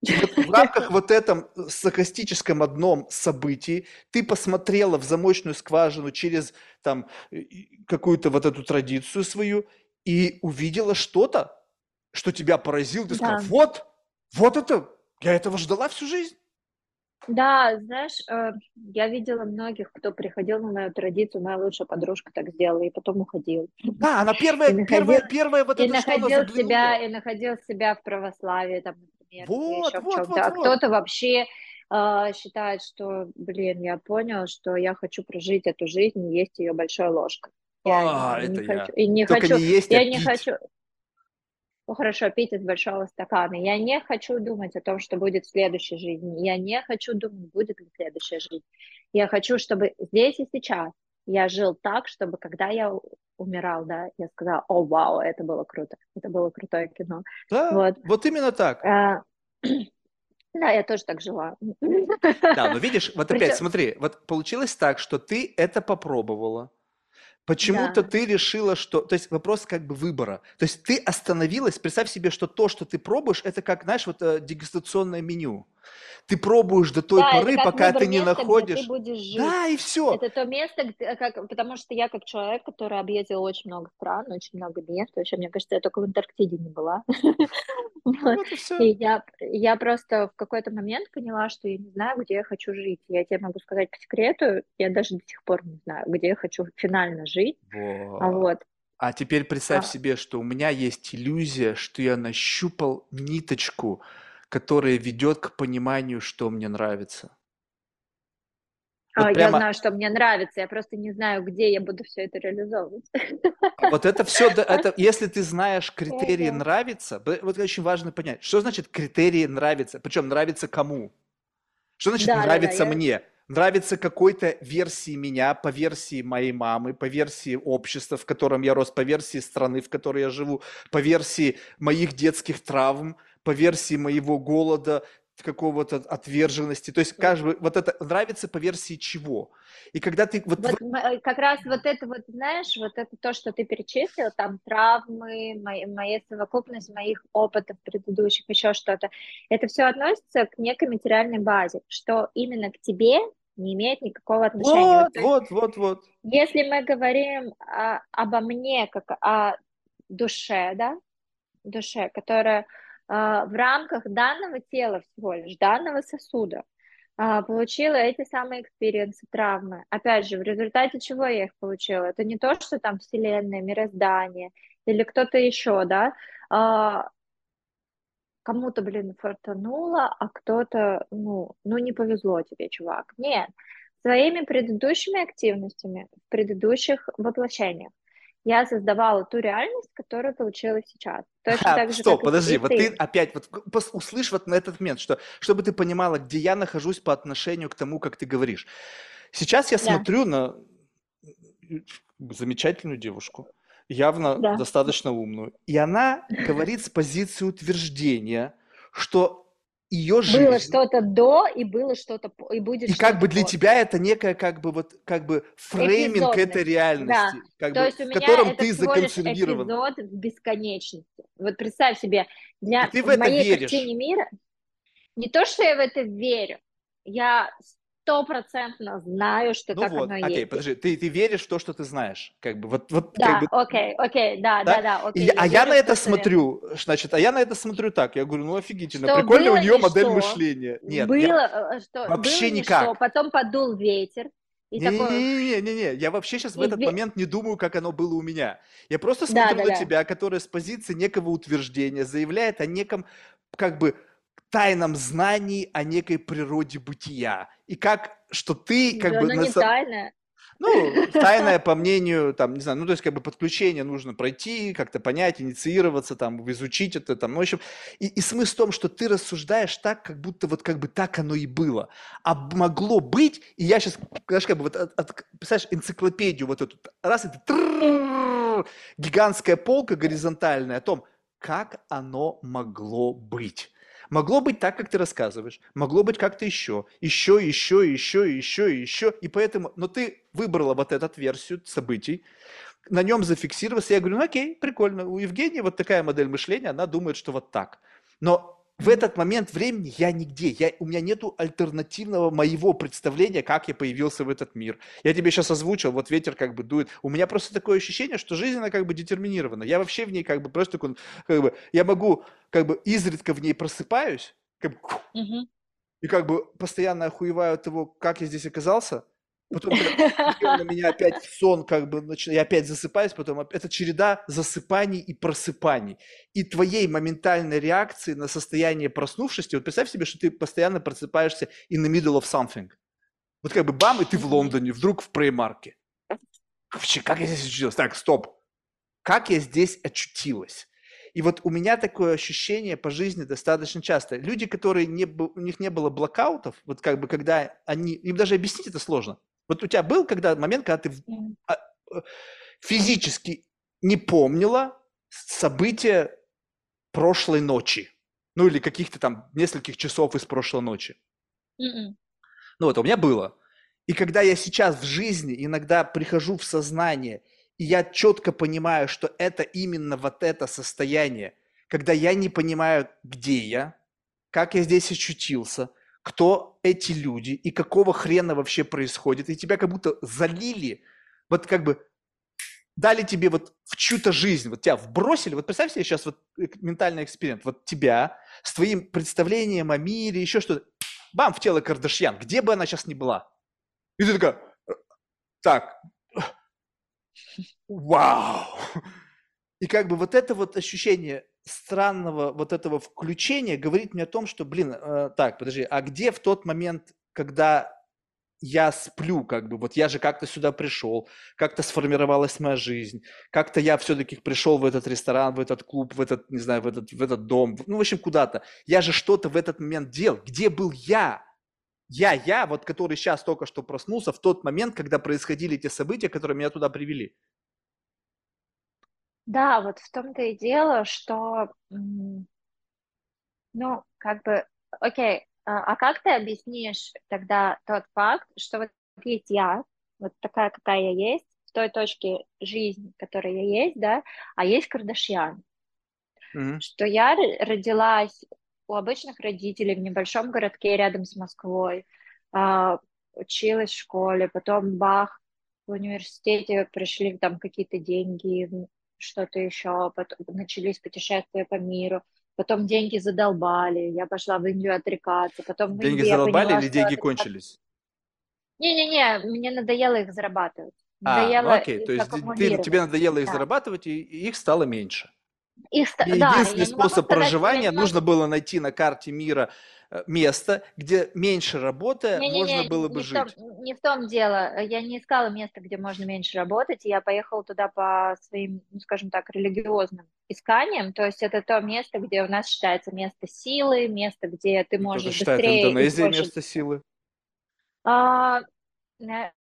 И вот в рамках вот этом стахастическом одном событии ты посмотрела в замочную скважину через там какую-то вот эту традицию свою и увидела что-то, что тебя поразило, ты да. сказал, вот, вот это, я этого ждала всю жизнь. Да, знаешь, э, я видела многих, кто приходил на мою традицию, моя лучшая подружка так сделала, и потом уходил. Да, она первая, и первая, находил, первая вот и это, находил себя, И находил себя в православии, там, например, вот, еще вот, в Вот, а вот. кто-то вообще э, считает, что, блин, я понял, что я хочу прожить эту жизнь и есть ее большой ложкой. Я а, не, это я. Хочу, и не Только хочу, не есть, я а не пить. хочу, ну, хорошо, пить из большого стакана. Я не хочу думать о том, что будет в следующей жизни. Я не хочу думать, будет ли следующая жизнь. Я хочу, чтобы здесь и сейчас я жил так, чтобы когда я умирал, да, я сказала, о, вау, это было круто, это было крутое кино. Да, вот, вот именно так. А, да, я тоже так жила. Да, но видишь, вот опять смотри, вот получилось так, что ты это попробовала, Почему-то да. ты решила, что... То есть вопрос как бы выбора. То есть ты остановилась, представь себе, что то, что ты пробуешь, это как, знаешь, вот э, дегустационное меню. Ты пробуешь до той да, поры, пока ты не места, находишь. Ты будешь жить. Да, и все. Это то место, где, как, потому что я как человек, который объездил очень много стран, очень много мест. Вообще, мне кажется, я только в Антарктиде не была. И я, я просто в какой-то момент поняла, что я не знаю, где я хочу жить. Я тебе могу сказать по секрету, я даже до сих пор не знаю, где я хочу финально жить. А вот. А теперь представь а. себе, что у меня есть иллюзия, что я нащупал ниточку, которая ведет к пониманию, что мне нравится. Вот а, прямо... Я знаю, что мне нравится, я просто не знаю, где я буду все это реализовывать. Вот это все, это, если ты знаешь критерии нравится, вот очень важно понять, что значит критерии нравится, причем нравится кому? Что значит да, нравится да, да, мне? Я нравится какой-то версии меня, по версии моей мамы, по версии общества, в котором я рос, по версии страны, в которой я живу, по версии моих детских травм, по версии моего голода, какого-то отверженности. То есть каждый, вот это нравится по версии чего. И когда ты вот... вот в... как раз вот это вот, знаешь, вот это то, что ты перечислил, там травмы, мои, моя совокупность моих опытов предыдущих, еще что-то, это все относится к некой материальной базе, что именно к тебе не имеет никакого отношения. Вот, вот, вот, вот. Если мы говорим о, обо мне как о душе, да, душе, которая а, в рамках данного тела всего лишь, данного сосуда, а, получила эти самые experience ы, травмы. Опять же, в результате чего я их получила? Это не то, что там вселенная, мироздание или кто-то еще, да, а, кому-то, блин, фартануло, а кто-то, ну, ну не повезло тебе, чувак. Нет, своими предыдущими активностями в предыдущих воплощениях я создавала ту реальность, которую получила сейчас. Точно а, так же, стоп, подожди, вот ты. ты опять вот услышь вот на этот момент, что чтобы ты понимала, где я нахожусь по отношению к тому, как ты говоришь. Сейчас я да. смотрю на замечательную девушку, явно да. достаточно умную, и она говорит с позиции утверждения, что ее жизнь. Было что-то до, и было что-то, и будет И как бы для после. тебя это некая как бы вот как бы фрейминг этой реальности, да. как То бы, есть у меня в котором это ты законсервирован. эпизод в бесконечности. Вот представь себе, для ты в, в моей веришь. картине мира, не то, что я в это верю, я стопроцентно знаю, что ну так вот, оно окей, есть. подожди, ты, ты веришь в то, что ты знаешь, как бы, вот, вот, да, как бы, окей, окей, да, да, да, да окей. И, а я на это смотрю, верю. значит, а я на это смотрю так, я говорю, ну офигительно, что прикольно у нее модель что, мышления. Нет, было, я... Э, что, вообще было никак. Что, потом подул ветер, Не-не-не, я вообще сейчас в этот момент не думаю, как оно было у меня. Я просто смотрю да, на да. тебя, которая с позиции некого утверждения заявляет о неком, как бы, тайном знании о некой природе бытия. И как, что ты как да, бы... Ну, не тайное. Ну, тайное, по мнению, там, не знаю, ну, то есть, как бы подключение нужно пройти, как-то понять, инициироваться, там, изучить это, там, ну, в общем. И, и смысл в том, что ты рассуждаешь так, как будто вот как бы так оно и было. А могло быть, и я сейчас, знаешь, как бы вот, от, от, представляешь, энциклопедию вот эту, раз это гигантская полка горизонтальная о том, как оно могло быть. Могло быть так, как ты рассказываешь, могло быть как-то еще, еще, еще, еще, еще, еще, и поэтому, но ты выбрала вот эту версию событий, на нем зафиксировался, я говорю, ну окей, прикольно, у Евгении вот такая модель мышления, она думает, что вот так. Но в этот момент времени я нигде, я, у меня нету альтернативного моего представления, как я появился в этот мир. Я тебе сейчас озвучил, вот ветер как бы дует. У меня просто такое ощущение, что жизнь, она как бы детерминирована. Я вообще в ней как бы просто такой, как бы, я могу, как бы изредка в ней просыпаюсь, как бы, угу. и как бы постоянно охуеваю от того, как я здесь оказался, Потом на меня опять сон, как бы, я опять засыпаюсь, потом это череда засыпаний и просыпаний. И твоей моментальной реакции на состояние проснувшести, вот представь себе, что ты постоянно просыпаешься in the middle of something. Вот как бы бам, и ты в Лондоне, вдруг в преймарке. Вообще, как я здесь очутилась? Так, стоп. Как я здесь очутилась? И вот у меня такое ощущение по жизни достаточно часто. Люди, которые не, у них не было блокаутов, вот как бы когда они, им даже объяснить это сложно. Вот у тебя был когда момент, когда ты а, физически не помнила события прошлой ночи? Ну или каких-то там нескольких часов из прошлой ночи? Mm-mm. Ну вот, у меня было. И когда я сейчас в жизни иногда прихожу в сознание, и я четко понимаю, что это именно вот это состояние, когда я не понимаю, где я, как я здесь очутился, кто эти люди и какого хрена вообще происходит, и тебя как будто залили, вот как бы дали тебе вот в чью-то жизнь, вот тебя вбросили, вот представь себе сейчас вот ментальный эксперимент, вот тебя с твоим представлением о мире, еще что-то, бам, в тело Кардашьян, где бы она сейчас ни была. И ты такая, так, вау. И как бы вот это вот ощущение странного вот этого включения говорит мне о том, что, блин, э, так, подожди, а где в тот момент, когда я сплю, как бы, вот я же как-то сюда пришел, как-то сформировалась моя жизнь, как-то я все-таки пришел в этот ресторан, в этот клуб, в этот, не знаю, в этот, в этот дом, ну, в общем, куда-то. Я же что-то в этот момент делал. Где был я? Я, я, вот который сейчас только что проснулся в тот момент, когда происходили те события, которые меня туда привели. Да, вот в том-то и дело, что Ну, как бы, окей, а, а как ты объяснишь тогда тот факт, что вот есть я, вот такая, какая я есть, в той точке жизни, которая я есть, да, а есть Кардашьян, Мгм. что я р- родилась у обычных родителей в небольшом городке рядом с Москвой, а, училась в школе, потом бах, в университете пришли там какие-то деньги, что-то еще, потом начались путешествия по миру, потом деньги задолбали, я пошла в Индию отрекаться, потом Деньги Индии задолбали поняла, или деньги отрекаться... кончились? Не-не-не, мне надоело их зарабатывать, А, ну надоело окей, то есть ты, тебе надоело их да. зарабатывать, и их стало меньше. Их, И да, единственный не способ сказать, проживания, не могу нужно было найти на карте мира э, место, где меньше работая, можно Не-не-не, было бы не в том, жить. не в том дело. Я не искала место, где можно меньше работать. Я поехала туда по своим, ну, скажем так, религиозным исканиям. То есть это то место, где у нас считается место силы, место, где ты можешь считает быстрее и Индонезией больше... место силы. А,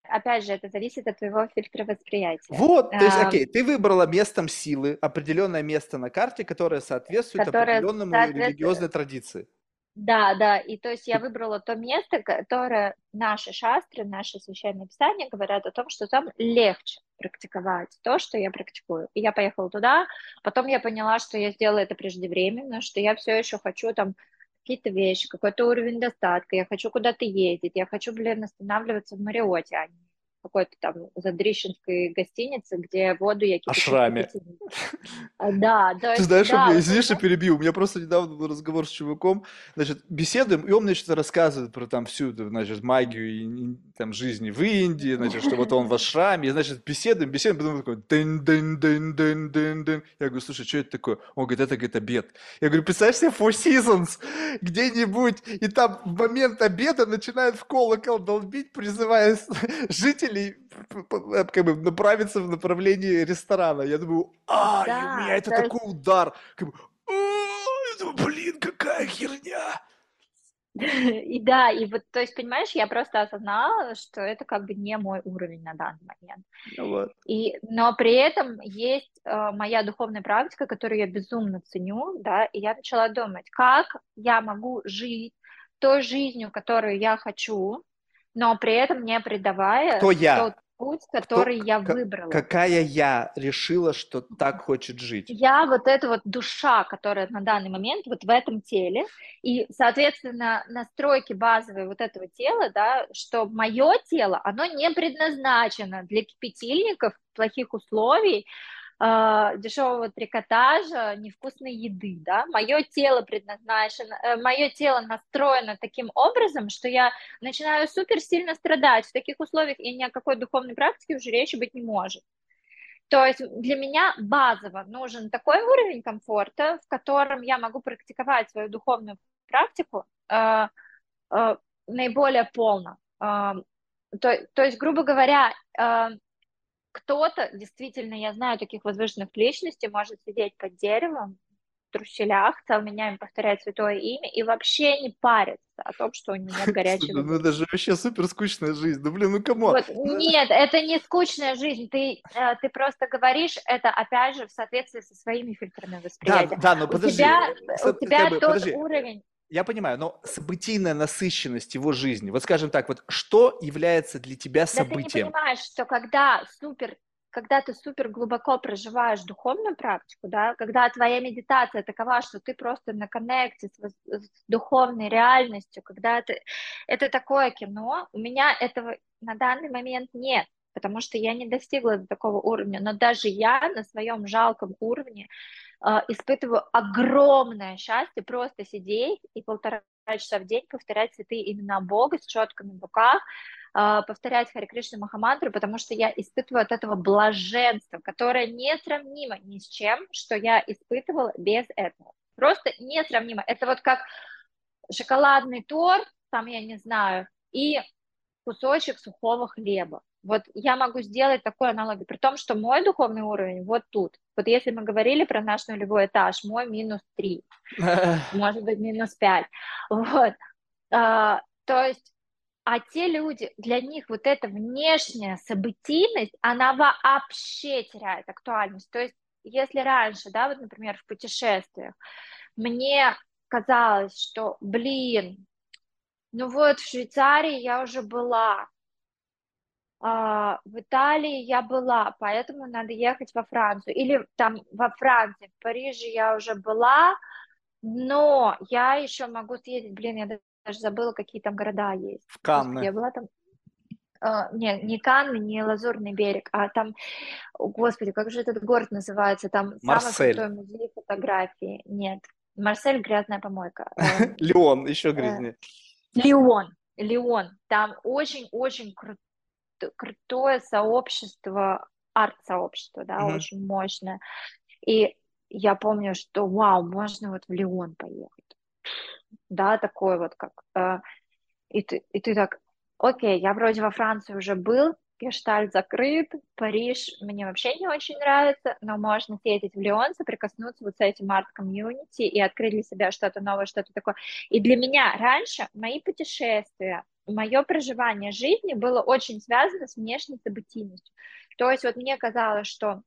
опять же, это зависит от твоего фильтра восприятия. Вот, то есть, окей, ты выбрала местом силы определенное место на карте, которое соответствует которое определенному соответствует религиозной традиции. Да, да, и то есть я выбрала то место, которое наши шастры, наши священные писания говорят о том, что там легче практиковать то, что я практикую. И я поехала туда, потом я поняла, что я сделала это преждевременно, что я все еще хочу там какие-то вещи, какой-то уровень достатка, я хочу куда-то ездить, я хочу, блин, останавливаться в Мариоте, а не какой-то там задрищенской гостинице, где воду я Ашраме. кипятить не буду. А, Да, то Ты знаешь, у да, меня, вот извини, что перебил, у меня просто недавно был разговор с чуваком, значит, беседуем, и он мне что-то рассказывает про там всю, значит, магию и там жизни в Индии, значит, что вот он в ашраме, и, значит, беседуем, беседуем, потом такой дын дын дын дын дын дын Я говорю, слушай, что это такое? Он говорит, это, говорит, обед. Я говорю, представь себе Four Seasons где-нибудь, и там в момент обеда начинают в колокол долбить, призывая жителей п- как бы направиться в направлении ресторана. Я думаю, а, и у Да, меня это то есть- такой удар. Как бы, «А, блин, какая херня. И да, и вот, то есть, понимаешь, я просто осознала, что это как бы не мой уровень на данный момент. Ну вот. И, но при этом есть э, моя духовная практика, которую я безумно ценю, да, и я начала думать, как я могу жить той жизнью, которую я хочу, но при этом не предавая Кто я? тот путь, который я Ка- выбрала. Какая я решила, что так хочет жить? Я вот эта вот душа, которая на данный момент вот в этом теле, и, соответственно, настройки базовые вот этого тела, да, что мое тело, оно не предназначено для кипятильников, плохих условий, э, дешевого трикотажа, невкусной еды, да, мое тело предназначено, э, мое тело настроено таким образом, что я начинаю супер сильно страдать в таких условиях, и ни о какой духовной практике уже речи быть не может. То есть для меня базово нужен такой уровень комфорта, в котором я могу практиковать свою духовную практику э, э, наиболее полно. Э, то, то есть, грубо говоря, э, кто-то, действительно, я знаю таких возвышенных личностей, может сидеть под деревом, в труселях, целыми днями повторять святое имя и вообще не париться о том, что у него нет горячей ну это же вообще супер скучная жизнь. Ну блин, ну come on. Вот, нет, это не скучная жизнь. Ты, э, ты просто говоришь это, опять же, в соответствии со своими фильтрами Да, восприятия. да, но у подожди. тебя, С- у тебя как бы, тот подожди. уровень. Я понимаю, но событийная насыщенность его жизни, вот скажем так, вот что является для тебя Да ты не событием? понимаешь, что когда супер, когда ты супер глубоко проживаешь духовную практику, да, когда твоя медитация такова, что ты просто на connect е с, с духовной реальностью, когда ты, это такое кино, у меня этого на данный момент нет, потому что я не достигла до такого уровня, но даже я на своем жалком уровне испытываю огромное счастье просто сидеть и полтора часа в день повторять святые имена Бога с четками в руках, э, повторять Хари Кришна Махамантру, потому что я испытываю от этого блаженство, которое несравнимо ни с чем, что я испытывала без этого. Просто несравнимо. Это вот как шоколадный торт, там, я не знаю, и кусочек сухого хлеба. Вот я могу сделать такой аналог, при том, что мой духовный уровень вот тут. Вот если мы говорили про наш нулевой этаж, мой минус 3, может быть, минус 5. Вот. А, то есть, а те люди, для них вот эта внешняя событийность, она вообще теряет актуальность. То есть, если раньше, да, вот, например, в путешествиях, мне казалось, что, блин, ну вот в Швейцарии я уже была, в Италии я была, поэтому надо ехать во Францию. Или там во Франции, в Париже я уже была, но я еще могу съездить, блин, я даже забыла, какие там города есть. В Канны. я была там, а, не, не Канны, не Лазурный берег, а там, о, господи, как же этот город называется? Там самый Марсель. крутой музей фотографии. Нет, Марсель грязная помойка. Эм, Леон, еще э, грязнее. Лион, Лион. Там очень-очень кру- крутое сообщество, арт-сообщество, да, Мгм. очень мощное. И я помню, что вау, можно вот в Лион поехать. Да, такой вот как. э, и ты, и ты так, окей, я вроде во Франции уже был, Гештальт закрыт, Париж мне вообще не очень нравится, но можно съездить в Лион, соприкоснуться вот с этим art community и открыть для себя что-то новое, что-то такое. И для меня раньше мои путешествия, мое проживание жизни было очень связано с внешней событийностью. То есть вот мне казалось, что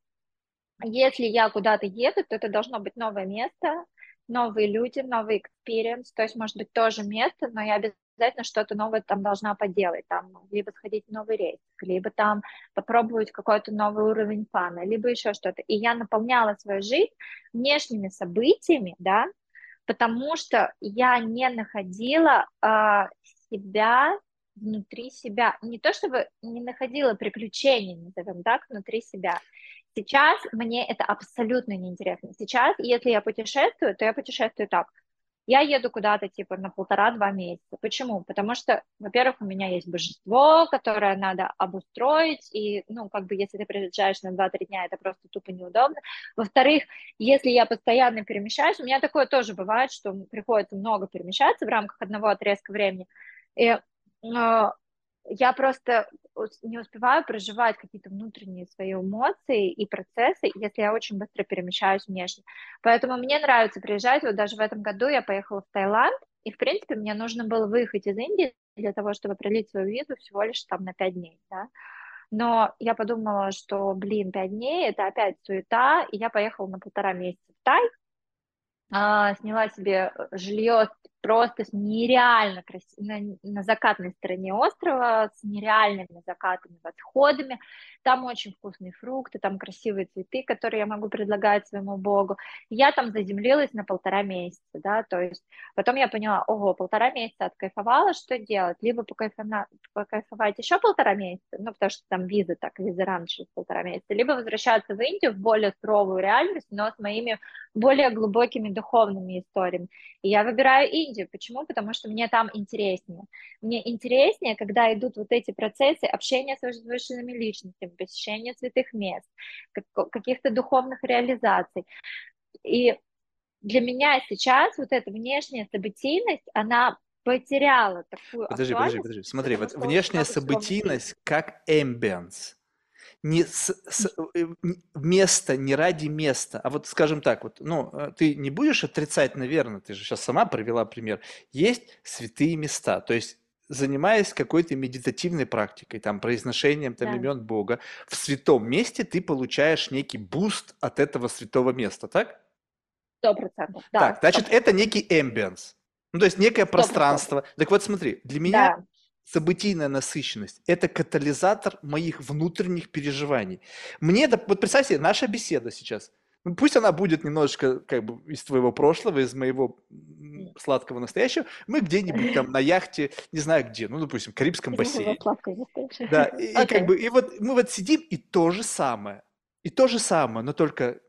если я куда-то еду, то это должно быть новое место, новые люди, новый experience, то есть может быть тоже место, но я обязательно что-то новое там должна поделать, там либо сходить в новый place, либо там попробовать какой-то новый уровень фана, либо еще что-то. И я наполняла свою жизнь внешними событиями, да, потому что я не находила а, себя внутри себя. Не то чтобы не находила приключений, назовем так, внутри себя. Сейчас мне это абсолютно неинтересно. Сейчас, если я путешествую, то я путешествую так. Я еду куда-то типа на полтора-два месяца. Почему? Потому что, во-первых, у меня есть божество, которое надо обустроить, и, ну, как бы, если ты приезжаешь на 2-3 дня, это просто тупо неудобно. Во-вторых, если я постоянно перемещаюсь, у меня такое тоже бывает, что приходится много перемещаться в рамках одного отрезка времени, и э, я просто не успеваю проживать какие-то внутренние свои эмоции и процессы, если я очень быстро перемещаюсь внешне. Поэтому мне нравится приезжать. Вот даже в этом году я поехала в Таиланд, и, в принципе, мне нужно было выехать из Индии для того, чтобы пролить свою визу всего лишь там на 5 дней, да. Но я подумала, что, блин, 5 дней – это опять суета, и я поехала на полтора месяца в Тай, а, сняла себе жилье просто с нереально красивой, на, на закатной стороне острова, с нереальными закатами, восходами. Там очень вкусные фрукты, там красивые цветы, которые я могу предлагать своему богу. Я там заземлилась на полтора месяца, да, то есть потом я поняла, ого, полтора месяца откайфовала, что делать? Либо покайфовать, покайфовать еще полтора месяца, ну, потому что там виза так, виза раньше полтора месяца, либо возвращаться в Индию, в более суровую реальность, но с моими более глубокими духовными историями. И я выбираю Индию. Почему? Потому что мне там интереснее. Мне интереснее, когда идут вот эти процессы общения с высшими личностями, посещения святых мест, каких-то духовных реализаций. И для меня сейчас вот эта внешняя событийность, она потеряла такую Подожди, подожди, подожди. Смотри, вот внешняя событийность как ambience не с, с, э, место не ради места, а вот скажем так, вот, ну, э, ты не будешь отрицать, наверное, ты же сейчас сама привела пример, есть святые места, то есть занимаясь какой-то медитативной практикой, там, произношением там, да. имен Бога, в святом месте ты получаешь некий boost от этого святого места, так? Сто процентов, да. Так, значит, 100%. это некий эмбиенс. Ну, то есть некое 100%. пространство. Так вот, смотри, для меня да событийная насыщенность – это катализатор моих внутренних переживаний. Мне это, вот представь себе, наша беседа сейчас, ну, пусть она будет немножечко как бы из твоего прошлого, из моего сладкого настоящего, мы где-нибудь там на яхте, не знаю где, ну, допустим, в Карибском бассейне. Да, и, okay. и как бы, и вот мы вот сидим, и то же самое, и то же самое, но только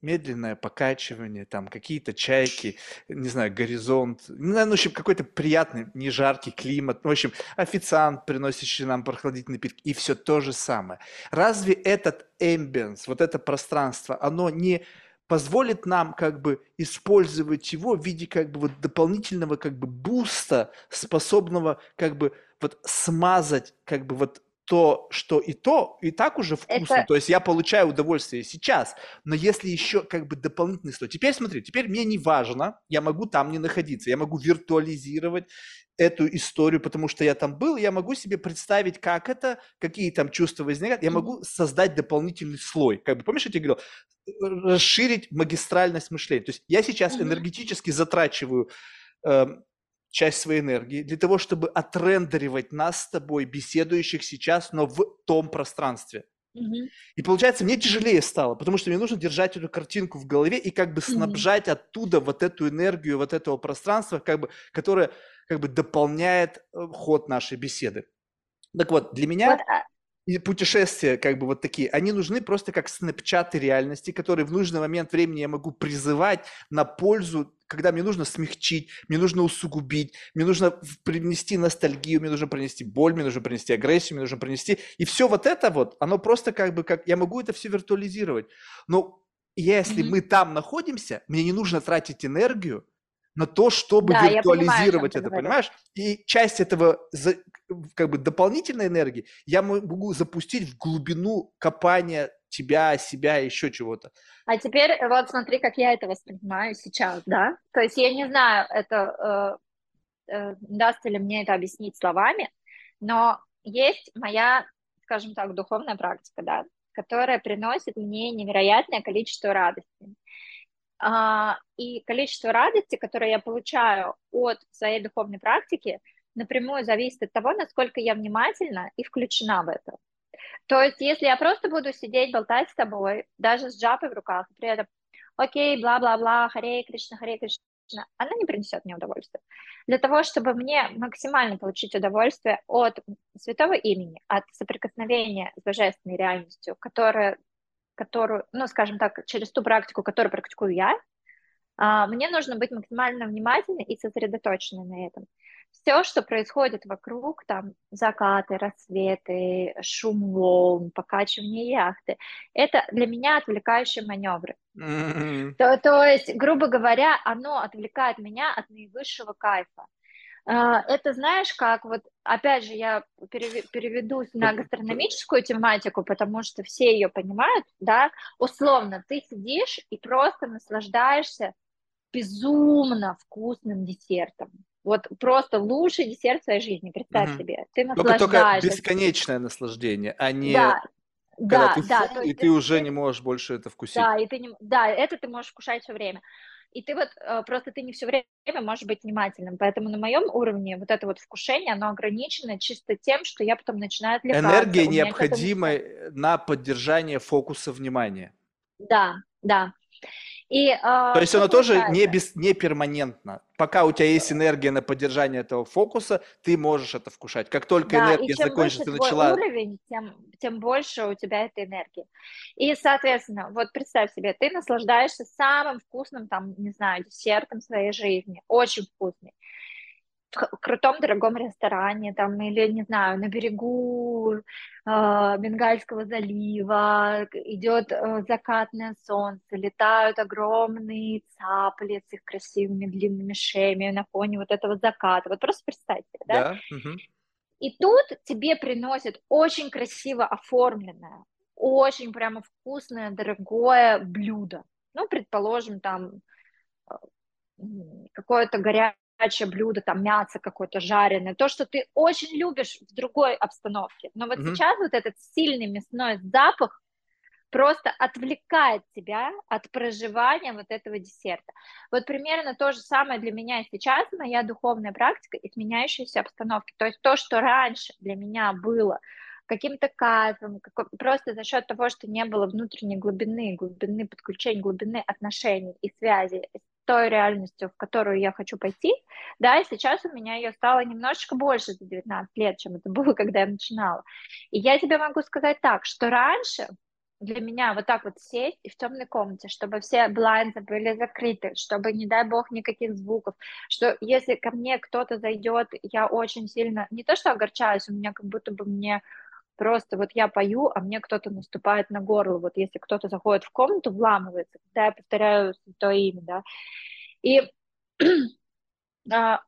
медленное покачивание, там какие-то чайки, не знаю, горизонт, ну, в общем, какой-то приятный, не жаркий климат, в общем, официант, приносящий нам прохладительный напитки, и все то же самое. Разве этот эмбиенс, вот это пространство, оно не позволит нам как бы использовать его в виде как бы вот дополнительного как бы буста, способного как бы вот смазать как бы вот то, что и то, и так уже вкусно. Это... То есть я получаю удовольствие сейчас, но если еще как бы дополнительный слой. Теперь смотри, теперь мне не важно, я могу там не находиться, я могу виртуализировать эту историю, потому что я там был, я могу себе представить, как это, какие там чувства возникают, я могу создать дополнительный слой. Как бы, помнишь, я тебе говорил, расширить магистральность мышления. То есть я сейчас энергетически затрачиваю э, часть своей энергии для того, чтобы отрендеривать нас с тобой, беседующих сейчас, но в том пространстве. И получается, мне тяжелее стало, потому что мне нужно держать эту картинку в голове и как бы снабжать оттуда вот эту энергию, вот этого пространства, как бы, которое как бы дополняет э, ход нашей беседы. Так вот, для меня Вот, а, и путешествия, как бы вот такие, они нужны просто как снэпчаты реальности, которые в нужный момент времени я могу призывать на пользу, когда мне нужно смягчить, мне нужно усугубить, мне нужно принести ностальгию, мне нужно принести боль, мне нужно принести агрессию, мне нужно принести... И все вот это вот, оно просто как бы как... Я могу это все виртуализировать. Но если Мгм. мы там находимся, мне не нужно тратить энергию на то, чтобы Да, понимаю, виртуализировать ты это, понимаешь? И часть этого как бы дополнительной энергии я могу запустить в глубину копания тебя, себя, еще чего-то. А теперь вот смотри, как я это воспринимаю сейчас, да? То есть я не знаю, это э, э, удастся ли мне это объяснить словами, но есть моя, скажем так, духовная практика, да, которая приносит мне невероятное количество радости. А, и количество радости, которое я получаю от своей духовной практики, напрямую зависит от того, насколько я внимательна и включена в это. То есть, если я просто буду сидеть, болтать с тобой, даже с джапой в руках, при этом, окей, бла-бла-бла, харе Кришна, харе Кришна, она не принесет мне удовольствия. Для того, чтобы мне максимально получить удовольствие от святого имени, от соприкосновения с божественной реальностью, которая, которую, ну, скажем так, через ту практику, которую практикую я, а, мне нужно быть максимально внимательной и сосредоточенной на этом. Все, что происходит вокруг, там закаты, рассветы, шум волн, покачивание яхты, это для меня отвлекающие маневры. М, То, то есть, грубо говоря, оно отвлекает меня от наивысшего кайфа. А, Это знаешь, как вот, опять же, я переве- переведу на гастрономическую тематику, потому что все ее понимают, да, условно, ты сидишь и просто наслаждаешься безумно вкусным десертом. Вот просто лучший десерт в своей жизни, представь мгм. себе. Ты Только, только наслаждаешься. бесконечное наслаждение, а не Да, когда да, ты да, то и ты ты, уже не можешь больше это вкусить. да, и ты не, да, это ты можешь кушать все время. И ты вот э, просто ты не все время можешь быть внимательным. Поэтому на моем уровне вот это вот вкушение, оно ограничено чисто тем, что я потом начинаю отвлекаться. Энергия необходима начинает- на поддержание фокуса внимания. Да, да. И, э, То есть оно тоже не, без, не перманентно. Пока у тебя есть энергия на поддержание этого фокуса, ты можешь это вкушать. Как только Да, энергия закончится, ты начала... уровень, тем, тем больше у тебя этой энергии. И, соответственно, вот представь себе, ты наслаждаешься самым вкусным, там, не знаю, десертом своей жизни, очень вкусный, в крутом дорогом ресторане, там, или, не знаю, на берегу э, Бенгальского залива, идет э, закатное солнце, летают огромные цапли с их красивыми длинными шеями на фоне вот этого заката. Вот просто представь себе, да? Да? И тут тебе приносят очень красиво оформленное, очень прямо вкусное, дорогое блюдо. Ну, предположим, там э, какое-то горячее блюдо, там мясо какое-то жареное, то, что ты очень любишь в другой обстановке. Но вот Мгм. сейчас вот этот сильный мясной запах просто отвлекает тебя от проживания вот этого десерта. Вот примерно то же самое для меня сейчас, моя духовная практика и сменяющиеся обстановки. То есть то, что раньше для меня было каким-то кайфом, просто за счет того, что не было внутренней глубины, глубины подключения, глубины отношений и связи той реальностью, в которую я хочу пойти, да, и сейчас у меня ее стало немножечко больше за 19 лет, чем это было, когда я начинала. И я тебе могу сказать так, что раньше для меня вот так вот сесть и в темной комнате, чтобы все блайнды были закрыты, чтобы, не дай бог, никаких звуков, что если ко мне кто-то зайдет, я очень сильно, не то что огорчаюсь, у меня как будто бы мне просто вот я пою, а мне кто-то наступает на горло, вот если кто-то заходит в комнату, вламывается, когда я повторяю то имя, да, и а,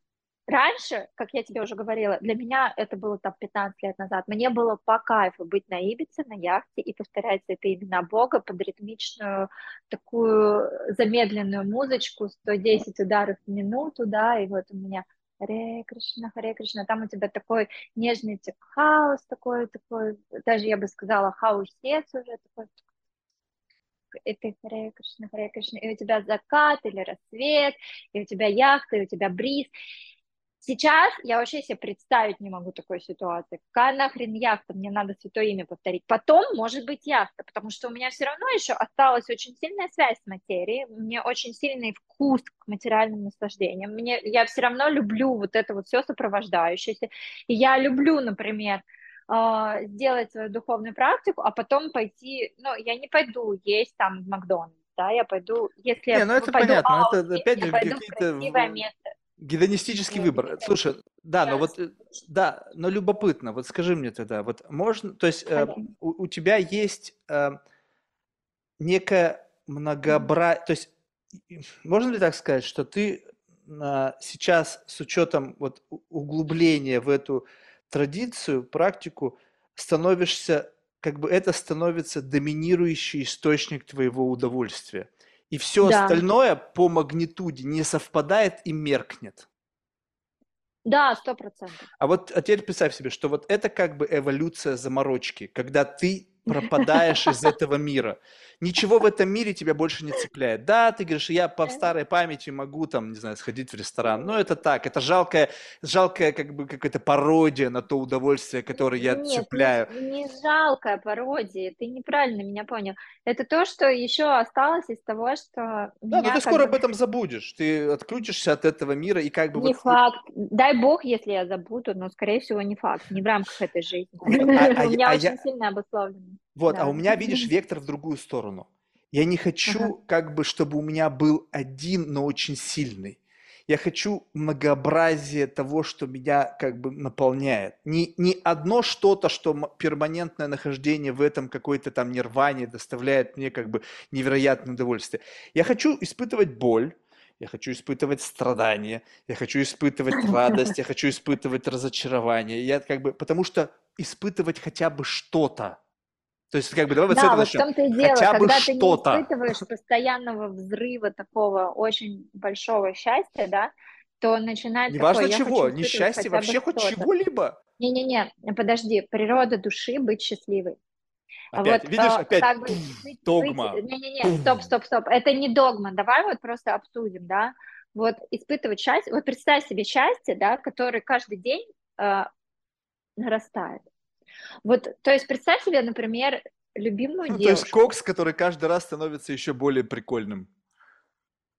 раньше, как я тебе уже говорила, для меня это было там 15 лет назад, мне было по кайфу быть на Ибице, на яхте и повторять это имена Бога под ритмичную такую замедленную музычку, 110 ударов в минуту, да, и вот у меня Харе Кришна, Харе Кришна, там у тебя такой нежный тик хаос, такой, такой, даже я бы сказала, хаусец уже такой, и ты Харе Кришна, Харе Кришна, и у тебя закат или рассвет, и у тебя яхта, и у тебя бриз, Сейчас я вообще себе представить не могу такой ситуации. Какая нахрен яхта? Мне надо святое имя повторить. Потом, может быть, яхта, потому что у меня все равно еще осталась очень сильная связь с материей. Мне очень сильный вкус к материальным наслаждениям. Мне, я все равно люблю вот это вот все сопровождающееся. И я люблю, например, а, сделать свою духовную практику, а потом пойти, ну, я не пойду есть там в Макдональдс, да, я пойду, если Не, я ну это пойду понятно, аут, это опять я же пойду в какие-то красивое место. Гедонистический выбор. Слушай, да, но вот, э, да, но любопытно, вот скажи мне тогда, вот можно, то есть э, у, у тебя есть э, некое многообразие, то есть можно ли так сказать, что ты а, сейчас с учетом вот углубления в эту традицию, практику, становишься, как бы это становится доминирующий источник твоего удовольствия. И все Да, остальное по магнитуде не совпадает и меркнет. да, сто процентов. А вот а теперь представь себе, что вот это как бы эволюция заморочки, когда ты пропадаешь из этого мира. Ничего в этом мире тебя больше не цепляет. Да, ты говоришь, я по старой памяти могу там, не знаю, сходить в ресторан. Но это так, это жалкая, жалкая как бы какая-то пародия на то удовольствие, которое я Нет, цепляю. не, не жалкая пародия, ты неправильно меня понял. Это то, что еще осталось из того, что Да, но ты скоро бы... об этом забудешь. Ты отключишься от этого мира и как бы Не вот... факт. Дай бог, если я забуду, но, скорее всего, не факт. Не в рамках этой жизни. А, а У меня а очень сильно обусловлено. Вот, а Да. у меня, видишь, вектор в другую сторону. Я не хочу, как бы, чтобы у меня был один, но очень сильный. Я хочу многообразие того, что меня как бы наполняет. Не, не одно что-то, что перманентное нахождение в этом какой-то там нирване доставляет мне как бы невероятное удовольствие. Я хочу испытывать боль, я хочу испытывать страдания, я хочу испытывать радость, я хочу испытывать разочарование. Я как бы, потому что испытывать хотя бы что-то. То есть как бы давай вот с Да, этого вот в начнем. том-то и дело, Хотя бы когда ты не что-то. испытываешь постоянного взрыва такого очень большого счастья, да, то начинается Неважно такое, чего, хотя бы вообще хоть чего-либо. Не-не-не, подожди, природа души быть счастливой. Опять, вот, видишь, э, опять как бы догма. Не-не-не, стоп, стоп, стоп. Это не догма. Давай вот просто обсудим, да. Вот испытывать счастье. Вот представь себе счастье, да, которое каждый день э, нарастает. Вот, то есть представь себе, например, любимую Ну, то есть девушку. кокс, который каждый раз становится еще более прикольным.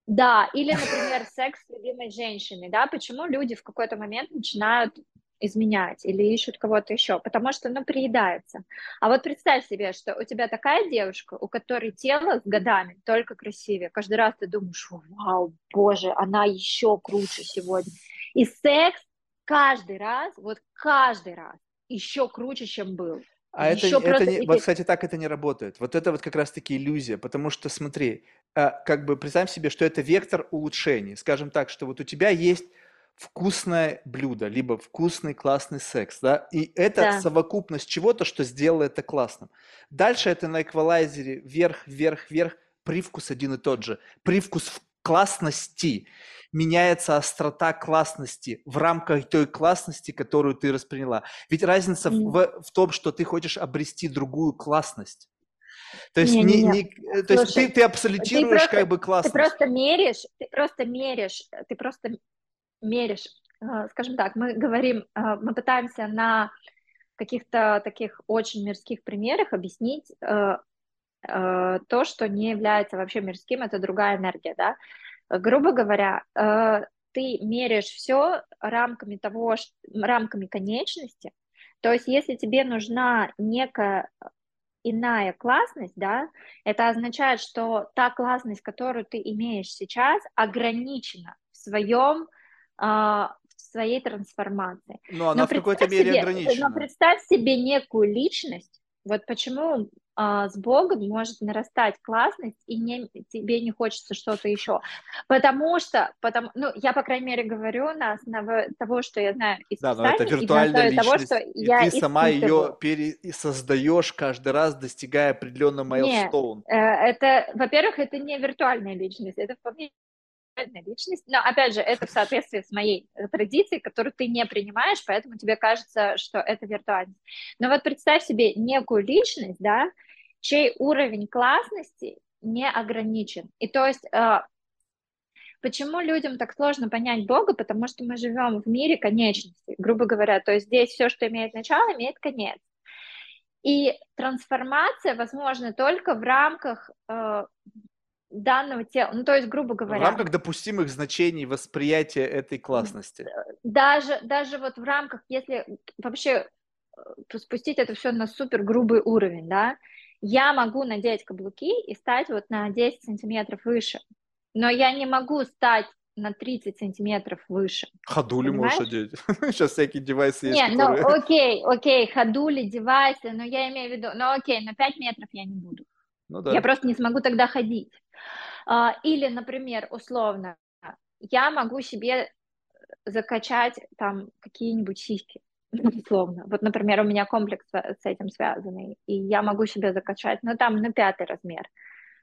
Да, или, например, секс с любимой женщиной, да, почему люди в какой-то момент начинают изменять или ищут кого-то еще, потому что, ну, приедается. А вот представь себе, что у тебя такая девушка, у которой тело с годами только красивее. Каждый раз ты думаешь, вау, боже, она еще круче сегодня. И секс каждый раз, вот каждый раз еще круче, чем был. А это, это просто не, вот, кстати, так это не работает. Вот это вот как раз-таки иллюзия, потому что, смотри, а, как бы представь себе, что это вектор улучшений. Скажем так, что вот у тебя есть вкусное блюдо, либо вкусный классный секс, да, и это Да. совокупность чего-то, что сделало это классным. Дальше это на эквалайзере вверх, вверх, вверх, привкус один и тот же. Привкус классности. Меняется острота классности в рамках той классности, которую ты восприняла. Ведь разница в, М. в- в том, что ты хочешь обрести другую классность. То есть, не, Не-не-не. не- э, то есть Слушай, ты, ты абсолютируешь просто- как бы Ты классность. просто меришь, ты просто меришь, ты просто меришь, э, скажем так, мы говорим, э, мы пытаемся на каких-то таких очень мирских примерах объяснить э, то, что не является вообще мирским, это другая энергия, да. Э, Грубо говоря, э, ты меряешь все рамками того, рамками конечности. То есть, если тебе нужна некая иная классность, да, это означает, что та классность, которую ты имеешь сейчас, ограничена в своем, а, своей трансформации. Но она Но в какой-то мере себе- ограничена. Но представь себе некую личность, Вот почему а, с Богом может нарастать классность, и не, тебе не хочется что-то еще. Потому что, потому, ну, я, по крайней мере, говорю на основе того, что я знаю из Да, но это виртуальная основе того, личность, что и я ты сама ее пересоздаешь каждый раз, достигая определенного Не, майлстоун. э, это, во-первых, это не виртуальная личность, это вполне реальная личность, но, опять же, это в соответствии с моей традицией, которую ты не принимаешь, поэтому тебе кажется, что это виртуальность. Но вот представь себе некую личность, да, чей уровень классности не ограничен. И то есть э, Почему людям так сложно понять Бога? Потому что мы живем в мире конечности, грубо говоря. То есть здесь все, что имеет начало, имеет конец. И трансформация возможна только в рамках э, данного тела. Ну, то есть, грубо В говоря, рамках допустимых значений восприятия этой классности. даже, даже вот в рамках, если вообще э, спустить это все на супер грубый уровень, да, я могу надеть каблуки и стать вот на 10 сантиметров выше, но я не могу стать на 30 сантиметров выше. Ходули можешь Понимаешь? одеть. Сейчас всякие девайсы есть, Не, ну которые... окей, окей, ходули, девайсы, но я имею в виду, ну окей, на 5 метров я не буду. Ну Я да. просто не смогу тогда ходить. А, Или, например, условно, я могу себе закачать там какие-нибудь сиськи, условно. Вот, например, у меня комплекс с этим связанный, и я могу себе закачать, ну, там, на пятый размер.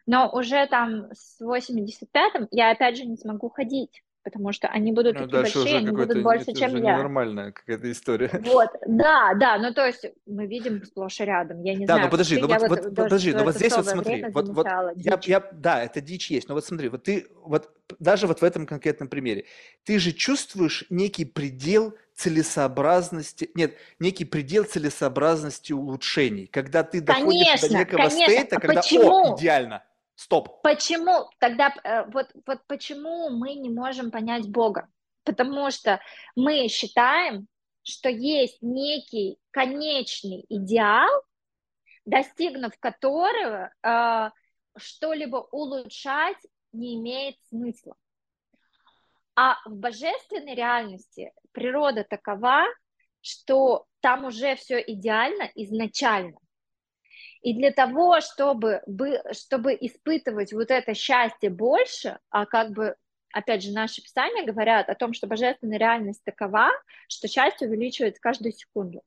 Но уже там с 85-м я опять же не смогу ходить, потому что они будут Ну, такие большие, они будут больше, Это чем уже я. ненормальная какая-то история. Вот, да, да, ну то есть мы видим сплошь и рядом. Я не Да, ну знаю, подожди, ты, ну я вот, вот вот даже подожди, ну в вот здесь вот смотри, вот, вот я, я, да, это дичь есть, но вот смотри, вот ты, вот даже вот в этом конкретном примере, ты же чувствуешь некий предел целесообразности, нет, некий предел целесообразности улучшений, когда ты доходишь до Конечно, некого конечно. стейта, А когда, о, почему? идеально, стоп. Почему? Тогда э, вот, вот почему мы не можем понять Бога? Потому что мы считаем, что есть некий конечный идеал, достигнув которого э, что-либо улучшать не имеет смысла. А в божественной реальности природа такова, что там уже все идеально изначально. И для того, чтобы, бы- чтобы испытывать вот это счастье больше, а как бы, опять же, наши писания говорят о том, что божественная реальность такова, что счастье увеличивается каждую секунду.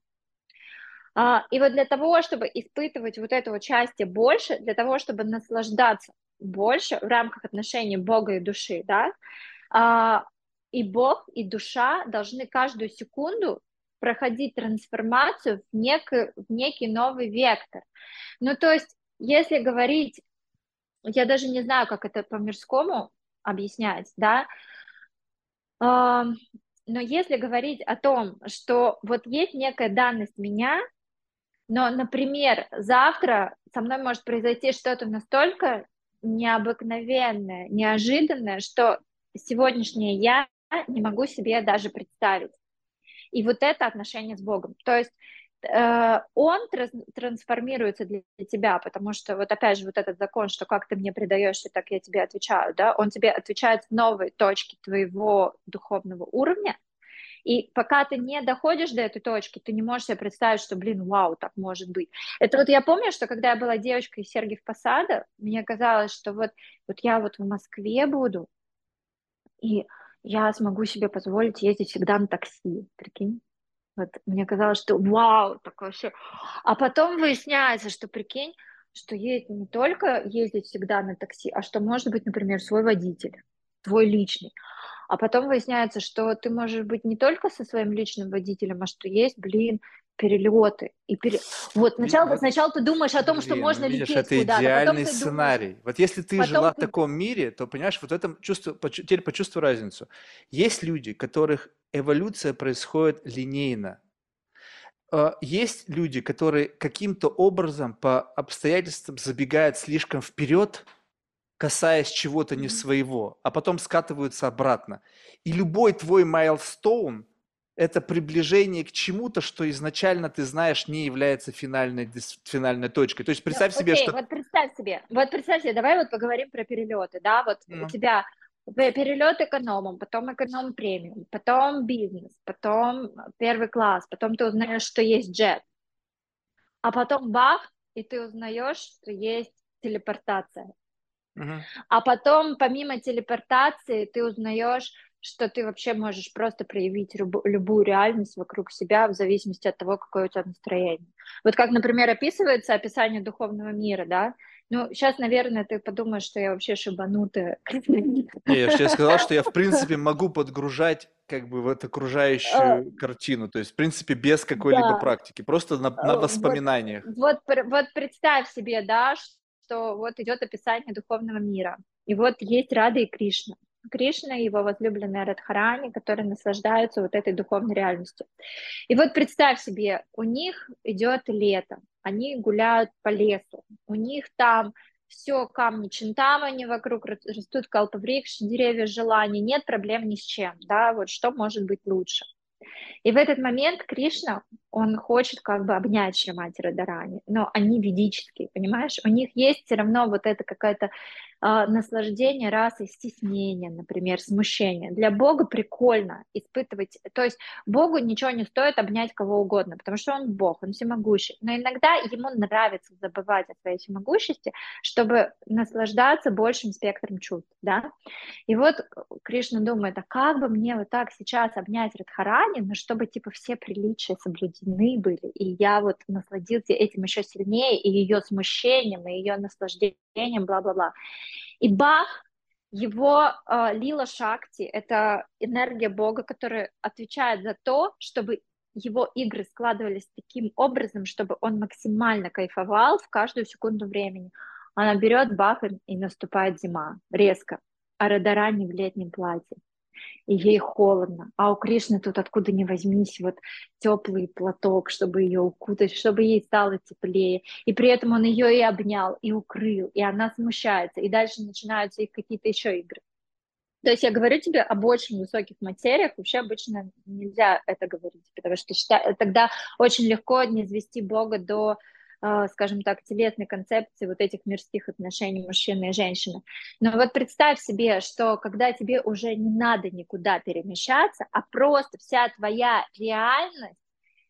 А, И вот для того, чтобы испытывать вот это вот счастье больше, для того, чтобы наслаждаться больше в рамках отношений Бога и души, да, а, и Бог, и душа должны каждую секунду проходить трансформацию в некий, в некий новый вектор. Ну, то есть, если говорить, я даже не знаю, как это по-мирскому объяснять, да, но если говорить о том, что вот есть некая данность меня, но, например, завтра со мной может произойти что-то настолько необыкновенное, неожиданное, что сегодняшнее я не могу себе даже представить. И вот это отношение с Богом. То есть э, он трансформируется для тебя, потому что вот опять же вот этот закон, что как ты мне предаешься, так я тебе отвечаю, да, он тебе отвечает в новой точке твоего духовного уровня, и пока ты не доходишь до этой точки, ты не можешь себе представить, что, блин, вау, так может быть. Это вот я помню, что когда я была девочкой из Сергиев Посада, мне казалось, что вот, вот я вот в Москве буду, и я смогу себе позволить ездить всегда на такси, прикинь. Вот мне казалось, что вау, так вообще. А потом выясняется, что прикинь, что есть не только ездить всегда на такси, а что может быть, например, свой водитель, твой личный. А потом выясняется, что ты можешь быть не только со своим личным водителем, а что есть, блин, перелеты. И пере... Вот сначала, вот, сначала ты думаешь о том, что блин, можно ну, видишь, лететь это куда-то, потом идеальный думаешь, сценарий. Вот если ты потом жила в ты таком мире, то, понимаешь, вот в этом чувство, теперь почувствуй разницу. Есть люди, которых эволюция происходит линейно. А, Есть люди, которые каким-то образом по обстоятельствам забегают слишком вперед, касаясь чего-то не своего, а потом скатываются обратно. И любой твой майлстоун– это приближение к чему-то, что изначально ты знаешь не является финальной, финальной точкой. То есть Ну, представь себе, окей, что... вот представь себе, вот представь себе, давай вот поговорим про перелеты, да, вот у Ну, тебя пе- перелет экономом, потом эконом премиум, потом бизнес, потом первый класс, потом ты узнаешь, что есть джет. а потом бах, и ты узнаешь, что есть телепортация. Мгм. А потом, помимо телепортации, ты узнаешь, что ты вообще можешь просто проявить любу- любую реальность вокруг себя в зависимости от того, какое у тебя настроение. Вот как, например, описывается описание духовного мира, да? Ну, сейчас, наверное, ты подумаешь, что я вообще шибанутая. Не, я тебе сказал, что я, в принципе, могу подгружать как бы в эту окружающую картину, то есть, в принципе, без какой-либо Да. практики, просто на, Э, на вот- воспоминаниях. Вот, пр- вот представь себе, да, что вот идет описание духовного мира. И вот есть Рада и Кришна. Кришна и его возлюбленная Радхарани, которые наслаждаются вот этой духовной реальностью. И вот представь себе, у них идет лето, они гуляют по лесу, у них там все камни чинтамани вокруг рас- растут калпаврикш, деревья желаний, нет проблем ни с чем, да, вот что может быть лучше. И в этот момент Кришна, он хочет как бы обнять Шримати Радарани, но они ведические, понимаешь? У них есть все равно вот это какое-то а, наслаждение расой, стеснение, например, смущение. Для Бога прикольно испытывать, то есть Богу ничего не стоит обнять кого угодно, потому что Он Бог, Он всемогущий. Но иногда ему нравится забывать о своей всемогущести, чтобы наслаждаться большим спектром чувств, да? И вот Кришна думает, а как бы мне вот так сейчас обнять Радхарани, но чтобы типа все приличия соблюдены были, и я вот насладился этим еще сильнее, и ее смущением, и ее наслаждением, бла-бла-бла. И Бах, его э, лила шакти, это энергия Бога, которая отвечает за то, чтобы его игры складывались таким образом, чтобы он максимально кайфовал в каждую секунду времени. Она берет Бах, и- наступает зима, резко, а Радарани в летнем платье. И ей холодно. А у Кришны тут откуда ни возьмись вот теплый платок, чтобы ее укутать, чтобы ей стало теплее. И при этом он ее и обнял, и укрыл, и она смущается. И дальше начинаются их какие-то еще игры. То есть я говорю тебе об очень высоких материях, вообще обычно нельзя это говорить, потому что счита- тогда очень легко не извести Бога до, скажем так, телесной концепции вот этих мирских отношений мужчины и женщины. Но вот представь себе, что когда тебе уже не надо никуда перемещаться, а просто вся твоя реальность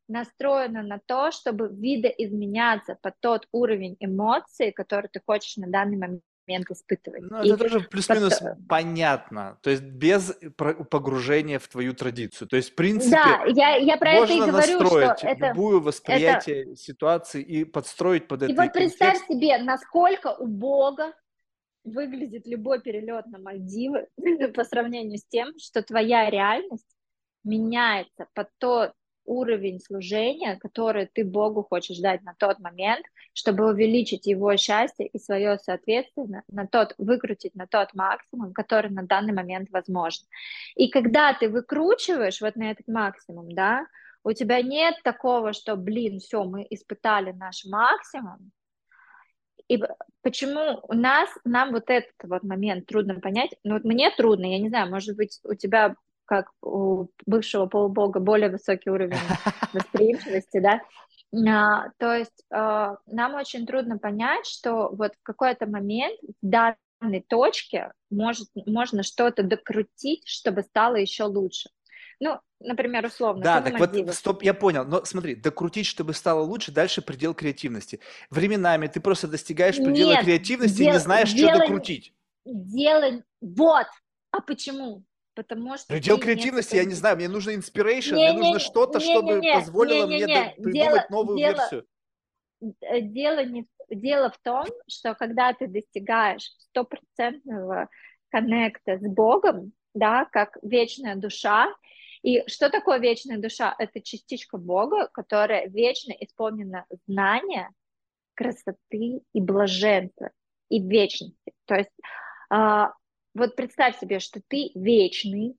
настроена на то, чтобы видоизменяться под тот уровень эмоций, который ты хочешь на данный момент испытывать. Ну, И это тоже плюс-минус как-то- понятно, то есть без погружения в твою традицию. То есть, в принципе, Да, я, я про это и можно говорю, настроить что это... восприятие ситуации и подстроить под это И вот представь контекст. себе, насколько у Бога выглядит любой перелет на Мальдивы по сравнению с тем, что твоя реальность меняется под тот уровень служения, который ты Богу хочешь дать на тот момент, чтобы увеличить его счастье и свое соответственно на тот, выкрутить на тот максимум, который на данный момент возможен. И когда ты выкручиваешь вот на этот максимум, да, у тебя нет такого, что, блин, все, мы испытали наш максимум, и почему у нас, нам вот этот вот момент трудно понять, ну вот мне трудно, я не знаю, может быть, у тебя, как у бывшего полубога, более высокий уровень восприимчивости, да, А, то есть а, нам очень трудно понять, что вот в какой-то момент в данной точке может, можно что-то докрутить, чтобы стало еще лучше. Ну, например, условно, Да, так вот, стоп, я понял. Но смотри, докрутить, чтобы стало лучше, дальше предел креативности. Временами ты просто достигаешь предела Нет, креативности и не дел- знаешь, что дело не- докрутить. Делай, вот, а почему? Потому что Предел ты креативности, я не знаю, мне нужно inspiration, мне нужно Не-не-не, что-то, чтобы не-не-не, позволило мне придумать дело- новую дело- версию. Э, дело, не, дело в том, что когда ты достигаешь стопроцентного коннекта с Богом, да, как вечная душа, и что такое вечная душа? Это частичка Бога, которая вечно исполнена знания, красоты и блаженства, и вечности. То есть а, вот представь себе, что ты вечный,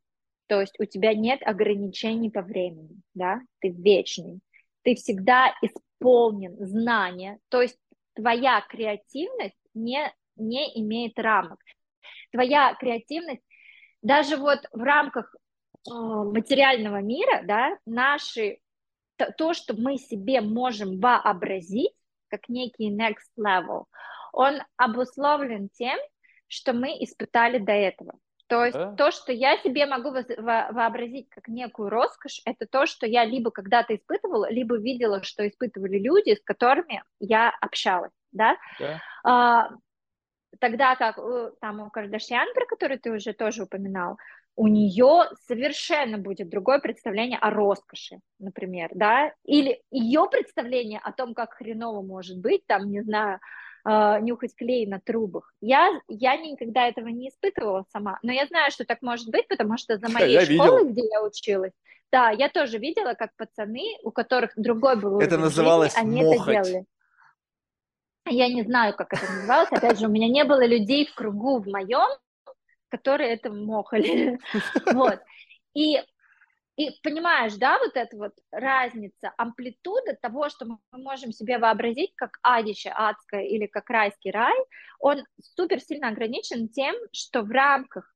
то есть у тебя нет ограничений по времени, да, ты вечный, ты всегда исполнен знания, то есть твоя креативность не, не имеет рамок. Твоя креативность, даже вот в рамках э, материального мира, да, наши, то, то, что мы себе можем вообразить, как некий next level, он обусловлен тем, что мы испытали до этого. То есть Да. то, что я себе могу воз- во- вообразить как некую роскошь, это то, что я либо когда-то испытывала, либо видела, что испытывали люди, с которыми я общалась, да. Да. А, тогда как там у Кардашьян, про которую ты уже тоже упоминал, у нее совершенно будет другое представление о роскоши, например, да, или ее представление о том, как хреново может быть, там, не знаю, э, нюхать клей на трубах. Я, я никогда этого не испытывала сама, но я знаю, что так может быть, потому что за моей Я школой, видел. где я училась, да, я тоже видела, как пацаны, у которых другой был Это называлось жизни, они это мохать. делали. Я не знаю, как это называлось. Опять же, у меня не было людей в кругу в моем, которые это мохали. Вот. И, и понимаешь, да, вот эта вот разница, амплитуда того, что мы можем себе вообразить как адище адское или как райский рай, он супер сильно ограничен тем, что в рамках,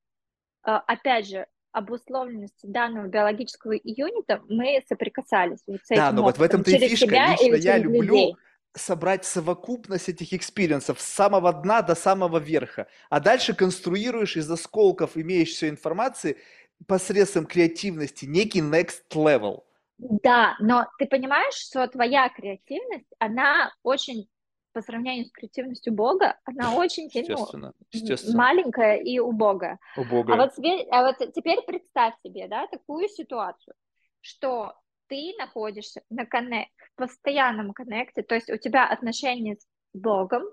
э, опять же, обусловленности данного биологического unit а мы соприкасались вот с Да, но вот в этом-то и фишка. Лично я люблю людей. собрать совокупность этих experience ов с самого дна до самого верха, а дальше конструируешь из осколков имеющейся информации посредством креативности некий next level. Да, но ты понимаешь, что твоя креативность, она очень, по сравнению с креативностью Бога, она очень ну, Естественно, естественно. маленькая и убогая. У А вот, себе, а вот теперь представь себе, да, такую ситуацию, что ты находишься на коннек- в постоянном коннекте, то есть у тебя отношения с Богом,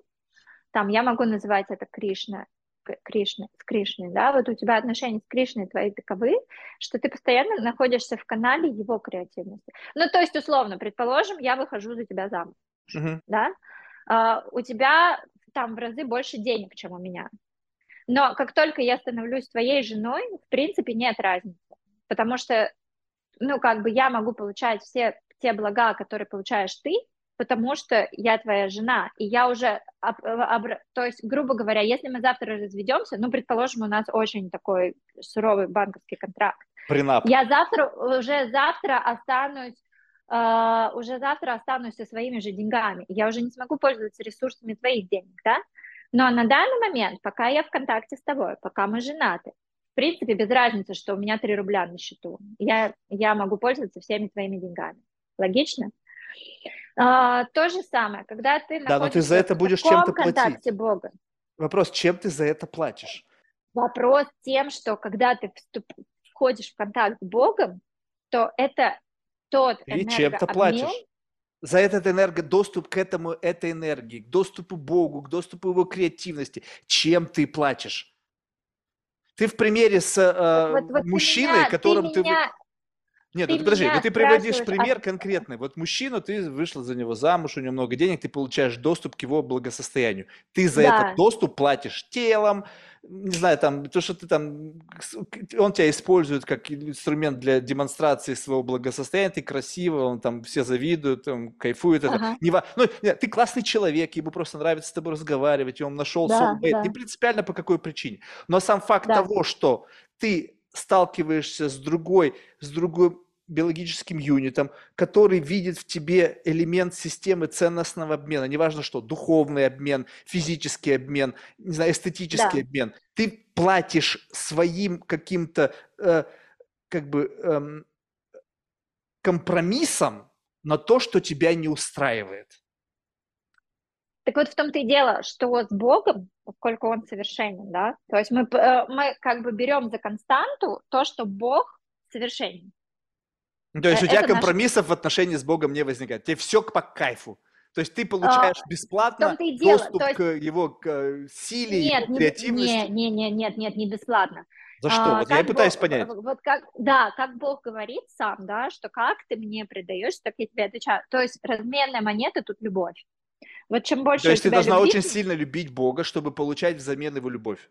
там я могу называть это Кришна, Кришной, с Кришной, да, вот у тебя отношения с Кришной твои таковы, что ты постоянно находишься в канале его креативности. Ну, то есть, условно, предположим, я выхожу за тебя замуж, Мгм. да, А, у тебя там в разы больше денег, чем у меня. Но как только я становлюсь твоей женой, в принципе, нет разницы, потому что, ну, как бы я могу получать все те блага, которые получаешь ты, потому что я твоя жена, и я уже, об- обра- то есть, грубо говоря, если мы завтра разведемся, ну, предположим, у нас очень такой суровый банковский контракт, Принап. я завтра, уже завтра останусь, э, уже завтра останусь со своими же деньгами. Я уже не смогу пользоваться ресурсами твоих денег, да? Но на данный момент, пока я в контакте с тобой, пока мы женаты, в принципе, без разницы, что у меня 3 рубля на счету, я, я могу пользоваться всеми твоими деньгами. Логично? А, то же самое, когда ты Да, но ты за это будешь чем-то платить. Бога, Вопрос, чем ты за это платишь? Вопрос тем, что когда ты вступ- входишь в контакт с Богом, то это тот Ты чем-то платишь. За этот энерго, доступ к этому, этой энергии, к доступу к Богу, к доступу его креативности. Чем ты платишь? Ты в примере с э, вот, вот ты мужчиной, меня- ты которым ты... меня- Нет, ты ну ты подожди, меня ну ты приводишь пример а- конкретный. Вот мужчина, ты вышла за него замуж, у него много денег, ты получаешь доступ к его благосостоянию. Ты за Да. этот доступ платишь телом, не знаю, там, то, что ты там, он тебя использует как инструмент для демонстрации своего благосостояния, ты красиво, он там все завидуют, там, кайфуют. Это. Ага. Не ва- ну, нет, ты классный человек, ему просто нравится с тобой разговаривать, и он нашел Да, soulmate, да. не принципиально по какой причине. Но сам факт Да. того, что ты сталкиваешься с другой, с другой биологическим юнитом, который видит в тебе элемент системы ценностного обмена, неважно что, духовный обмен, физический обмен, не знаю, эстетический Да. обмен. Ты платишь своим каким-то э, как бы эм, компромиссом на то, что тебя не устраивает. Так вот в том-то и дело, что с Богом, поскольку Он совершенен, да, то есть мы, э, мы как бы берем за константу то, что Бог совершенен. Ну, То есть Э, у тебя компромиссов в отношении с Богом не возникает. Тебе все по кайфу. То есть ты получаешь в бесплатно дело, доступ то есть- к его к, э, силе, Нет, его креативности. не, не, не, нет, нет, не бесплатно. За что? А, вот я как пытаюсь Бог- понять. Вот как, да, как Бог говорит сам, да, что как ты мне предаешь, так я тебе отвечаю. То есть разменная монета тут любовь. Вот чем больше То есть ты должна любви- очень сильно любить Бога, чтобы получать взамен его любовь.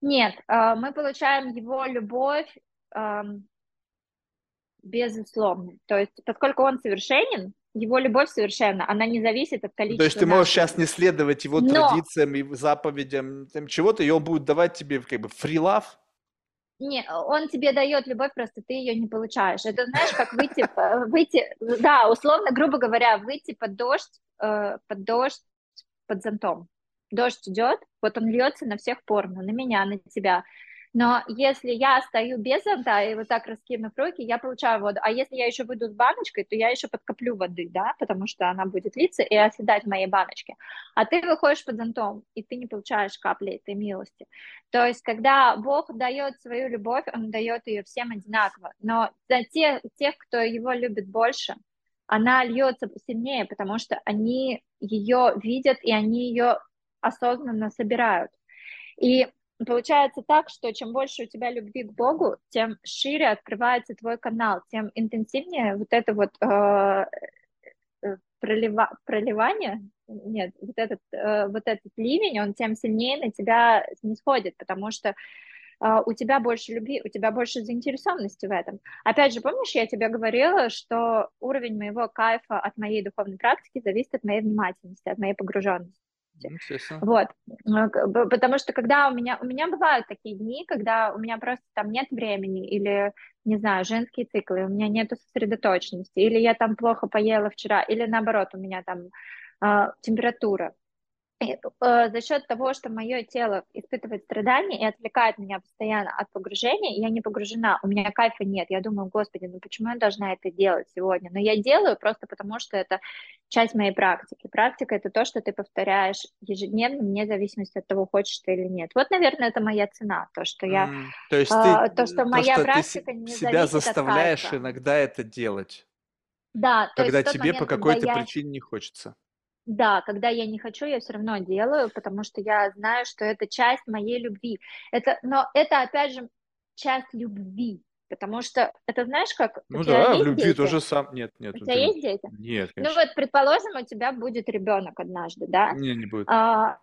Нет, а, мы получаем его любовь безусловно. То есть, поскольку он совершенен, его любовь совершенна, она не зависит от количества. То есть ты можешь нашей сейчас не следовать его Но- традициям и заповедям там, чего-то, и он будет давать тебе как бы free love. Не, он тебе дает любовь, просто ты ее не получаешь. Это знаешь, как выйти, п- выйти, да, условно, грубо говоря, выйти под дождь, э, под дождь, под зонтом. Дождь идет, вот он льется на всех порно, на меня, на тебя. Но если я стою без зонта и вот так раскинув руки, я получаю воду. А если я еще выйду с баночкой, то я еще подкоплю воды, да, потому что она будет литься и оседать в моей баночке. А ты выходишь под зонтом, и ты не получаешь капли этой милости. То есть, когда Бог дает свою любовь, Он дает ее всем одинаково. Но для тех, тех кто его любит больше, она льется сильнее, потому что они ее видят, и они ее осознанно собирают. И получается так, что чем больше у тебя любви к Богу, тем шире открывается твой канал, тем интенсивнее вот это вот э, э пролива, проливание, нет, вот этот, э, вот этот ливень, он тем сильнее на тебя не сходит, потому что а, у тебя больше любви, у тебя больше заинтересованности в этом. Опять же, помнишь, я тебе говорила, что уровень моего кайфа от моей духовной практики зависит от моей внимательности, от моей погруженности. Вот, потому что когда у меня, у меня бывают такие дни, когда у меня просто там нет времени или, не знаю, женские циклы, у меня нет сосредоточенности, или я там плохо поела вчера, или наоборот, у меня там э, температура, за счет того, что мое тело испытывает страдания и отвлекает меня постоянно от погружения, я не погружена, у меня кайфа нет. Я думаю, господи, ну почему я должна это делать сегодня? Но я делаю просто потому, что это часть моей практики. Практика — это то, что ты повторяешь ежедневно, вне зависимости от того, хочешь ты или нет. Вот, наверное, это моя цена, то, что я... Mm, то есть а, ты, то, что то, моя что практика ты не себя заставляешь иногда это делать. Да, когда тебе момент, по какой-то я... причине не хочется. Да, когда я не хочу, я все равно делаю, потому что я знаю, что это часть моей любви. Это, но это опять же часть любви, потому что это знаешь как? Ну да, в любви дети? тоже сам нет, нет. У тебя есть дети? Нет, ну конечно. Ну вот, предположим, у тебя будет ребенок однажды, да? Не, не будет. А,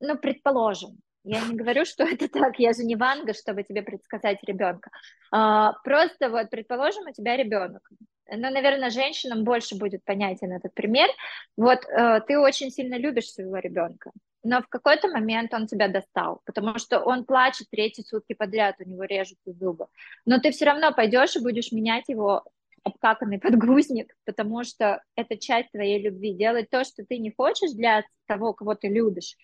ну предположим, я не говорю, что это так, я же не Ванга, чтобы тебе предсказать ребенка. А, просто вот, предположим, у тебя ребенок ну, наверное, женщинам больше будет понятен этот пример. Вот э, ты очень сильно любишь своего ребенка, но в какой-то момент он тебя достал, потому что он плачет третьи сутки подряд, у него режутся зубы. Но ты все равно пойдешь и будешь менять его обкаканный подгузник, потому что это часть твоей любви. Делать то, что ты не хочешь для того, кого ты любишь,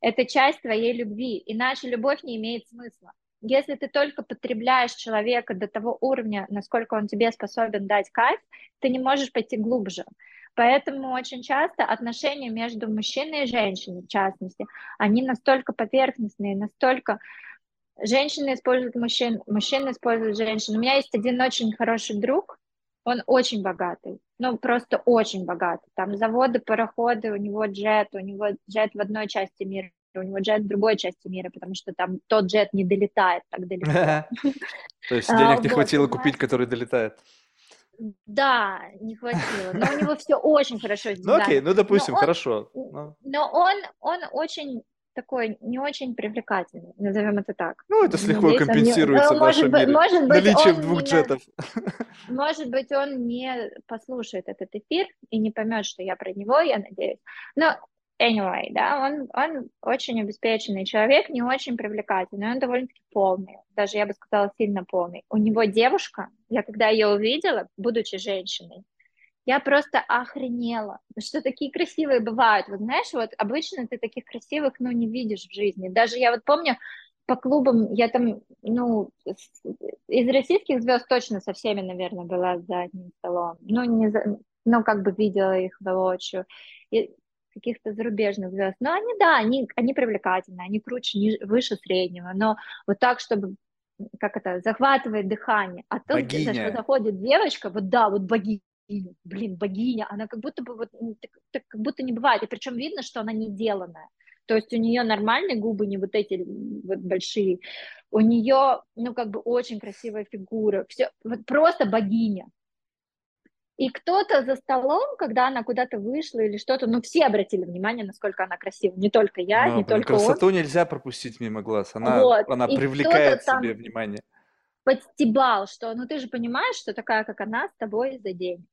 это часть твоей любви, иначе любовь не имеет смысла. Если ты только потребляешь человека до того уровня, насколько он тебе способен дать кайф, ты не можешь пойти глубже. Поэтому очень часто отношения между мужчиной и женщиной, в частности, они настолько поверхностные, настолько... Женщины используют мужчин, мужчины используют женщин. У меня есть один очень хороший друг, он очень богатый, ну просто очень богатый. Там заводы, пароходы, у него джет, у него джет в одной части мира, у него джет в другой части мира, потому что там тот джет не долетает так далеко. То есть денег не хватило купить, который долетает. Да, не хватило. Но у него все очень хорошо Ну окей, ну допустим, хорошо. Но он, он очень такой не очень привлекательный, назовем это так. Ну, это с лихвой компенсируется в вашем мире. Может быть, Наличием двух не, джетов. Может быть, он не послушает этот эфир и не поймет, что я про него, я надеюсь. Но anyway, да, он, он очень обеспеченный человек, не очень привлекательный, он довольно-таки полный, даже я бы сказала сильно полный. У него девушка, я когда ее увидела, будучи женщиной, я просто охренела, что такие красивые бывают. Вот знаешь, вот обычно ты таких красивых, ну, не видишь в жизни. Даже я вот помню, по клубам я там, ну, из российских звезд точно со всеми, наверное, была за одним столом. Ну, не за, ну, как бы видела их воочию. И каких-то зарубежных звезд. Но они, да, они, они привлекательны, они круче, ниже, выше среднего, но вот так, чтобы как это, захватывает дыхание. А тут где заходит девочка, вот да, вот богиня, блин, богиня, она как будто бы вот так, так как будто не бывает, и причем видно, что она не деланная. То есть у нее нормальные губы, не вот эти вот большие. У нее, ну, как бы очень красивая фигура. Все, вот просто богиня. И кто-то за столом, когда она куда-то вышла или что-то, ну все обратили внимание, насколько она красива, не только я, Но, не только красоту он. нельзя пропустить мимо глаз, она, вот. она привлекает себе внимание. Подстебал, что, ну ты же понимаешь, что такая, как она, с тобой из-за денег.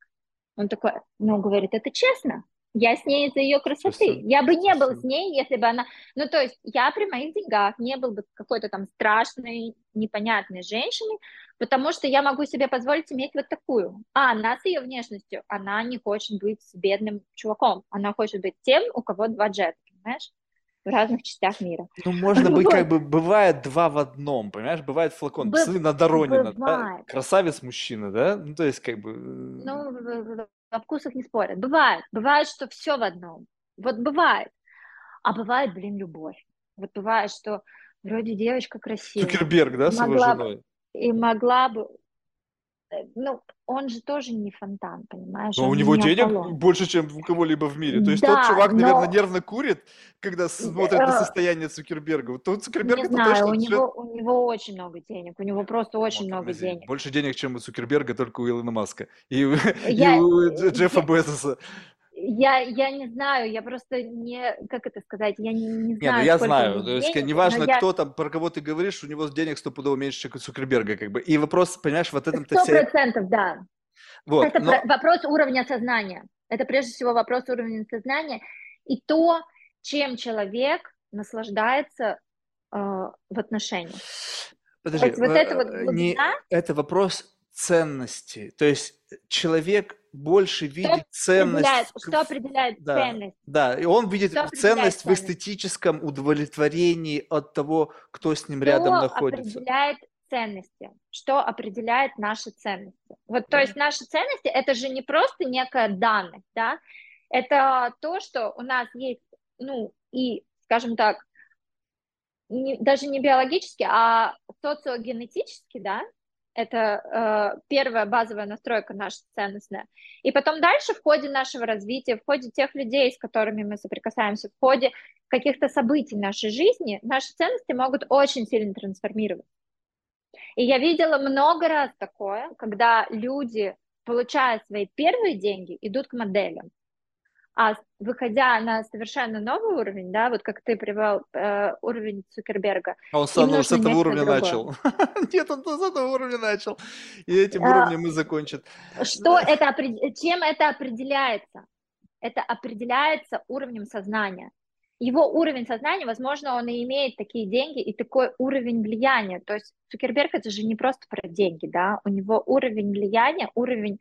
Он такой, ну говорит, это честно, я с ней из-за ее красоты. Я бы не был с ней, если бы она... Ну, то есть я при моих деньгах не был бы какой-то там страшной, непонятной женщиной, потому что я могу себе позволить иметь вот такую. А она с ее внешностью, она не хочет быть с бедным чуваком, она хочет быть тем, у кого два джета, понимаешь? в разных частях мира. Ну, можно быть, как бы, бывает два в одном, понимаешь? Бывает флакон. Быв- Посмотри на Доронина, да? бывает. Красавец мужчина, да? Ну, то есть, как бы... э, Ну, во вкусах не спорят. Бывает. Бывает, что все в одном. Вот бывает. А бывает, блин, любовь. Вот бывает, что вроде девочка красивая. Цукерберг, да, с его женой? И могла бы... э, Ну, он же тоже не фонтан, понимаешь? Но у него не денег Аполлон. больше, чем у кого-либо в мире. То есть Да, тот чувак, наверное, но- нервно курит, когда смотрит на Э, состояние Цукерберга. Тот Цукерберг Не это знаю, точно у него, у него очень много денег. У него просто очень Ну, много денег. Больше денег, чем у Цукерберга, только у Илона Маска. И, у- и Я- у э, Дж- Джеффа я- Безоса. Я, я не знаю, я просто не, как это сказать, я не, не Не, знаю, ну я знаю. То есть, денег, неважно, но я- кто там, про кого ты говоришь, у него денег стопудово меньше, чем у Цукерберга, как бы. И вопрос, понимаешь, вот этом-то Сто все... процентов, да. Вот, Это но- про- вопрос уровня сознания. Это прежде всего вопрос уровня сознания и то, чем человек наслаждается э, в отношениях. Подожди, есть вот э, это вот не- это вопрос ценности. То есть человек больше видит ценность... Определяет- что определяет да. ценность? Да, и он видит Что ценность в эстетическом удовлетворении от того, кто с ним рядом Что находится. определяет ценности? Что определяет наши ценности? Вот, то Да. есть наши ценности это же не просто некая данность, да? Это то, что у нас есть, ну и, скажем так, не- даже не биологически, а социогенетически, да? Это э, первая базовая настройка наша ценностная. И потом дальше в ходе нашего развития, в ходе тех людей, с которыми мы соприкасаемся, в ходе каких-то событий нашей жизни, наши ценности могут очень сильно трансформироваться. И я видела много раз такое, когда люди, получая свои первые деньги, идут к моделям. А выходя на совершенно новый уровень, да, вот как ты привел э, уровень Цукерберга, А он с, одного- нужно с этого уровня другое. начал. Нет, он с этого уровня начал. И этим А, уровнем и закончит. Что это, чем это определяется? Это определяется уровнем сознания. Его уровень сознания, возможно, он и имеет такие деньги и такой уровень влияния. То есть Цукерберг это же не просто про деньги, да, у него уровень влияния, уровень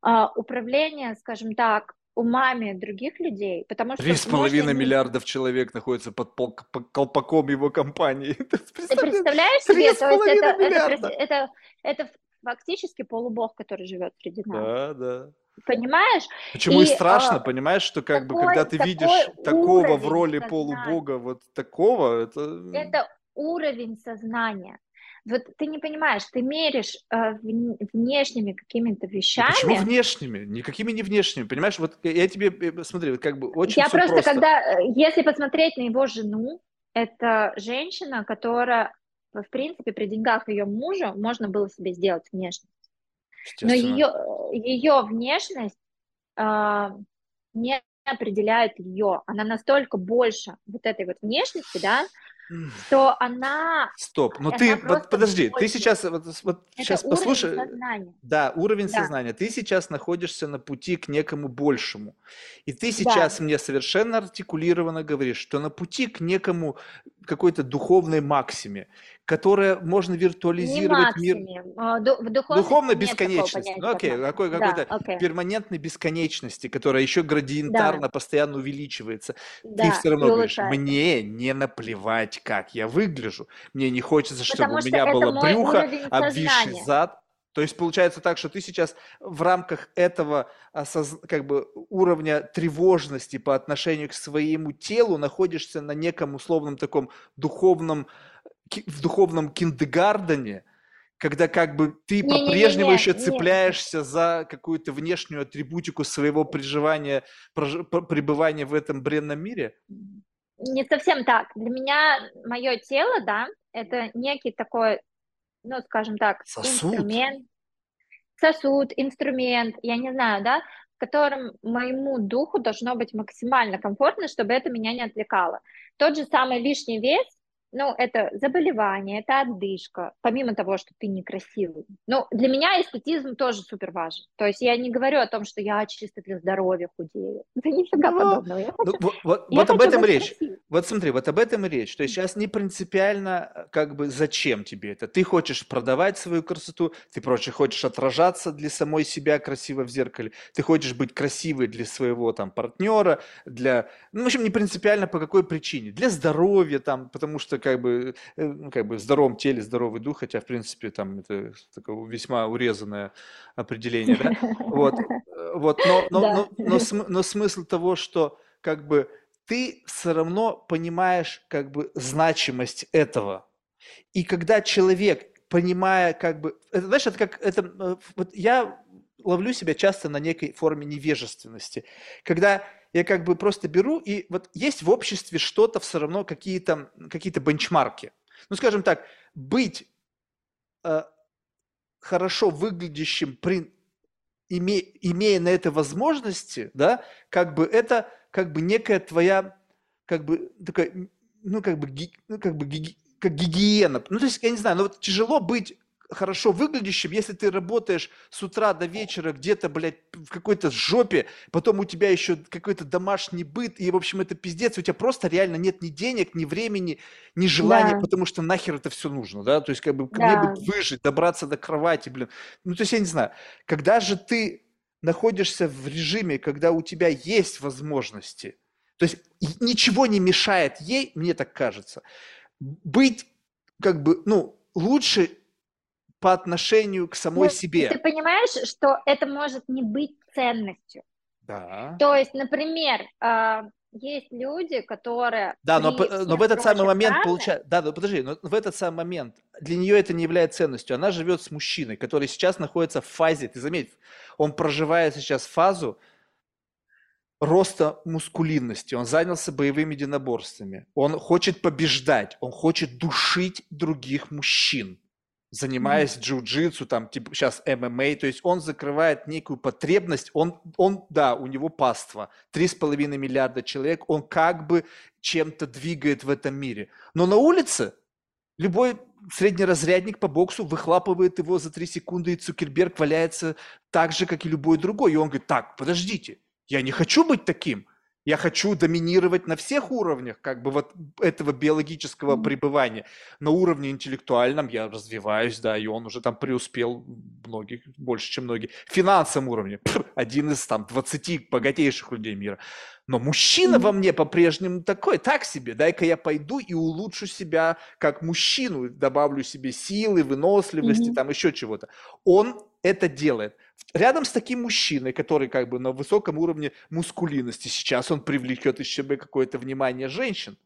а, управления, скажем так, умами других людей, потому что Три с половиной миллиардов человек находится под пол- под колпаком его компании. Ты представляешь? себе, то есть это, это, миллиарда. пред- это, это фактически полубог, который живет среди нас. Да, да. Понимаешь? Почему и, И, страшно, а, понимаешь, что как бы такой- когда ты видишь такого в роли сознания. полубога, вот такого, это... Это уровень сознания. Вот ты не понимаешь, ты меришь э, вн- внешними какими-то Ну, вещами. Почему внешними? Никакими не внешними. Понимаешь, вот я- тебе, э, смотри, вот как бы очень Я всё просто, когда, э, если посмотреть на его жену, это женщина, которая, в принципе, при деньгах ее мужа можно было себе сделать внешность. Но ее, ее внешность а, не определяет ее. Она настолько больше вот этой вот внешности, да, что она Стоп, но Она ты, просто вот подожди, ты сейчас, вот, вот это сейчас послушай, сознания. Да, уровень Да. сознания. Ты сейчас находишься на пути к некому большему. И ты сейчас мне совершенно артикулированно говоришь, что на пути к некому какой-то духовной максиме, которая можно виртуализировать мир. а, В нет такого бесконечности. Ну окей, какой- Да, какой-то окей. перманентной бесконечности, которая еще градиентарно постоянно увеличивается. Да, ты все равно говоришь, мне не наплевать, как я выгляжу. Мне не хочется, чтобы Потому у что меня это было брюхо, обвисший сознания. зад. То есть получается так, что ты сейчас в рамках этого как бы уровня тревожности по отношению к своему телу находишься на неком условном таком духовном, в духовном киндегардене, когда как бы ты по-прежнему еще не. цепляешься за какую-то внешнюю атрибутику своего приживания, прожи- п- пребывания в этом бренном мире. Не совсем так. Для меня мое тело, да, это некий такой, ну, скажем так, Сосуд. инструмент, сосуд, инструмент, я не знаю, да, в котором моему духу должно быть максимально комфортно, чтобы это меня не отвлекало. Тот же самый лишний вес, ну, это заболевание, это отдышка, помимо того, что ты некрасивый. Ну, для меня эстетизм тоже супер важен. То есть я не говорю о том, что я чисто для здоровья худею. Да нифига Ну, подобного. Я Ну, хочу вот вот- я вот об хочу этом быть речь. красивой. вот смотри, вот об этом и речь. То есть сейчас не принципиально, как бы, зачем тебе это. Ты хочешь продавать свою красоту, ты проще хочешь отражаться для самой себя красиво в зеркале, ты хочешь быть красивой для своего там партнера, для, ну, в общем, не принципиально по какой причине. Для здоровья там, потому что как бы, э, ну, как бы в здоровом теле здоровый дух, хотя в принципе там это такое весьма урезанное определение, да? Вот, э, вот, но, но, Да. но, но, см- но смысл того, что как бы ты все равно понимаешь как бы значимость этого. И когда человек, понимая как бы, это, знаешь, это как, это, э, вот я ловлю себя часто на некой форме невежественности, когда я как бы просто беру, и вот есть в обществе что-то все равно, какие-то какие бенчмарки. Ну, скажем так, быть э, хорошо выглядящим при, име, имея на это возможности, да, как бы это как бы некая твоя, как бы такая, ну как бы, ну как бы как гигиена. Ну то есть я не знаю, но вот тяжело быть хорошо выглядящим, если ты работаешь с утра до вечера где-то, блядь, в какой-то жопе, потом у тебя еще какой-то домашний быт, и, в общем, это пиздец, у тебя просто реально нет ни денег, ни времени, ни желания, Да, потому что нахер это все нужно, да, то есть как бы ко мне бы да. выжить, добраться до кровати, блин, ну то есть я не знаю, когда же ты находишься в режиме, когда у тебя есть возможности, то есть ничего не мешает ей, мне так кажется, быть как бы, ну, лучше по отношению к самой Ну, себе. ты понимаешь, что это может не быть ценностью. Да. То есть, например, а, есть люди, которые Да, но, п- но в этот самый момент равных, получается... Да, но подожди, но в этот самый момент для нее это не является ценностью. Она живет с мужчиной, который сейчас находится в фазе, ты заметь, он проживает сейчас фазу роста мускулинности, он занялся боевыми единоборствами, он хочет побеждать, он хочет душить других мужчин, занимаясь джиу-джитсу, там, типа, сейчас ММА, то есть он закрывает некую потребность, он, он, да, у него паства, 3,5 миллиарда человек, он как бы чем-то двигает в этом мире. Но на улице любой среднеразрядник по боксу выхлапывает его за 3 секунды, и Цукерберг валяется так же, как и любой другой. И он говорит, так, подождите, я не хочу быть таким. Я хочу доминировать на всех уровнях, как бы вот этого биологического пребывания. На уровне интеллектуальном я развиваюсь, да, и он уже там преуспел многих, больше, чем многие. В финансовом уровне один из там 20 богатейших людей мира. Но мужчина во мне по-прежнему такой, так себе. Дай-ка я пойду и улучшу себя как мужчину, добавлю себе силы, выносливости, там еще чего-то. Он это делает. Рядом с таким мужчиной, который как бы на высоком уровне мускулинности, сейчас он привлекет еще бы какое-то внимание женщин.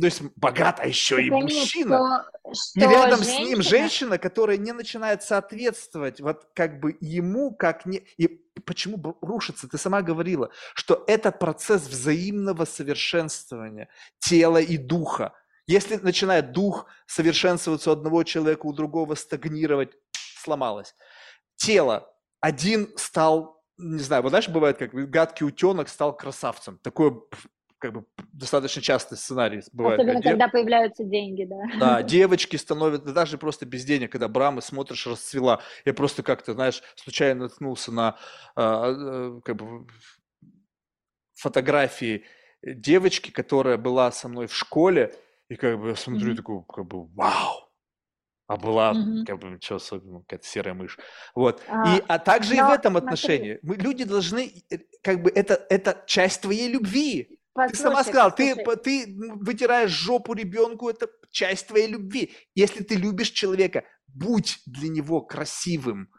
То есть богат, а еще и мужчина. что, И что рядом с ним женщина, женщина, которая не начинает соответствовать вот как бы ему, как не... И почему рушится? Ты сама говорила, что это процесс взаимного совершенствования тела и духа. Если начинает дух совершенствоваться у одного человека, у другого стагнировать, сломалось. Тело. Один стал, не знаю, вот знаешь, бывает, как гадкий утенок стал красавцем. Такое как бы достаточно частый сценарий бывает. особенно когда когда появляются деньги, да. да, девочки становятся, да даже просто без денег, когда Брамы смотришь, расцвела. Я просто как-то, знаешь, случайно наткнулся на а, э, как бы, фотографии девочки, которая была со мной в школе, и как бы я смотрю, Мгм. такой, как бы, вау! А была, Мгм. как бы, ничего особенного, какая-то серая мышь. Вот. А, И, а также и в но этом смотри, отношении. Мы, люди должны, э, как бы, это, это часть твоей любви. Ты сама послушай, сказала, ты, послушай, ты вытираешь жопу ребенку, это часть твоей любви. Если ты любишь человека, будь для него красивым.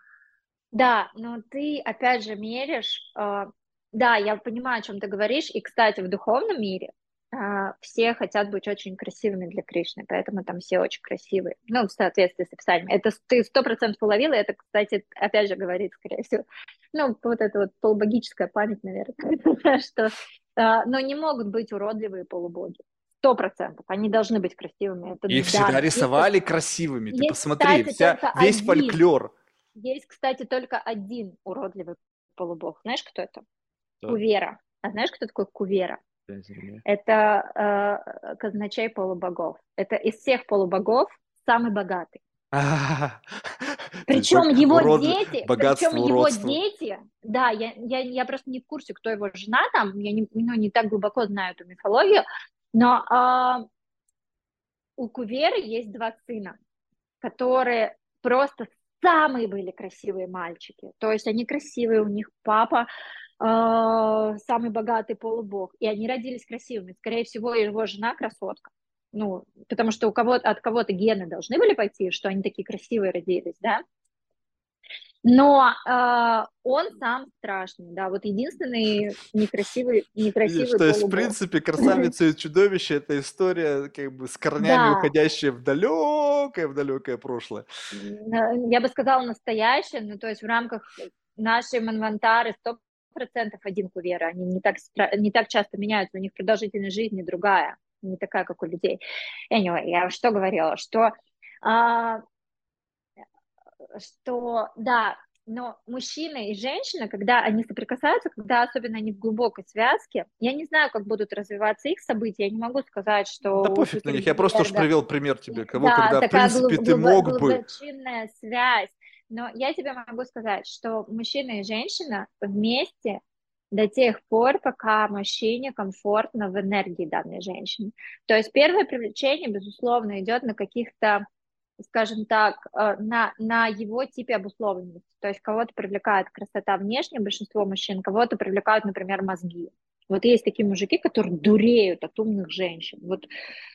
да, но ты опять же меришь, а, да, я понимаю, о чем ты говоришь, и, кстати, в духовном мире все хотят быть очень красивыми для Кришны, поэтому там все очень красивые, ну, в соответствии с описанием. Это ты сто процентов уловила, это, кстати, опять же говорит, скорее всего, ну, вот это вот полубогическая память, наверное, что, а, но не могут быть уродливые полубоги. Сто процентов. Они должны быть красивыми. Это Их всегда данность. Есть, рисовали красивыми. Ты есть, посмотри, кстати, вся, весь один. фольклор. Есть, кстати, только один уродливый полубог. Знаешь, кто это? Да. Кувера. А знаешь, кто такой Кувера? Это э, казначей полубогов. Это из всех полубогов самый богатый. Причем его урод- дети, богатство, причем его дети, да, я, я, я просто не в курсе, кто его жена там, я не, ну, не так глубоко знаю эту мифологию, Но а, у Куверы есть два сына, которые просто самые были красивые мальчики. То есть они красивые, у них папа э, самый богатый полубог, и они родились красивыми. Скорее всего, его жена красотка. Ну, потому что у кого-то, от кого-то гены должны были пойти, что они такие красивые родились, да? Но э, он сам страшный, да, вот единственный некрасивый, некрасивый Видишь, то есть, в принципе, красавица и чудовище это история, как бы с корнями Да, уходящая в далекое, в далекое прошлое. я бы сказала настоящее, ну, то есть в рамках нашей Манвантары один кувера, они не так, не так часто меняются, у них продолжительность жизни другая, не такая, как у людей. Anyway, я что говорила, что а, что да, но мужчина и женщина, когда они соприкасаются, когда особенно они в глубокой связке, я не знаю, как будут развиваться их события, я не могу сказать, что Да пофиг на них, я просто уж привел пример тебе, кого, да, когда, в принципе, глуб- ты глубо- мог бы. глубочинная связь. Но я тебе могу сказать, что мужчина и женщина вместе до тех пор, пока мужчине комфортно в энергии данной женщины. То есть первое привлечение, безусловно, идет на каких-то, скажем так, э, на, на его типе обусловленности. То есть кого-то привлекает красота внешняя, большинство мужчин, кого-то привлекают, например, мозги. Вот есть такие мужики, которые дуреют от умных женщин. Вот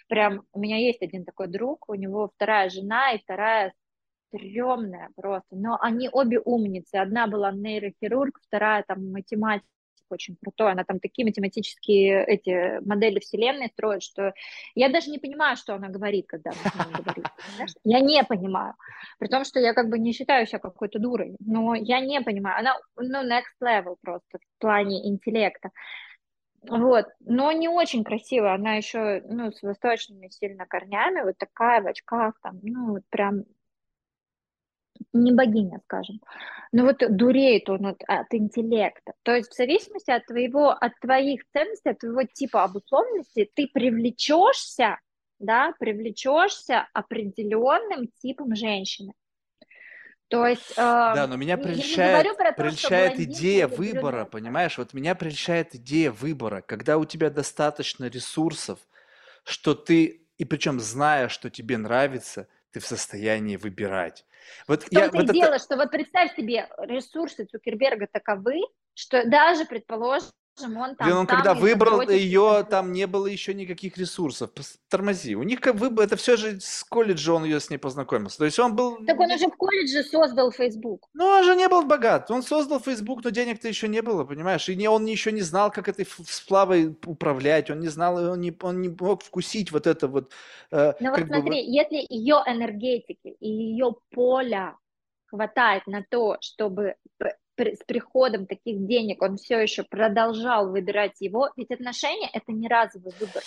прям у меня есть один такой друг, у него вторая жена и вторая стрёмная просто, но они обе умницы. Одна была нейрохирург, вторая там математик очень крутой, она там такие математические эти модели вселенной строит, что я даже не понимаю, что она говорит, когда она говорит? Я не понимаю, при том, что я как бы не считаю себя какой-то дурой, но я не понимаю, она, ну, next level просто в плане интеллекта. Вот, но не очень красивая, она еще, ну, с восточными сильно корнями, вот такая в очках, там, ну, вот прям не богиня, скажем. Но вот дуреет он от, от интеллекта. То есть в зависимости от твоего, от твоих ценностей, от твоего типа обусловленности, ты привлечешься, да, привлечешься определенным типом женщины. То есть, э, Да, но меня прельщает, про то, прельщает идея выбора, брюнетка. понимаешь? Вот меня прельщает идея выбора, когда у тебя достаточно ресурсов, что ты, и причем зная, что тебе нравится, ты в состоянии выбирать. Вот В я вот это, дело, что вот представь себе, ресурсы Цукерберга таковы, что даже, предположим, он Блин, там он когда выбрал заботистый ее, там не было еще никаких ресурсов. Тормози. У них как выбор, это все же с колледжа он ее с ней познакомился. То есть он был, Так он уже в колледже создал Facebook. ну он же не был богат. Он создал Facebook, но денег-то еще не было, понимаешь? И не, он еще не знал, как этой сплавой управлять. Он не знал, он не, он не мог вкусить вот это вот, э, Но вот как бы смотри, если ее энергетики и ее поля хватает на то, чтобы с приходом таких денег он все еще продолжал выбирать его, ведь отношения это не разовый выбор.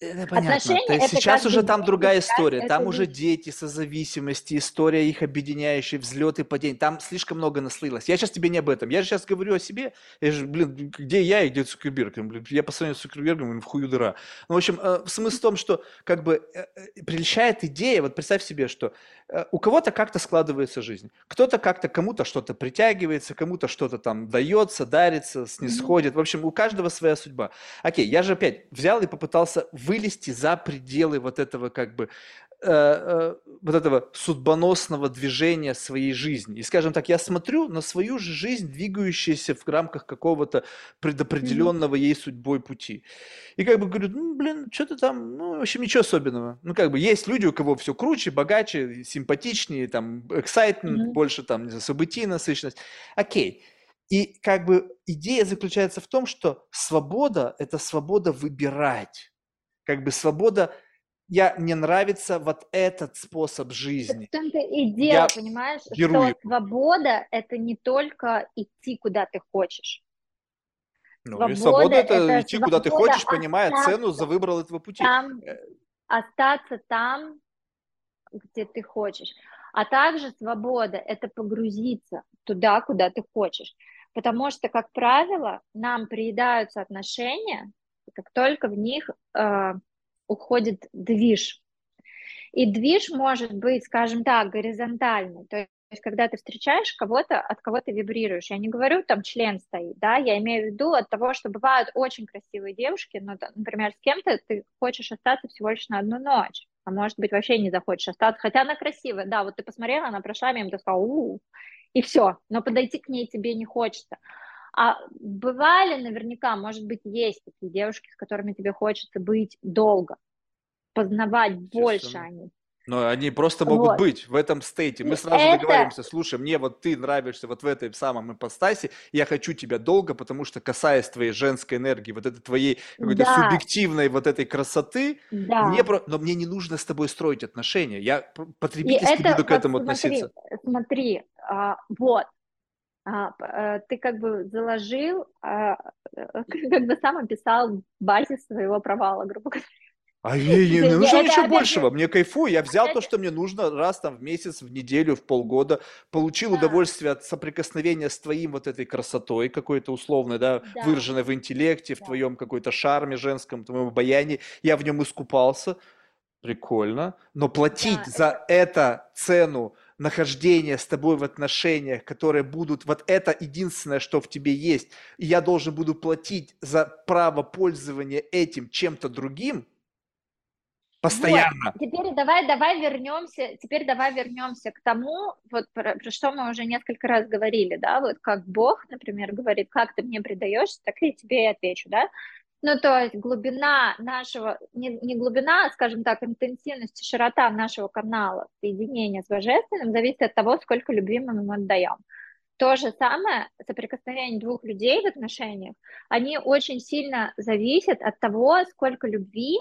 Это понятно. Отношения То есть это сейчас уже там день другая история. эту Там уже личность. дети со зависимости, история их объединяющая, взлеты и падения. Там слишком много наслоилось. Я сейчас тебе не об этом. Я же сейчас говорю о себе. Я же, блин, где я и где Цукерберг? Блин, я по сравнению с Цукербергом в хую дыра. Ну, в общем, э, смысл в том, что как бы э, э, прельщает идея, вот представь себе, что у кого-то как-то складывается жизнь. Кто-то как-то, кому-то что-то притягивается, кому-то что-то там дается, дарится, снисходит. В общем, у каждого своя судьба. Окей, я же опять взял и попытался вылезти за пределы вот этого как бы э, э, вот этого судьбоносного движения своей жизни. И, скажем так, я смотрю на свою же жизнь, двигающуюся в рамках какого-то предопределенного ей судьбой пути. И как бы говорю, ну, блин, что-то там, ну, в общем, ничего особенного. Ну, как бы есть люди, у кого все круче, богаче, симпатичнее, там, excitement, Мгм. больше там, не знаю, событийная насыщенность. Окей. И как бы идея заключается в том, что свобода – это свобода выбирать. Как бы свобода, я, мне нравится вот этот способ жизни. в том-то и дело, Я понимаешь, беру что свобода это не только идти куда ты хочешь. Ну и Свобода свобода – это это идти куда ты свобода хочешь, понимая цену за остаться выбор этого пути. там, Э, остаться там, где ты хочешь. А также свобода – это погрузиться туда, куда ты хочешь. Потому что, как правило, нам приедаются отношения, как только в них э, уходит движ. И движ может быть, скажем так, горизонтальный. То есть, когда ты встречаешь кого-то, от кого ты вибрируешь, я не говорю, там член стоит, да, я имею в виду от того, что бывают очень красивые девушки, но, например, с кем-то ты хочешь остаться всего лишь на одну ночь, а может быть, вообще не захочешь остаться, хотя она красивая, да, вот ты посмотрела, она прошла мимо, ты сказала, у, -у и все, но подойти к ней тебе не хочется. А бывали наверняка, может быть, есть такие девушки, с которыми тебе хочется быть долго, познавать больше о них. Но они просто могут вот. быть в этом стейте. Мы сразу это... договариваемся, слушай, мне вот ты нравишься вот в этой самом ипостаси, я хочу тебя долго, потому что касаясь твоей женской энергии, вот этой твоей какой-то да. субъективной вот этой красоты, да. мне про... но мне не нужно с тобой строить отношения. Я потребительски это, буду к этому смотри, относиться. Смотри, а, вот, ты как бы заложил, а, как бы сам описал базис своего провала, грубо говоря. А ей не нужно ничего большего. Мне кайфую. Я взял то, что мне нужно раз там в месяц, в неделю, в полгода. Получил удовольствие от соприкосновения с твоим вот этой красотой какой-то условной, да, выраженной в интеллекте, в твоем какой-то шарме женском, твоем обаянии. Я в нем искупался. Прикольно. Но платить за это цену нахождения с тобой в отношениях, которые будут, вот это единственное, что в тебе есть, и я должен буду платить за право пользования этим чем-то другим, Постоянно. Вот. Теперь давай, давай вернемся, теперь давай вернемся к тому, вот про, про что мы уже несколько раз говорили, да, вот как Бог, например, говорит, как ты мне предаешься, так я тебе и отвечу, да. Ну, то есть глубина нашего, не, не глубина, а, скажем так, интенсивность, широта нашего канала соединения с Божественным зависит от того, сколько любви мы ему отдаем. То же самое, соприкосновение двух людей в отношениях, они очень сильно зависят от того, сколько любви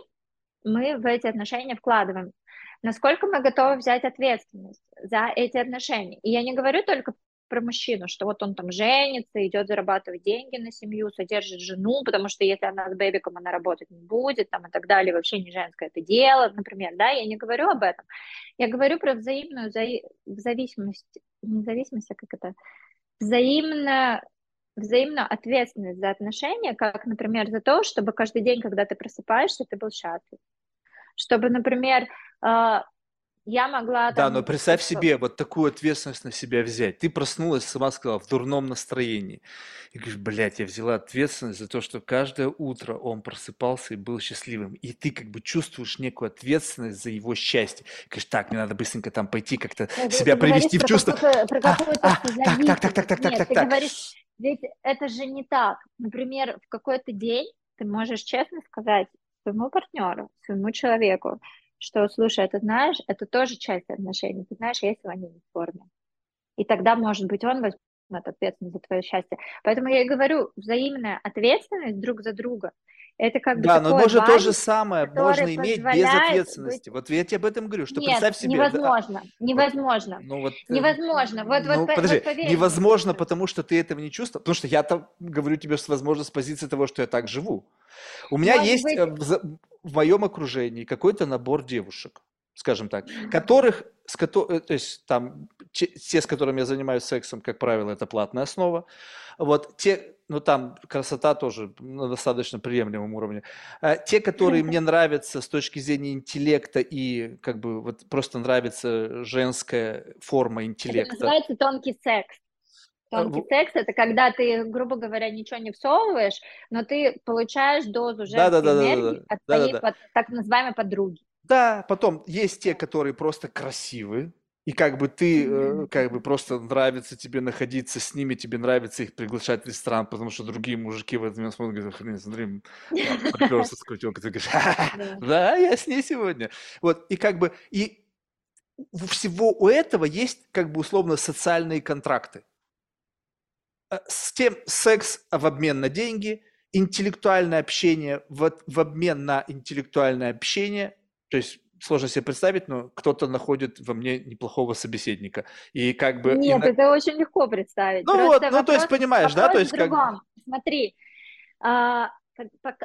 мы в эти отношения вкладываем, насколько мы готовы взять ответственность за эти отношения. И я не говорю только про мужчину, что вот он там женится, идет зарабатывать деньги на семью, содержит жену, потому что если она с бэбиком, она работать не будет, там и так далее, вообще не женское это дело, например, да, я не говорю об этом. Я говорю про взаимную вза... зависимость, не а как это, взаимно взаимную ответственность за отношения, как, например, за то, чтобы каждый день, когда ты просыпаешься, ты был счастлив. Чтобы, например, а, я могла... Там, да, но представь себе, вот такую ответственность на себя взять. Ты проснулась, сама сказала, в дурном настроении. И говоришь, блядь, я взяла ответственность за то, что каждое утро он просыпался и был счастливым. И ты как бы чувствуешь некую ответственность за его счастье. И говоришь, так, мне надо быстренько там пойти как-то ну, себя привести в чувство. Про а, а, так, так, так, так, так, Нет, так, так, ты так. говоришь, ведь это же не так. Например, в какой-то день ты можешь честно сказать своему партнеру, своему человеку, что, слушай, это знаешь, это тоже часть отношений. Ты знаешь, я сегодня не в форме. И тогда, может быть, он возьмет ответственность за твое счастье. Поэтому я и говорю, взаимная ответственность друг за друга – это как бы Да, но может то же самое можно иметь без ответственности. Быть... Вот я тебе об этом говорю, что Нет, представь себе... невозможно, да, невозможно, ну, вот, э, невозможно. Вот, ну, вот, подожди, вот поверь, невозможно, потому что ты этого не чувствуешь, потому что я-то говорю тебе, возможно, с позиции того, что я так живу. У меня Может есть быть... В, моем окружении какой-то набор девушек, скажем так, которых, с э, то есть там те, с которыми я занимаюсь сексом, как правило, это платная основа. Вот те, ну там красота тоже на достаточно приемлемом уровне. А те, которые мне нравятся с точки зрения интеллекта и как бы вот просто нравится женская форма интеллекта. Это называется тонкий секс. Тонкий секс это когда ты, грубо говоря, ничего не всовываешь, но ты получаешь дозу женской да, да, да, энергии да, да, от да, твоей да, да. Под, так называемой подруги. Да, потом есть те, которые просто красивые, и как бы ты, э, как бы просто нравится тебе находиться с ними, тебе нравится их приглашать в ресторан, потому что другие мужики в этот момент смотрят, говорят, хрен, смотри, приперся с котенка, ты говоришь, да, я с ней сегодня. Вот, и как бы, и у всего у этого есть как бы условно социальные контракты. Э, с тем секс в обмен на деньги, интеллектуальное общение в, в обмен на интеллектуальное общение, то есть сложно себе представить, но кто-то находит во мне неплохого собеседника. И как бы... Нет, и... это очень легко представить. Ну Просто вот, ну то есть понимаешь, да? То есть как... Смотри, а,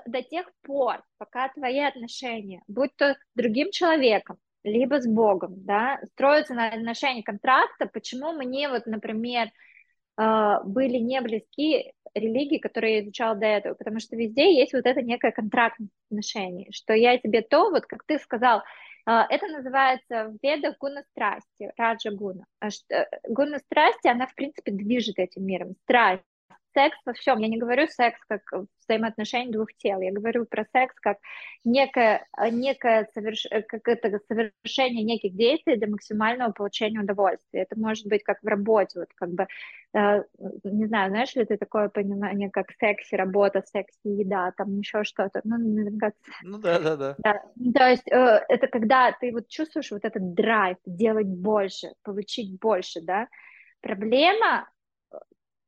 до тех пор, пока твои отношения, будь то с другим человеком, либо с Богом, да, строятся на отношении контракта, почему мне вот, например, были не близки религии, которые я изучала до этого, потому что везде есть вот это некое контрактное отношение, что я тебе то, вот как ты сказал, А, это называется в ведах гуна страсти, раджа гуна. А э, гуна страсти, она, в принципе, движет этим миром. Страсть секс во всем. Я не говорю секс как взаимоотношение двух тел. Я говорю про секс как некое, некое соверш... как это совершение неких действий для максимального получения удовольствия. Это может быть как в работе, вот как бы, э, не знаю, знаешь ли ты такое понимание, как секси работа, секси еда, там еще что-то. Ну, наверняка... ну да, да, да. да. То есть э, это когда ты вот чувствуешь вот этот драйв делать больше, получить больше, да. Проблема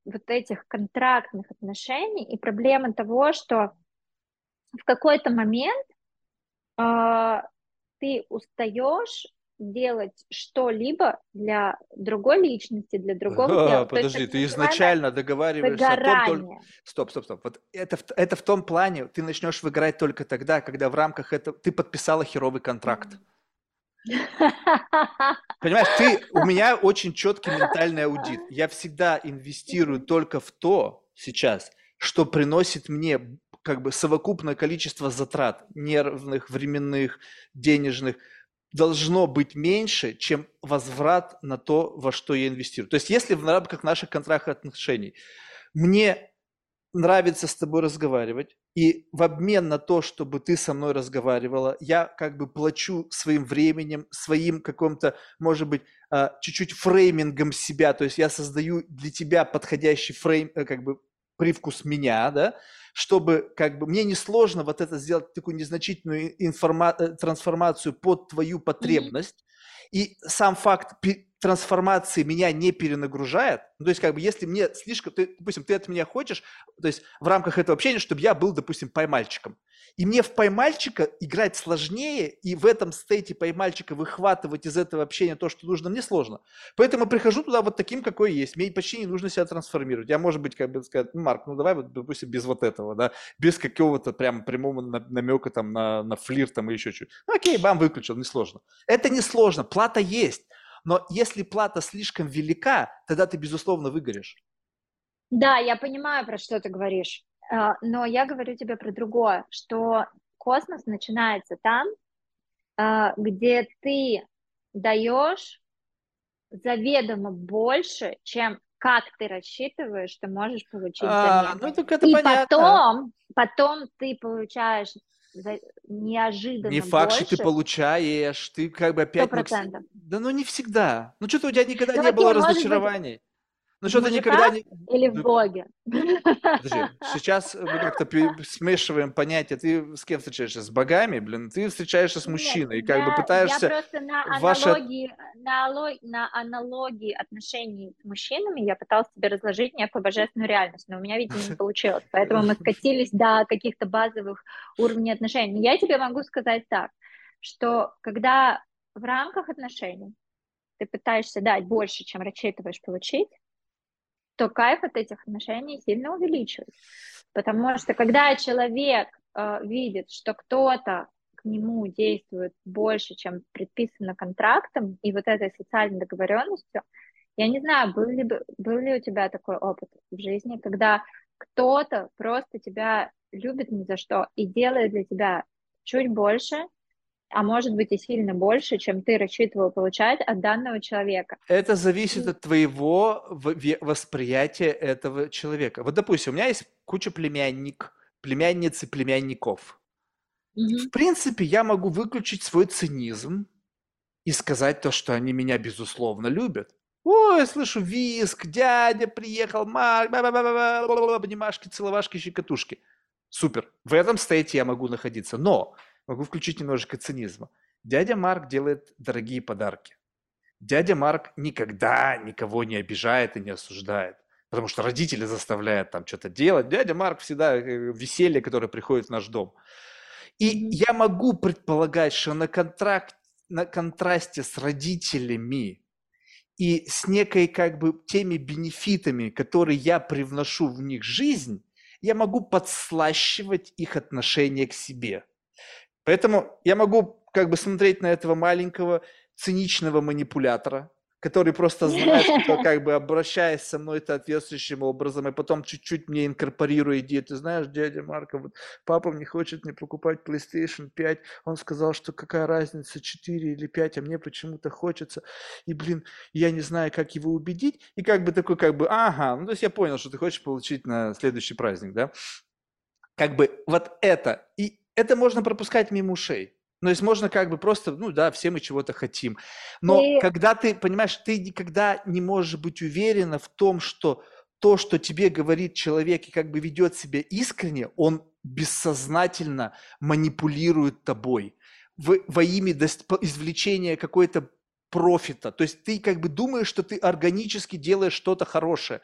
вот этих контрактных отношений и проблема того, что в какой-то момент э, ты устаешь делать что-либо для другой личности, для другого а, дела. Подожди, ты изначально договариваешься о том, только... Стоп, стоп, стоп. Вот это, это в том плане, ты начнешь выиграть только тогда, когда в рамках этого ты подписала херовый контракт. Mm-hmm Понимаешь, ты, у меня очень четкий ментальный аудит. Я всегда инвестирую только в то сейчас, что приносит мне как бы совокупное количество затрат нервных, временных, денежных должно быть меньше, чем возврат на то, во что я инвестирую. То есть если в рамках наших контрактных отношений мне нравится с тобой разговаривать, и в обмен на то, чтобы ты со мной разговаривала, я как бы плачу своим временем, своим каким-то, может быть, а, чуть-чуть фреймингом себя, то есть я создаю для тебя подходящий фрейм, э, как бы привкус меня, да, чтобы как бы мне несложно вот это сделать такую незначительную информа- э, трансформацию под твою потребность. И сам факт трансформации меня не перенагружает, ну, то есть как бы если мне слишком, ты, допустим, ты от меня хочешь, то есть в рамках этого общения, чтобы я был, допустим, поймальчиком, и мне в поймальчика играть сложнее, и в этом стейте поймальчика выхватывать из этого общения то, что нужно, мне сложно. Поэтому прихожу туда вот таким, какой есть. Мне почти не нужно себя трансформировать. Я, может быть, как бы сказать, ну, Марк, ну давай вот, допустим, без вот этого, да, без какого-то прям прямого намека там на, на флирт там и еще чуть. Ну, окей, бам, выключил, несложно. Это несложно, плата есть. Но если плата слишком велика, тогда ты, безусловно, выгоришь. Да, я понимаю, про что ты говоришь. А, но я говорю тебе про другое, что космос начинается там, а, где ты даешь заведомо больше, чем как ты рассчитываешь, что можешь получить а, Ну, так это И понятно. потом, потом ты получаешь неожиданно Не факт, больше. что ты получаешь, ты как бы опять... 100%. Да ну не всегда. Ну что-то у тебя никогда ну, не было разочарований. Быть, ну что ты никогда не... Или в Боге? Подожди, сейчас мы как-то смешиваем понятия. Ты с кем встречаешься? С богами? Блин, ты встречаешься с мужчиной Нет, и как я, бы пытаешься... Я просто на аналогии, ваши... на, аналогии отношений с мужчинами я пыталась тебе разложить некую божественную реальность, но у меня, видимо, не получилось. Поэтому мы скатились до каких-то базовых уровней отношений. Я тебе могу сказать так, что когда в рамках отношений ты пытаешься дать больше, чем рассчитываешь получить, то кайф от этих отношений сильно увеличивается. Потому что когда человек э, видит, что кто-то к нему действует больше, чем предписано контрактом и вот этой социальной договоренностью, я не знаю, был ли, был ли у тебя такой опыт в жизни, когда кто-то просто тебя любит ни за что и делает для тебя чуть больше, а может быть и сильно больше, чем ты рассчитывал получать от данного человека. Это зависит от твоего восприятия этого человека. Вот, допустим, у меня есть куча племянник, племянниц и племянников. Mm-hmm. В принципе, я могу выключить свой цинизм и сказать то, что они меня, безусловно, любят. Ой, слышу виск, дядя приехал, Марк, обнимашки, целовашки, щекотушки. Супер. В этом стейте я могу находиться. Но могу включить немножечко цинизма. Дядя Марк делает дорогие подарки. Дядя Марк никогда никого не обижает и не осуждает. Потому что родители заставляют там что-то делать. Дядя Марк всегда э, веселье, которое приходит в наш дом. И я могу предполагать, что на, контракт, на контрасте с родителями и с некой как бы теми бенефитами, которые я привношу в них жизнь, я могу подслащивать их отношение к себе. Поэтому я могу как бы смотреть на этого маленького циничного манипулятора, который просто знает, что как бы обращаясь со мной соответствующим образом, и потом чуть-чуть мне инкорпорирует идею. Ты знаешь, дядя Марко, вот папа не хочет мне покупать PlayStation 5, он сказал, что какая разница, 4 или 5, а мне почему-то хочется. И, блин, я не знаю, как его убедить. И как бы такой, как бы, ага, ну то есть я понял, что ты хочешь получить на следующий праздник, да? Как бы вот это. И это можно пропускать мимо ушей. Ну, то есть можно как бы просто, ну да, все мы чего-то хотим. Но И когда ты, понимаешь, ты никогда не можешь быть уверена в том, что то, что тебе говорит человек и как бы ведет себя искренне, он бессознательно манипулирует тобой в- во имя извлечения какой-то профита. То есть ты как бы думаешь, что ты органически делаешь что-то хорошее.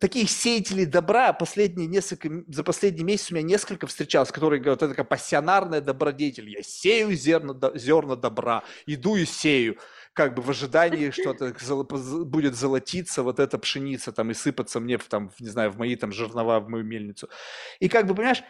Таких сеятелей добра последние несколько, за последний месяц у меня несколько встречалось, которые говорят, это такая пассионарная добродетель. Я сею зерна, до- зерна добра, иду и сею как бы в ожидании, что поз- будет золотиться вот эта пшеница там и сыпаться мне в, там, не знаю, в мои там жернова, в мою мельницу. И как бы, понимаешь,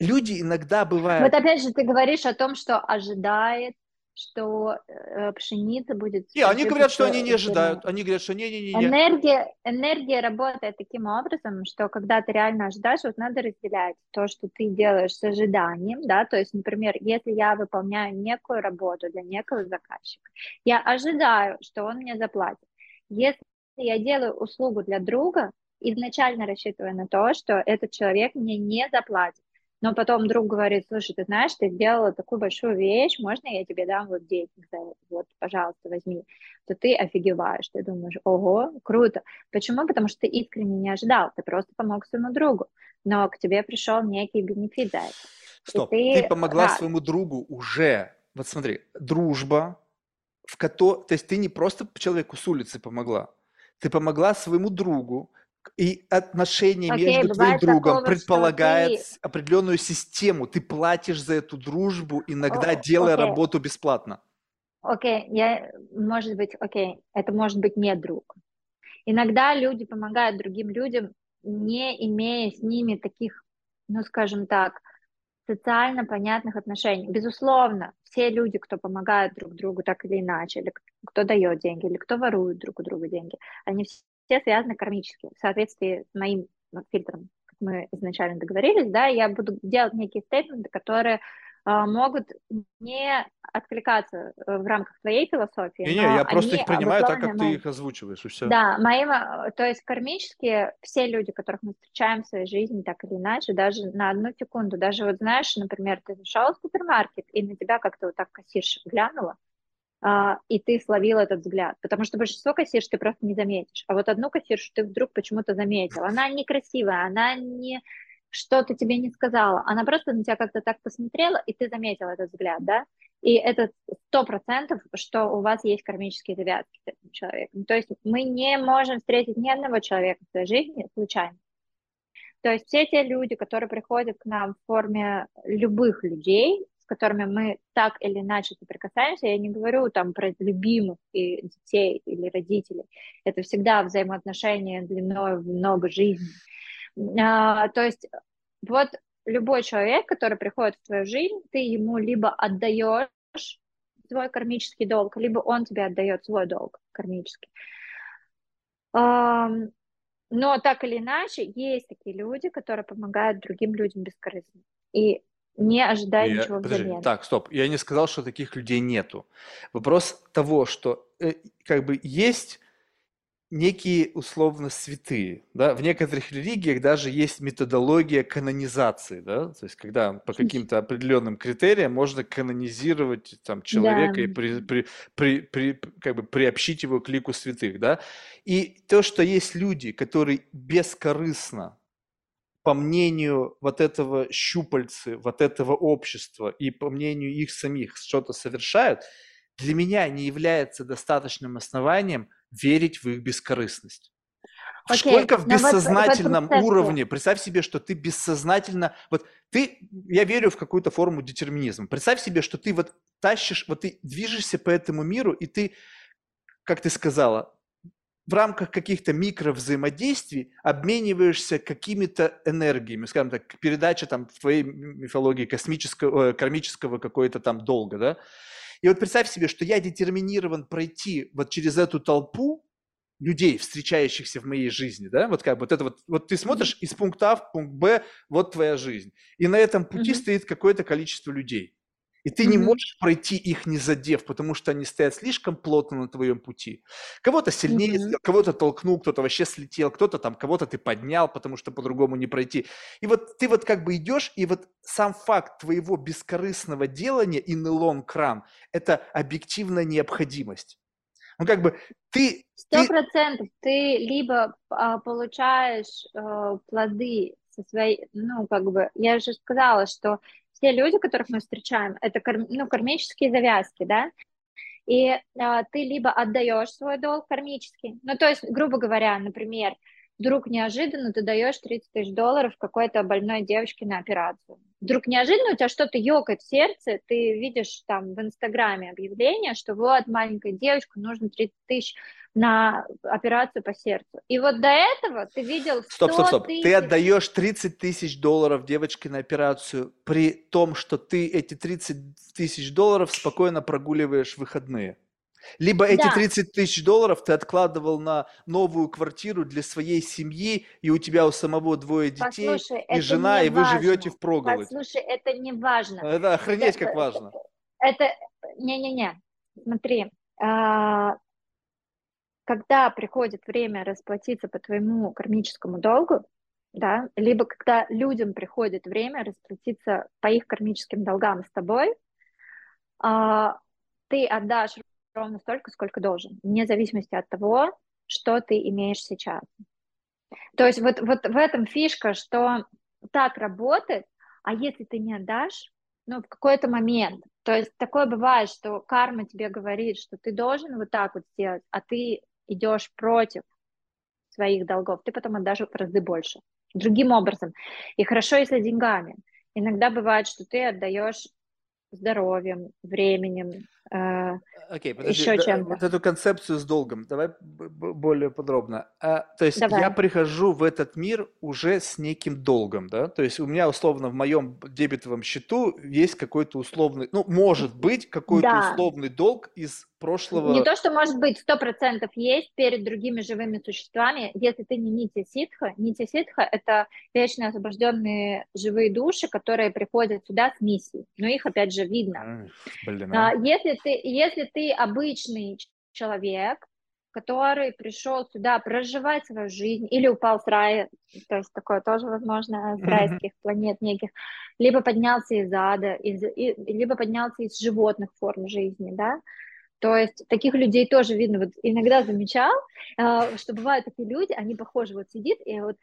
люди иногда вот бывают... опять же ты говоришь о том, что ожидает, что э, пшеница будет Не, они говорят, что они не ожидают. Они говорят, что не-не-не. Энергия, энергия работает таким образом, что когда ты реально ожидаешь, вот надо разделять то, что ты делаешь с ожиданием, да, то есть, например, если я выполняю некую работу для некого заказчика, я ожидаю, что он мне заплатит. Если я делаю услугу для друга, изначально рассчитывая на то, что этот человек мне не заплатит, но потом друг говорит, слушай, ты знаешь, ты сделала такую большую вещь, можно я тебе дам вот денег за это, вот, пожалуйста, возьми, то ты офигеваешь, ты думаешь, ого, круто. Почему? Потому что ты искренне не ожидал, ты просто помог своему другу, но к тебе пришел некий бенефит за это. И Стоп, ты ты помогла рад. своему другу уже. Вот смотри, дружба, в которой... То есть ты не просто человеку с улицы помогла, ты помогла своему другу, и отношения Окей, между твоим другом такого, предполагает ты- определенную систему. Ты платишь за эту дружбу, иногда О, делая окей. работу бесплатно. Окей, я, может быть, окей, это может быть не друг. Иногда люди помогают другим людям, не имея с ними таких, ну, скажем так, социально понятных отношений. Безусловно, все люди, кто помогают друг другу так или иначе, или кто дает деньги, или кто ворует друг у друга деньги, они все связаны кармически, в соответствии с моим фильтром, как мы изначально договорились, да, я буду делать некие стейтменты, которые а, могут не откликаться э, в рамках твоей философии, Не-не, но я просто их принимаю так, как ты их озвучиваешь, и все. Да, моим, то есть кармически все люди, которых мы встречаем в своей жизни, так или иначе, даже на одну секунду, даже вот знаешь, например, ты зашел в супермаркет, и на тебя как-то вот так кассирша глянула, и ты словил этот взгляд, потому что большинство кассирш ты просто не заметишь, а вот одну кассиршу ты вдруг почему-то заметил, она некрасивая, она не что-то тебе не сказала, она просто на тебя как-то так посмотрела, и ты заметил этот взгляд, да, и это сто процентов, что у вас есть кармические завязки с этим человеком. То есть мы не можем встретить ни одного человека в своей жизни случайно. То есть все те люди, которые приходят к нам в форме любых людей, которыми мы так или иначе соприкасаемся, я не говорю там про любимых и детей или родителей, это всегда взаимоотношения длиной в много жизней. А, то есть вот любой человек, который приходит в твою жизнь, ты ему либо отдаешь свой кармический долг, либо он тебе отдает свой долг кармический. Но так или иначе, есть такие люди, которые помогают другим людям бескорыстно. И не ожидая Я- ничего подожди, взамен. так, стоп. Я не сказал, что таких людей нету. Вопрос того, что э, как бы есть некие условно святые, да, в некоторых религиях даже есть методология канонизации, да, то есть когда по каким-то определенным критериям можно канонизировать там человека и Да. при, при- при- при- как бы приобщить его к лику святых, да, и то, что есть люди, которые бескорыстно по мнению вот этого щупальцы, вот этого общества и по мнению их самих что-то совершают, для меня не является достаточным основанием верить в их бескорыстность. Окей, Сколько в но вот в- в бессознательном процессе- уровне, представь себе, что ты бессознательно, вот ты, я верю в какую-то форму детерминизма. Представь себе, что ты вот тащишь, вот ты движешься по этому миру, и ты, как ты сказала, в рамках каких-то микровзаимодействий обмениваешься какими-то энергиями, скажем так, передача там в твоей мифологии космического, э, кармического какой-то там долга, да, И вот представь себе, что я детерминирован пройти вот через эту толпу людей, встречающихся в моей жизни, да, вот как вот это вот, вот ты смотришь из пункта А в пункт Б, вот твоя жизнь, и на этом пути Мгм. стоит какое-то количество людей. И ты не можешь пройти их не задев, потому что они стоят слишком плотно на твоем пути. Кого-то сильнее, кого-то толкнул, кто-то вообще слетел, кто-то там, кого-то ты поднял, потому что по-другому не пройти. И вот ты вот как бы идешь, и вот сам факт твоего бескорыстного делания the long run – это объективная необходимость. Ну как бы ты, Сто ты процентов ты либо а, получаешь э, плоды со своей, ну, как бы, я же сказала, что все люди, которых мы встречаем, это ну, кармические завязки, да, и а, ты либо отдаешь свой долг кармический, ну, то есть, грубо говоря, например, вдруг неожиданно ты даешь 30 тысяч долларов какой-то больной девочке на операцию. Вдруг неожиданно у тебя что-то ёкает в сердце, ты видишь там в Инстаграме объявление, что вот маленькая девочка, нужно 30 тысяч на операцию по сердцу. И вот до этого ты видел 100 Стоп, стоп, стоп. тысяч... Ты отдаешь 30 тысяч долларов девочке на операцию, при том, что ты эти 30 тысяч долларов спокойно прогуливаешь в выходные. Либо эти Да. 30 тысяч долларов ты откладывал на новую квартиру для своей семьи, и у тебя у самого двое детей, Послушай, и жена, и вы важно. живете в проголодь. Послушай, это не важно. Это охренеть как Это- важно. Это, не-не-не, смотри, а, когда приходит время расплатиться по твоему кармическому долгу, да, либо когда людям приходит время расплатиться по их кармическим долгам с тобой, а, ты отдашь ровно столько, сколько должен, вне зависимости от того, что ты имеешь сейчас. То есть вот, вот в этом фишка, что так работает, а если ты не отдашь, ну, в какой-то момент, то есть такое бывает, что карма тебе говорит, что ты должен вот так вот сделать, а ты идешь против своих долгов, ты потом отдашь в разы больше. Другим образом. И хорошо, если деньгами. Иногда бывает, что ты отдаешь здоровьем, временем, э, Окей, подожди, да, чем-то. вот эту концепцию с долгом, давай более подробно. А, то есть Давай. я прихожу в этот мир уже с неким долгом, да? То есть у меня условно в моем дебетовом счету есть какой-то условный, ну, может быть, какой-то Да. условный долг из прошлого. Не то, что может быть сто процентов есть перед другими живыми существами, если ты не нити ситха. Нити ситха — это вечно освобожденные живые души, которые приходят сюда с миссией. Но их, опять же, видно. Блин, А, а. Если ты, если ты обычный человек, который пришел сюда проживать свою жизнь или упал с рая, то есть такое тоже возможно, с райских планет неких, либо поднялся из ада, из, и- либо поднялся из животных форм жизни, да, то есть таких людей тоже видно. Вот иногда замечал, э, что бывают такие люди, они похожи, вот сидит, и вот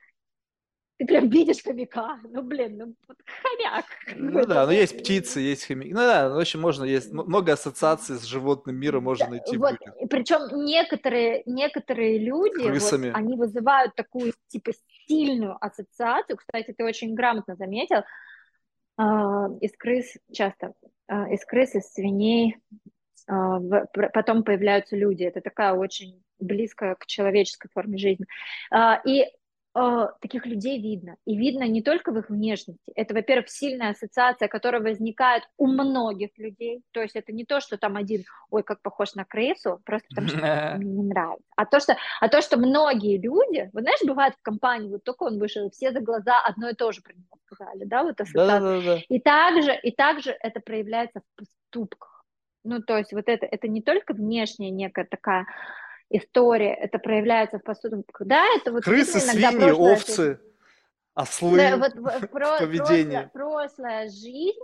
ты прям видишь хомяка. Ну, блин, ну, вот хомяк. Ну да, но есть птицы, есть хомяки. Ну да, ну, в общем, можно, есть много ассоциаций с животным миром можно Да, найти вот, причем некоторые, некоторые люди, вот, они вызывают такую, типа, стильную ассоциацию. Кстати, ты очень грамотно заметил. а, из крыс часто, а, из крыс, из свиней, потом появляются люди. Это такая очень близкая к человеческой форме жизни. А, И а, таких людей видно. И видно не только в их внешности. Это, во-первых, сильная ассоциация, которая возникает у многих людей. То есть это не то, что там один, ой, как похож на крысу, просто потому что мне не нравится. А то, что, а то, что многие люди, вот знаешь, бывает в компании, вот только он вышел, все за глаза одно и то же про него сказали, да, вот ассоциация. И также, и также это проявляется в поступках. Ну, то есть вот это, это не только внешняя некая такая история, это проявляется в поступках. Да, это вот Крысы, свиньи, прошлая овцы, жизнь. ослы. Да, вот в- про- поведении. прошлая, прошлая жизнь,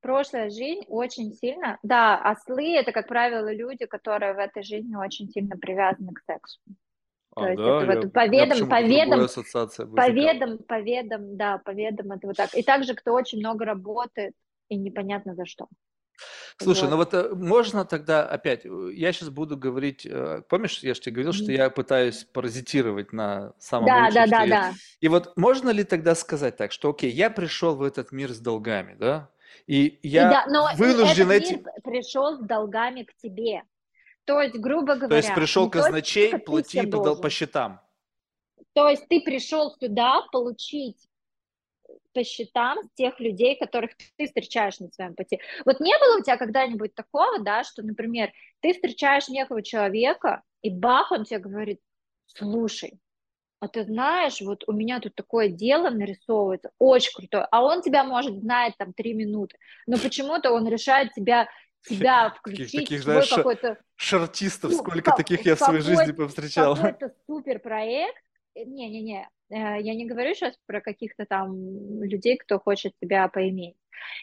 прошлая жизнь очень сильно, да, ослы это, как правило, люди, которые в этой жизни очень сильно привязаны к сексу. А, то есть да, это я- вот у по меня ведам- почему-то по другая ведам- ассоциация По возникала. ведам, по ведам, да, по ведам это вот так. И также, кто очень много работает, и непонятно за что. Слушай, Вот. ну вот э, можно тогда опять, э, я сейчас буду говорить, э, помнишь, я же тебе говорил, что я пытаюсь паразитировать на самом Да, лучшем, да, да, да. И вот можно ли тогда сказать так, что окей, я пришел в этот мир с долгами, да, и И я да, но и вынужден этот эти... мир пришел с долгами к тебе. То есть, грубо говоря, То есть пришел казначей, плати по, по счетам. То есть ты пришел сюда получить по счетам тех людей, которых ты встречаешь на своем пути. Вот не было у тебя когда-нибудь такого, да, что, например, ты встречаешь некого человека, и бах, он тебе говорит, слушай, а ты знаешь, вот у меня тут такое дело нарисовывается, очень крутое, а он тебя может знать там три минуты, но почему-то он решает тебя тебя включить таких, в свой знаешь, какой-то... Шартистов, ну, сколько таких я в своей жизни повстречал. Какой-то супер проект. Э, Не-не-не, э, я не говорю сейчас про каких-то там людей, кто хочет тебя поиметь.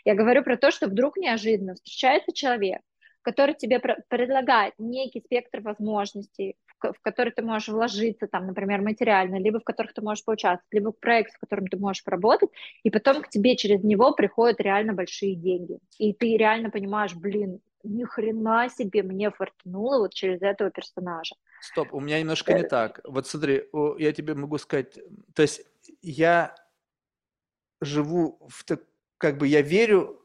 Я говорю про то, что вдруг неожиданно встречается человек, который тебе предлагает некий спектр возможностей, в который ты можешь вложиться, там, например, материально, либо в которых ты можешь поучаствовать, либо в проект, в котором ты можешь поработать, и потом к тебе через него приходят реально большие деньги. И ты реально понимаешь, блин, ни хрена себе мне фортануло вот через этого персонажа. Стоп, у меня немножко не так. Вот смотри, я тебе могу сказать, то есть я живу в так, как бы я верю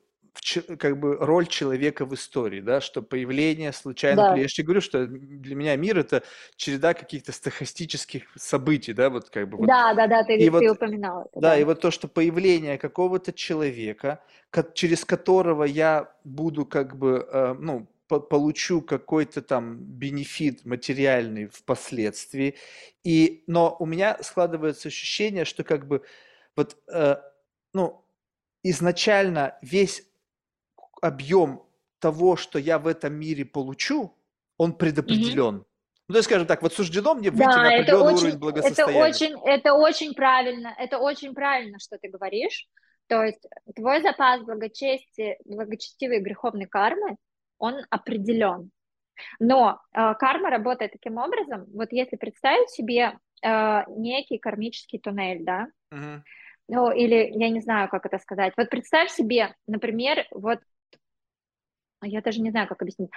как бы роль человека в истории, да, что появление случайно. Да. Я же говорю, что для меня мир это череда каких-то стахастических событий, да, вот как бы. Вот. Да, да, да, ты, и ты вот, упоминал это. Да, да, и вот то, что появление какого-то человека, через которого я буду как бы, э, ну, получу какой-то там бенефит материальный впоследствии, и, но у меня складывается ощущение, что как бы вот, э, ну, изначально весь объем того, что я в этом мире получу, он предопределен. Mm-hmm. Ну, то есть, скажем так, вот суждено мне выйти да, на определенный очень, уровень благосостояния. Это очень, это очень правильно, это очень правильно, что ты говоришь. То есть твой запас благочестия, благочестивой греховной кармы, он определен. Но э, карма работает таким образом, вот если представить себе э, некий кармический туннель, да, uh-huh. ну или я не знаю, как это сказать. Вот представь себе, например, вот я даже не знаю, как объяснить.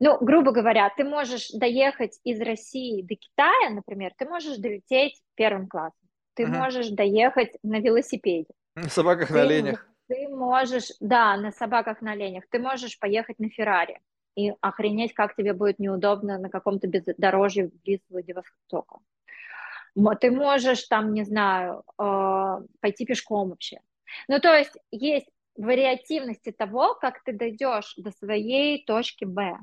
Ну, грубо говоря, ты можешь доехать из России до Китая, например, ты можешь долететь первым классом, ты uh-huh. можешь доехать на велосипеде. На собаках ты, на оленях. Ты можешь, да, на собаках на оленях. Ты можешь поехать на Феррари и охренеть, как тебе будет неудобно на каком-то бездорожье близ Владивостока. Ты можешь там, не знаю, э, пойти пешком вообще. Ну, то есть есть вариативности того, как ты дойдешь до своей точки Б.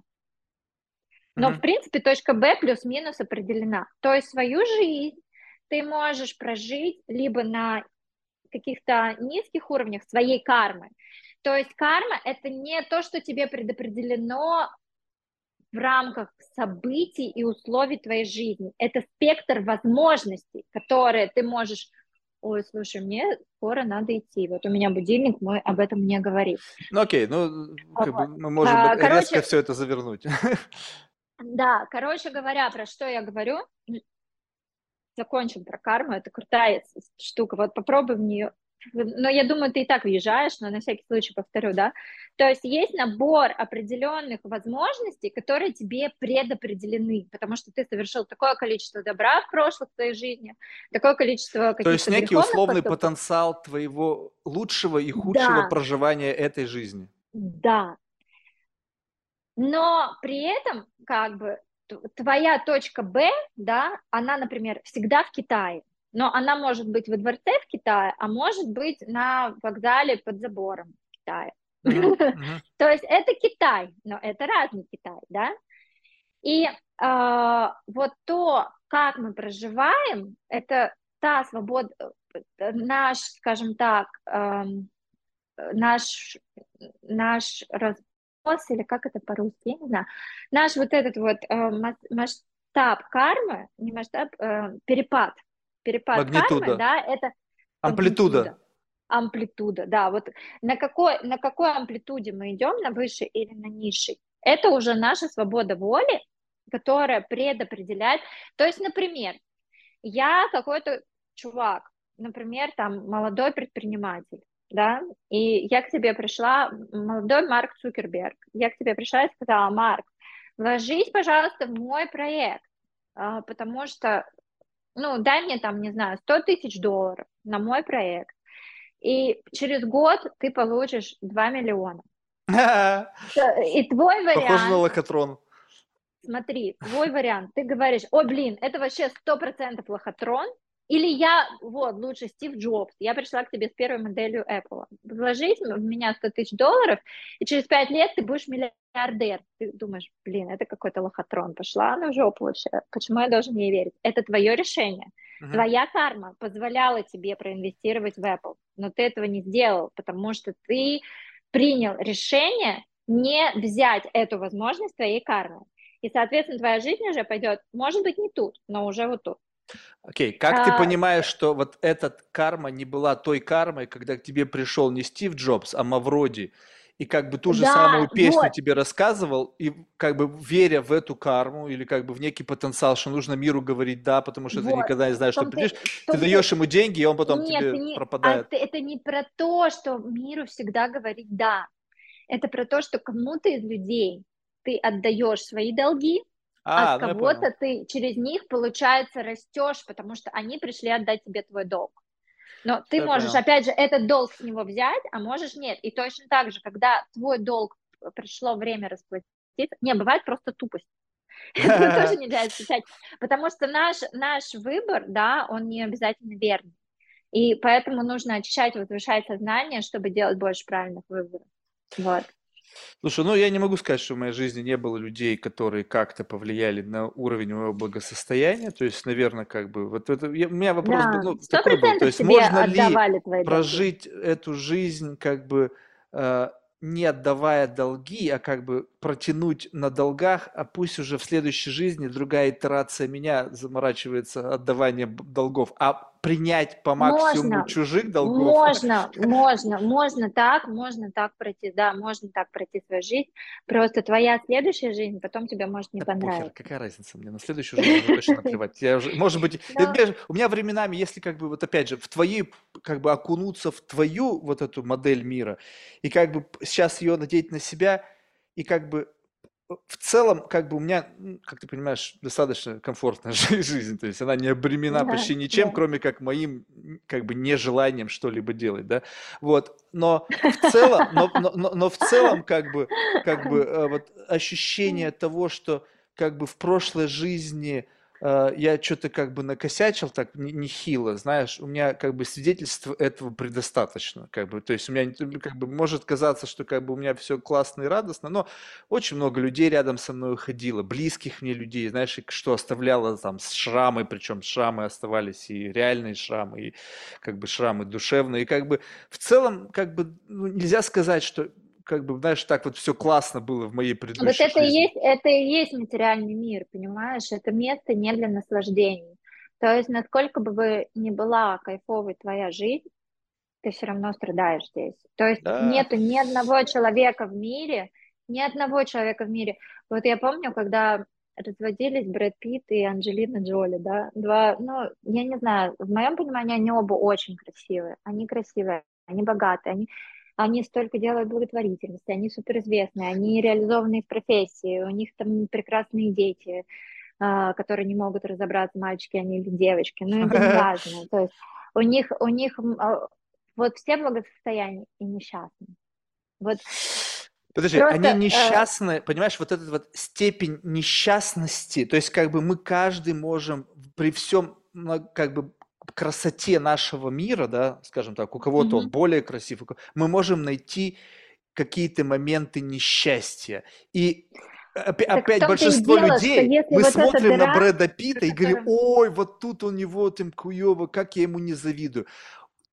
Но, mm-hmm. в принципе, точка Б плюс-минус определена. То есть свою жизнь ты можешь прожить либо на каких-то низких уровнях своей кармы. То есть карма – это не то, что тебе предопределено в рамках событий и условий твоей жизни. Это спектр возможностей, которые ты можешь ой, слушай, мне скоро надо идти, вот у меня будильник мой об этом не говорит. Ну окей, ну как бы мы можем а, резко короче, все это завернуть. Да, короче говоря, про что я говорю, закончим про карму, это крутая штука, вот попробуй в нее но я думаю, ты и так въезжаешь, но на всякий случай повторю, да. То есть есть набор определенных возможностей, которые тебе предопределены, потому что ты совершил такое количество добра в прошлой твоей жизни, такое количество каких-то То есть некий условный поступков. потенциал твоего лучшего и худшего да. проживания этой жизни. Да. Но при этом, как бы, твоя точка Б, да, она, например, всегда в Китае но она может быть во дворце в Китае, а может быть на вокзале под забором в Китае. То есть это Китай, но это разный Китай, да? И а, вот то, как мы проживаем, это та свобода, наш, скажем так, наш, наш разброс, или как это по-русски, я не знаю, наш вот этот вот э, масштаб кармы, не масштаб, э, перепад – перепад Магнитуда. кармы, да, это амплитуда. Амплитуда, да, вот на какой, на какой амплитуде мы идем, на выше или на низшей, это уже наша свобода воли, которая предопределяет, то есть, например, я какой-то чувак, например, там, молодой предприниматель, да, и я к тебе пришла, молодой Марк Цукерберг, я к тебе пришла и сказала, Марк, вложись, пожалуйста, в мой проект, а, потому что ну, дай мне там, не знаю, 100 тысяч долларов на мой проект, и через год ты получишь 2 миллиона. И твой вариант... Похоже на лохотрон. Смотри, твой вариант, ты говоришь, о, блин, это вообще 100% лохотрон, Или я, вот, лучше Стив Джобс, я пришла к тебе с первой моделью Apple. Вложись в меня 100 тысяч долларов, и через 5 лет ты будешь миллиардер. Ты думаешь, блин, это какой-то лохотрон, пошла она в жопу вообще. Почему я должен ей верить? Это твое решение. Uh-huh. Твоя карма позволяла тебе проинвестировать в Apple, но ты этого не сделал, потому что ты принял решение не взять эту возможность твоей кармы. И, соответственно, твоя жизнь уже пойдет, может быть, не тут, но уже вот тут. Окей, okay. как а... ты понимаешь, что вот эта карма не была той кармой, когда к тебе пришел не Стив Джобс, а Мавроди, и как бы ту же да, самую песню вот. тебе рассказывал, и как бы веря в эту карму или как бы в некий потенциал, что нужно миру говорить да, потому что вот. ты никогда не знаешь, что придешь, ты, ты даешь ему деньги, и он потом Нет, тебе не, пропадает. А это не про то, что миру всегда говорить да. Это про то, что кому-то из людей ты отдаешь свои долги, а, от ну кого-то ты через них, получается, растешь, потому что они пришли отдать тебе твой долг. Но ты я можешь, понял. опять же, этот долг с него взять, а можешь нет. И точно так же, когда твой долг пришло время расплатить, не, бывает просто тупость. Это тоже нельзя исключать, потому что наш, наш выбор, да, он не обязательно верный. И поэтому нужно очищать, возвышать сознание, чтобы делать больше правильных выборов. Вот. Слушай, ну я не могу сказать, что в моей жизни не было людей, которые как-то повлияли на уровень моего благосостояния. То есть, наверное, как бы вот это я, у меня вопрос да, был ну, такой был. То есть, можно ли прожить эту жизнь как бы э, не отдавая долги, а как бы протянуть на долгах, а пусть уже в следующей жизни другая итерация меня заморачивается отдаванием долгов, а принять по максимуму можно, чужих долгов. Можно, можно, можно так, можно так пройти, да, можно так пройти свою жизнь. Просто твоя следующая жизнь потом тебе может не да понравиться. Похер, какая разница мне на следующую жизнь точно наплевать. Я уже, может быть, Но... у меня временами, если как бы вот опять же в твои как бы окунуться в твою вот эту модель мира и как бы сейчас ее надеть на себя и как бы в целом, как бы у меня, как ты понимаешь, достаточно комфортная жизнь, то есть она не обременена да, почти ничем, да. кроме как моим, как бы, нежеланием что-либо делать, да, вот, но в целом, но, но, но, но в целом, как бы, как бы, э, вот ощущение того, что, как бы, в прошлой жизни я что-то как бы накосячил так нехило, знаешь, у меня как бы свидетельств этого предостаточно, как бы, то есть у меня как бы может казаться, что как бы у меня все классно и радостно, но очень много людей рядом со мной уходило, близких мне людей, знаешь, что оставляло там шрамы, причем шрамы оставались и реальные шрамы, и как бы шрамы душевные, и как бы в целом как бы ну, нельзя сказать, что как бы, знаешь, так вот все классно было в моей предыдущей Вот это жизни. и есть, это и есть материальный мир, понимаешь? Это место не для наслаждений. То есть, насколько бы вы ни была кайфовой твоя жизнь, ты все равно страдаешь здесь. То есть да. нету ни одного человека в мире, ни одного человека в мире. Вот я помню, когда разводились Брэд Питт и Анджелина Джоли, да, два, ну, я не знаю, в моем понимании они оба очень красивые, они красивые, они богатые, они они столько делают благотворительности, они суперизвестные, они реализованные в профессии, у них там прекрасные дети, а, которые не могут разобраться, мальчики они или девочки, но это не важно. То есть у них, у них а, вот все благосостояние и несчастные. Вот Подожди, Просто, они э, несчастны, э... понимаешь, вот эта вот степень несчастности, то есть как бы мы каждый можем при всем как бы красоте нашего мира, да, скажем так, у кого-то mm-hmm. он более красив, мы можем найти какие-то моменты несчастья. И опять, опять большинство дело, людей, мы вот смотрим дыра, на Брэда Питта и говорим, ой, вот тут у него там куево, как я ему не завидую.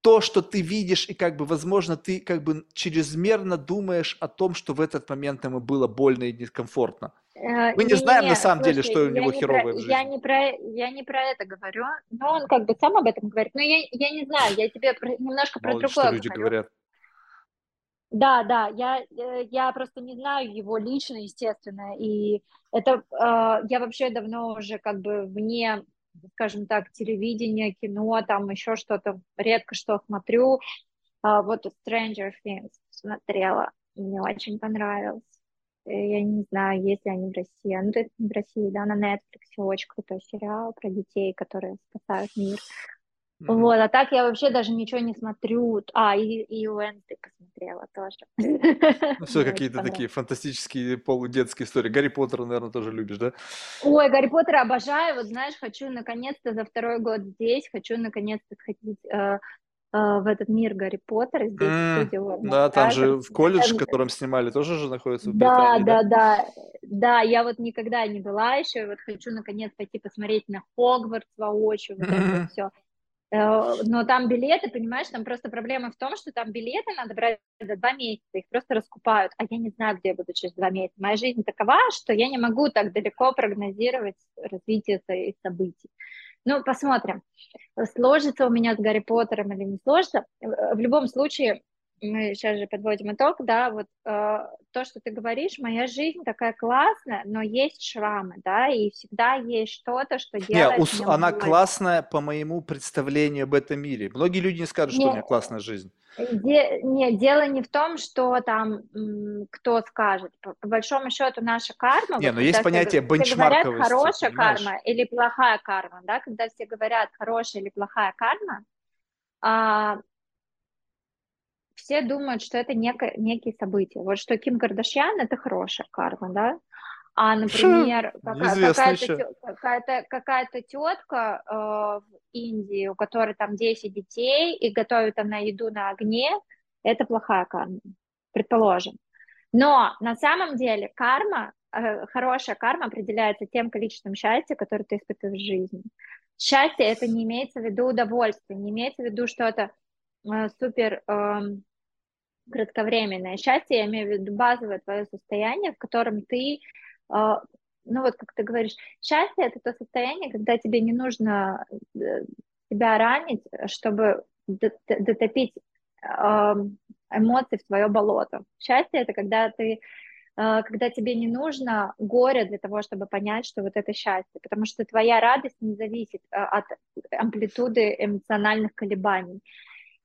То, что ты видишь, и как бы, возможно, ты как бы чрезмерно думаешь о том, что в этот момент ему было больно и некомфортно. Э, Мы не, не знаем не, на самом слушай, деле, что у него херовое в жизни. Я не, про, я не про это говорю, но он как бы сам об этом говорит. Но я, я не знаю, я тебе про, немножко Мало про другое люди говорю. говорят. Да, да, я, э, я просто не знаю его лично, естественно, и это э, я вообще давно уже как бы вне, скажем так, телевидения, кино, там еще что-то, редко что смотрю. А, вот Stranger Things смотрела, мне очень понравилось. Э, я не знаю, есть ли они в России. А, ну, это в России, да, на Netflix очень крутой сериал про детей, которые спасают мир. Мгм. Вот, а так я вообще даже ничего не смотрю. А, и, и Уэнсдей посмотрела тоже. Ну, все какие-то такие фантастические полудетские истории. Гарри Поттера, наверное, тоже любишь, да? Ой, Гарри Поттера обожаю. Вот знаешь, хочу наконец-то за второй год здесь, хочу наконец-то сходить э, в этот мир Гарри Поттера здесь, студии Warner Да, там же в колледж, в котором снимали, тоже же находится в Да, Британии, да? да, да, да, я вот никогда не была еще, вот хочу наконец пойти посмотреть на Хогвартс воочию, вот это все. Но там билеты, понимаешь, там просто проблема в том, что там билеты надо брать за два месяца, их просто раскупают, а я не знаю, где я буду через два месяца. Моя жизнь такова, что я не могу так далеко прогнозировать развитие своих событий. Ну, посмотрим, сложится у меня с Гарри Поттером или не сложится. В любом случае, мы сейчас же подводим итог, да, вот э, то, что ты говоришь, моя жизнь такая классная, но есть шрамы, да, и всегда есть что-то, что Не, делает ус- мне она больно. классная по моему представлению об этом мире. Многие люди не скажут, что у Не, меня классная жизнь. де- не, дело не в том, что там кто скажет. По, по большому счету наша карма, Не, вот но есть все, понятие все говорят бенчмарковости, хорошая понимаешь? карма или плохая карма, да, когда все говорят хорошая или плохая карма, а, все думают, что это неко- некие события. Вот что Ким Кардашьян это хорошая карма, да? А, например, какая- какая-то, какая-то, какая-то тетка э, в Индии, у которой там 10 детей, и готовит она еду на огне, это плохая карма, предположим. Но на самом деле карма, э, хорошая карма определяется тем количеством счастья, которое ты испытываешь в жизни. Счастье это не имеется в виду удовольствие, не имеется в виду что-то э, супер эм, кратковременное. Счастье, я имею в виду базовое твое состояние, в котором ты, э, ну вот как ты говоришь, счастье это то состояние, когда тебе не нужно э, себя ранить, чтобы дотопить эм, эмоции в твое болото. Счастье это когда ты э, когда тебе не нужно горе для того, чтобы понять, что вот это счастье, потому что твоя радость не зависит э, от амплитуды эмоциональных колебаний.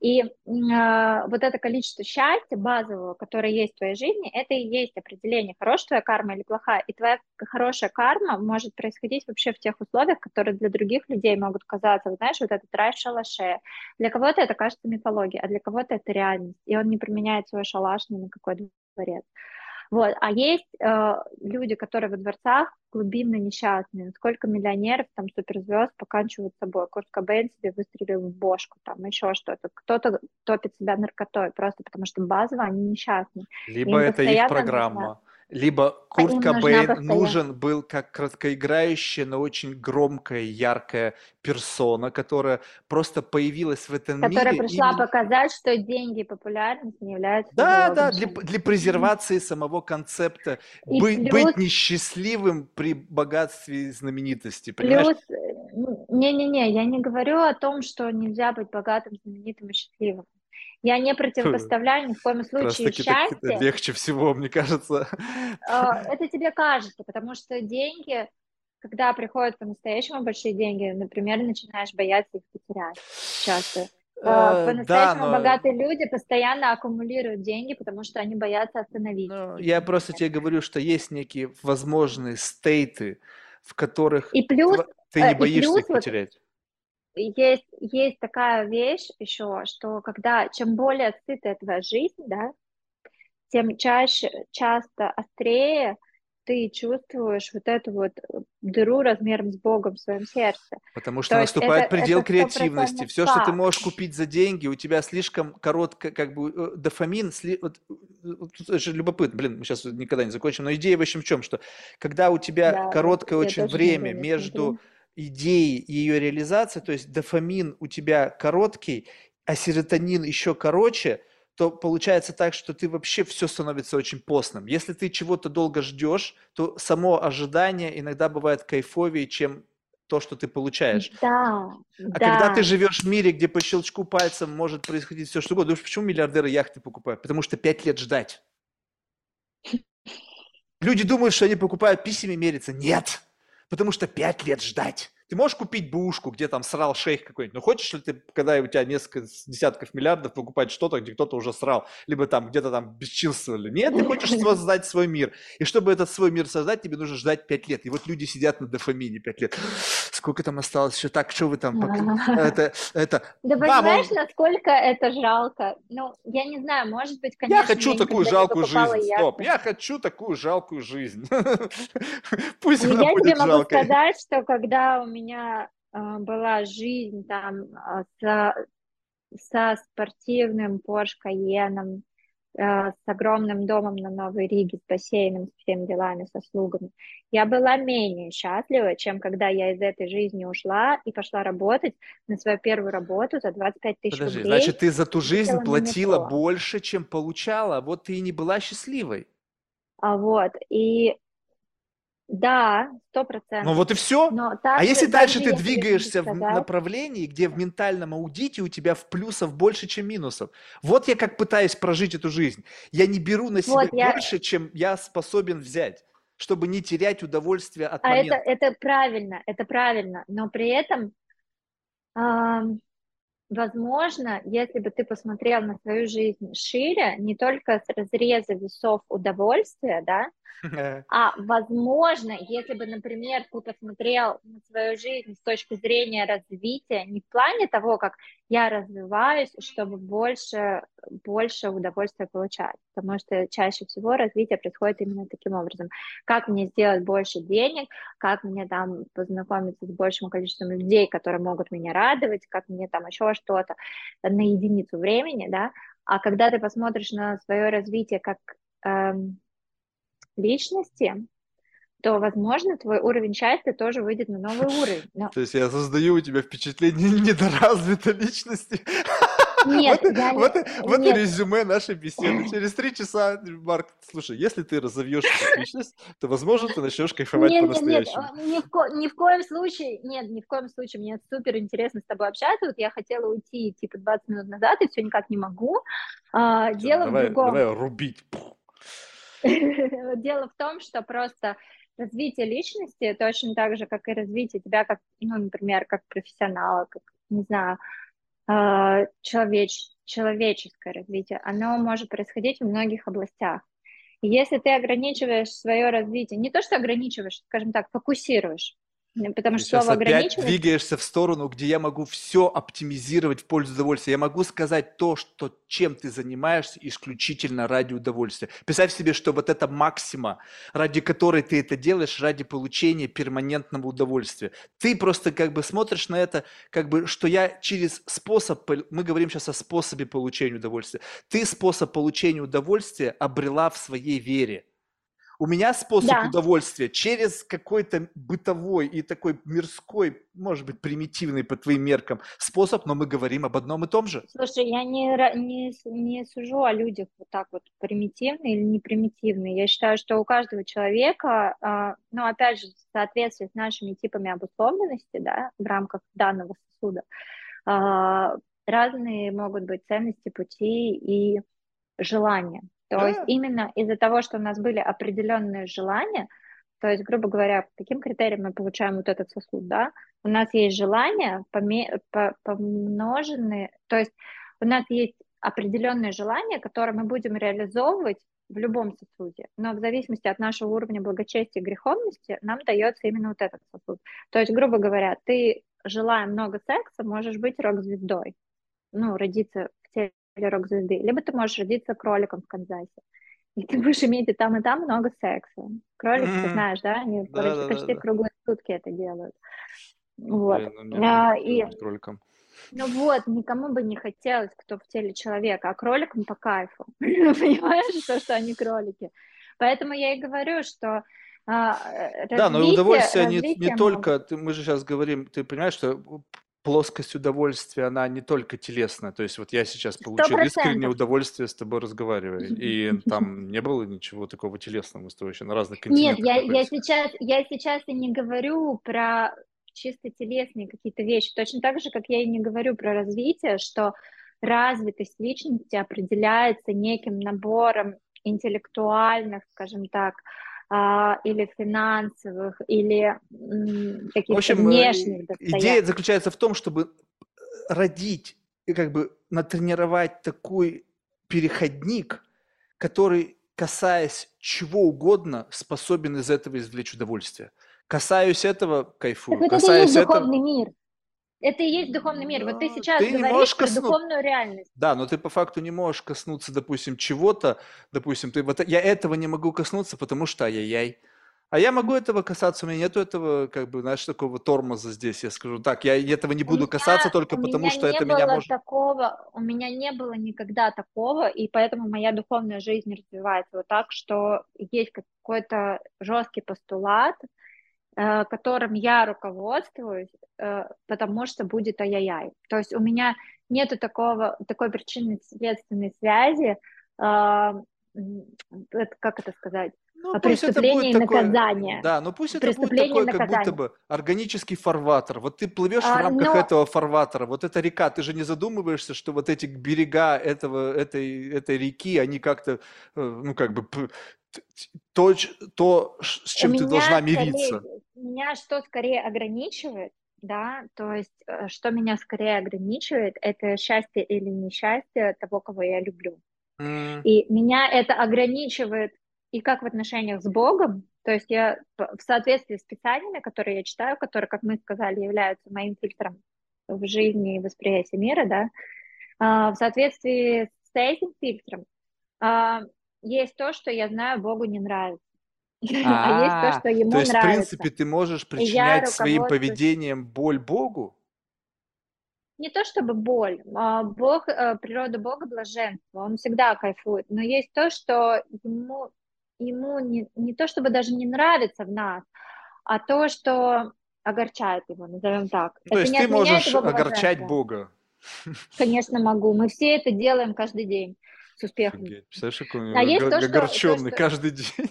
И э, вот это количество счастья базового, которое есть в твоей жизни, это и есть определение, хорошая твоя карма или плохая. И твоя хорошая карма может происходить вообще в тех условиях, которые для других людей могут казаться, вот знаешь, вот этот рай в шалаше. Для кого-то это кажется мифологией, а для кого-то это реальность. И он не применяет свой шалаш ни на какой дворец. Вот. А есть э, люди, которые во дворцах глубинно несчастные. Сколько миллионеров, там, суперзвезд поканчивают собой. Курт Кобейн себе выстрелил в бошку, там, еще что-то. Кто-то топит себя наркотой, просто потому что базово они несчастны. Либо Им это их программа, нужна- либо А Курт нужна Кобейн нужен был как краткоиграющая, но очень громкая, яркая персона, которая просто появилась в этом Которая мире пришла именно- показать, что деньги и популярность не являются Да, да, для, для презервации самого концепта И быть, плюс- быть несчастливым при богатстве и знаменитости, понимаешь? Плюс, э, не-не-не, я не говорю о том, что нельзя быть богатым, знаменитым и счастливым. Я не противопоставляю ни в коем случае так это счастье. легче всего, мне кажется. А, Это тебе кажется, потому что деньги, когда приходят по-настоящему большие деньги, например, начинаешь бояться их потерять часто. А, Э, По-настоящему но- богатые люди постоянно аккумулируют деньги, потому что они боятся остановиться. Ну, я просто тебе говорю, что есть некие возможные стейты, в которых И плюс ты э, не боишься плюс их потерять. Есть, есть такая вещь еще, что когда чем более сытая твоя жизнь, да, тем чаще, часто острее ты чувствуешь вот эту вот дыру размером с Богом в своем сердце. Потому что То наступает это- предел это креативности. Все, что ты можешь купить за деньги, у тебя слишком коротко, как бы, э, дофамин, сли- вот, э, тут же любопытно, блин, мы сейчас никогда не закончим, но идея в общем в чем, что когда у тебя Да, короткое очень время между смотрела. Идеей и ее реализацией, то есть дофамин у тебя короткий, а серотонин еще короче, то получается так, что ты вообще все становится очень постным. Если ты чего-то долго ждешь, то само ожидание иногда бывает кайфовее, чем то, что ты получаешь. Да, А когда да. ты живешь в мире, где по щелчку пальцем может происходить все что угодно, думаешь, почему миллиардеры яхты покупают? Потому что пять лет ждать. Люди думают, что они покупают письмами мериться. Нет, потому что пять лет ждать. Ты можешь купить бушку, где там срал шейх какой-нибудь, но хочешь ли ты, когда у тебя несколько десятков миллиардов, покупать что-то, где кто-то уже срал, либо там где-то там бесчинствовали? Нет, ты хочешь создать свой мир. И чтобы этот свой мир создать, тебе нужно ждать пять лет. И вот люди сидят на дофамине пять лет. сколько там осталось еще? Так, что вы там? Это, это... Да понимаешь, насколько это жалко? Ну, я не знаю, может быть, конечно, я хочу такую жалкую жизнь. Стоп, я хочу такую жалкую жизнь. Пусть Ну, она я тебе будет могу жалкой. сказать, что когда у меня а, была жизнь там а, со, со спортивным Porsche Cayenne, а, с огромным домом на Новой Риге, с бассейном, с всеми делами, со слугами, я была менее счастлива, чем когда я из этой жизни ушла и пошла работать на свою первую работу за 25 тысяч Подожди, рублей. значит, ты за ту жизнь платила больше, чем получала, вот ты и не была счастливой. А вот, и да, сто Ну процентов. вот и все. Но А также, если дальше ты двигаешься в направлении, где в ментальном аудите у тебя в плюсов больше, чем минусов. Вот я как пытаюсь прожить эту жизнь. Я не беру на себя вот я, больше, чем я способен взять, чтобы не терять удовольствие от а это, момента. это правильно, это правильно, но при этом, ам, возможно, если бы ты посмотрел на свою жизнь шире, не только с разреза весов удовольствия, да, А возможно, если бы, например, ты посмотрел на свою жизнь с точки зрения развития, не в плане того, как я развиваюсь, чтобы больше, больше удовольствия получать, потому что чаще всего развитие происходит именно таким образом. Как мне сделать больше денег, как мне там познакомиться с большим количеством людей, которые могут меня радовать, как мне там еще что-то на единицу времени, да, а когда ты посмотришь на свое развитие как эм, личности, то, возможно, твой уровень счастья тоже выйдет на новый уровень. Но То есть я создаю у тебя впечатление недоразвитой личности. нет, Вот, я не... вот, и- вот Нет, резюме нашей беседы. Через три часа, Марк, слушай, если ты разовьешь эту личность, то, возможно, ты начнешь кайфовать нет, нет, нет, по-настоящему. э, ни в, ко- ни в коем случае, нет, ни в коем случае, мне супер интересно с тобой общаться, вот я хотела уйти, типа, 20 минут назад, и все никак не могу. А, Всё, Дело в давай, другом. давай рубить. Дело в том, что просто развитие личности точно так же, как и развитие тебя, как, ну, например, как профессионала, как, не знаю, э, человеч, человеческое развитие, оно может происходить в многих областях. И если ты ограничиваешь свое развитие, не то что ограничиваешь, скажем так, фокусируешь, потому что сейчас слово опять двигаешься в сторону, где я могу все оптимизировать в пользу удовольствия. Я могу сказать то, что, чем ты занимаешься исключительно ради удовольствия. Представь себе, что вот эта максима, ради которой ты это делаешь, ради получения перманентного удовольствия. Ты просто как бы смотришь на это, как бы, что я через способ, мы говорим сейчас о способе получения удовольствия. Ты способ получения удовольствия обрела в своей вере. У меня способ Да, удовольствия через какой-то бытовой и такой мирской, может быть, примитивный по твоим меркам способ, но мы говорим об одном и том же. слушай, я не, не, не сужу о людях вот так вот примитивные или не примитивные. Я считаю, что у каждого человека, а, ну, опять же, в соответствии с нашими типами обусловленности, да, в рамках данного сосуда, а, разные могут быть ценности, пути и желания. То есть Да, именно из-за того, что у нас были определенные желания, то есть, грубо говоря, по каким критериям мы получаем вот этот сосуд, да? У нас есть желания поме- по- помноженные, то есть у нас есть определенные желания, которые мы будем реализовывать в любом сосуде, но в зависимости от нашего уровня благочестия и греховности нам дается именно вот этот сосуд. То есть, грубо говоря, ты, желая много секса, можешь быть рок-звездой, ну, родиться в теле рок-звезды, либо ты можешь родиться кроликом в Канзасе. И ты будешь иметь и там, и там много секса. Кролики, ты знаешь, да, они да, почти, да, да, почти да. круглые сутки это делают. Вот. Блин, ну А, и, кроликом. ну вот, никому бы не хотелось, кто в теле человека, а кроликам по кайфу. Понимаешь, то, что они кролики. Поэтому я и говорю, что а, э, Да, но развитие, удовольствие не, не развитие только, ты- мы же сейчас говорим, ты понимаешь, что плоскость удовольствия, она не только телесная. То есть вот я сейчас получил искреннее процентов. удовольствие с тобой разговаривая. И там не было ничего такого телесного, мы с тобой еще на разных Нет, континентах я, я находимся. сейчас, я сейчас и не говорю про чисто телесные какие-то вещи, точно так же, как я и не говорю про развитие, что развитость личности определяется неким набором интеллектуальных, скажем так, а, или финансовых, или м, В общем, э, внешних идея достоянств. заключается в том, чтобы родить и как бы натренировать такой переходник, который, касаясь чего угодно, способен из этого извлечь удовольствие. касаюсь этого, кайфую. Так вот это и Касаюсь есть этого... духовный мир. Это и есть духовный мир. Вот ты Да, сейчас ты не говоришь можешь про косну- духовную реальность. Да, но ты по факту не можешь коснуться, допустим, чего-то, допустим, ты вот я этого не могу коснуться, потому что ай-яй-яй. А я могу этого касаться, у меня нету этого, как бы, знаешь, такого тормоза здесь, я скажу так, я этого не У буду касаться меня, только у потому, что не это меня может... такого, у меня не было никогда такого, и поэтому моя духовная жизнь развивается вот так, что есть какой-то жесткий постулат, которым я руководствуюсь, э, потому что будет ай-яй-яй. То есть у меня такого, такой причинно-следственной связи, э, это- как это сказать, Ну, а преступление и такое, наказание. да, ну пусть это будет такой, как будто бы органический фарватер. Вот ты плывешь в А, рамках но этого фарватера, вот эта река, ты же не задумываешься, что вот эти берега этого, этой, этой реки, они как-то, э, ну, как бы, то, то, с у чем ты должна меня скорее, мириться. меня что скорее ограничивает, да, то есть э, что меня скорее ограничивает, это счастье или несчастье того, кого я люблю. М, И меня это ограничивает и как в отношениях с Богом, то есть я в соответствии с писаниями, которые я читаю, которые, как мы сказали, являются моим фильтром в жизни и восприятии мира, да, а, в соответствии с этим фильтром а, есть то, что я знаю Богу не нравится, а есть то, А, что ему то есть, в нравится. принципе, ты можешь причинять своим поведением боль Богу? не то чтобы боль, а Бог, э, природа Бога блаженство, он всегда кайфует, но есть то, что ему, ему не, не то чтобы даже не нравится в нас, а то, что огорчает его, назовем так. То Это есть ты можешь огорчать. Бога. Конечно, могу. Мы все это делаем каждый день с успехом. Офигеть. Представляешь, какой А есть он то, что, то, огорченный что каждый день.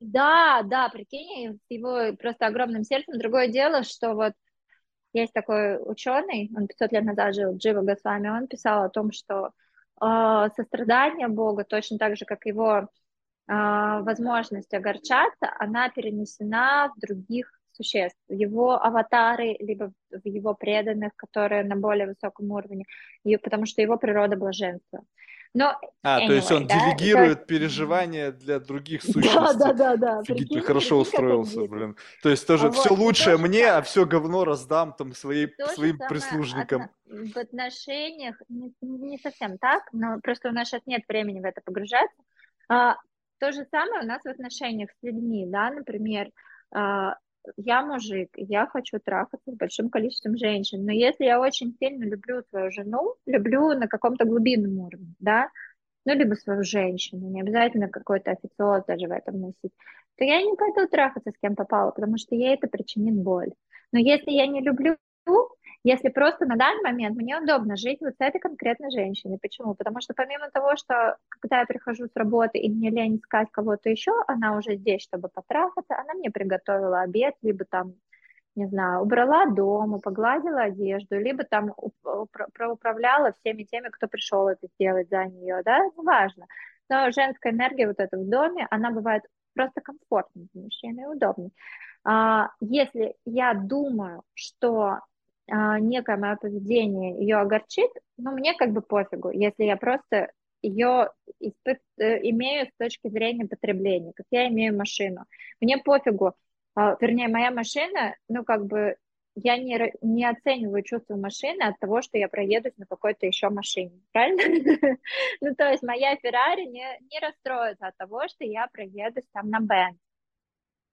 Да, да, прикинь, его просто огромным сердцем. Другое дело, что вот есть такой ученый, он 500 лет назад жил, Джива Госвами, он писал о том, что э, сострадание Бога, точно так же, как его э, возможность огорчаться, она перенесена в других существ, в его аватары, либо в его преданных, которые на более высоком уровне, и, потому что его природа блаженства. Но А, то есть anyway, он да, делегирует переживания для других Да, существ. да, да, да. Офигеть, ты хорошо устроился, блин. То есть тоже все вот, и лучшее то же мне, а все говно раздам там своей, То своим прислужникам. в отношениях, не, не совсем так, но просто у нас сейчас нет времени в это погружаться. А, то же самое у нас в отношениях с людьми, да, например, а, я мужик, я хочу трахаться с большим количеством женщин, но если я очень сильно люблю свою жену, люблю на каком-то глубинном уровне, да, ну, либо свою женщину, не обязательно какой-то официоз даже в этом носить, то я не пойду трахаться с кем попало, потому что ей это причинит боль. Но если я не люблю, если просто на данный момент мне удобно жить вот с этой конкретной женщиной. Почему? Потому что помимо того, что когда я прихожу с работы и мне лень искать кого-то еще, она уже здесь, чтобы потрахаться, она мне приготовила обед, либо там не знаю, убрала дома, погладила одежду, либо там проуправляла всеми теми, кто пришел это сделать за нее, да, неважно. Но женская энергия вот эта в доме, она бывает просто комфортной для мужчины и удобной. А, если я думаю, что некое мое поведение ее огорчит, ну, мне как бы пофигу, если я просто ее испыт... Э, имею с точки зрения потребления, как я имею машину. Мне пофигу, а, вернее, моя машина, ну, как бы, я не, не оцениваю чувство машины от того, что я проедусь на какой-то еще машине, правильно? ну, то есть моя Феррари не, не расстроится от того, что я проедусь там на Бен.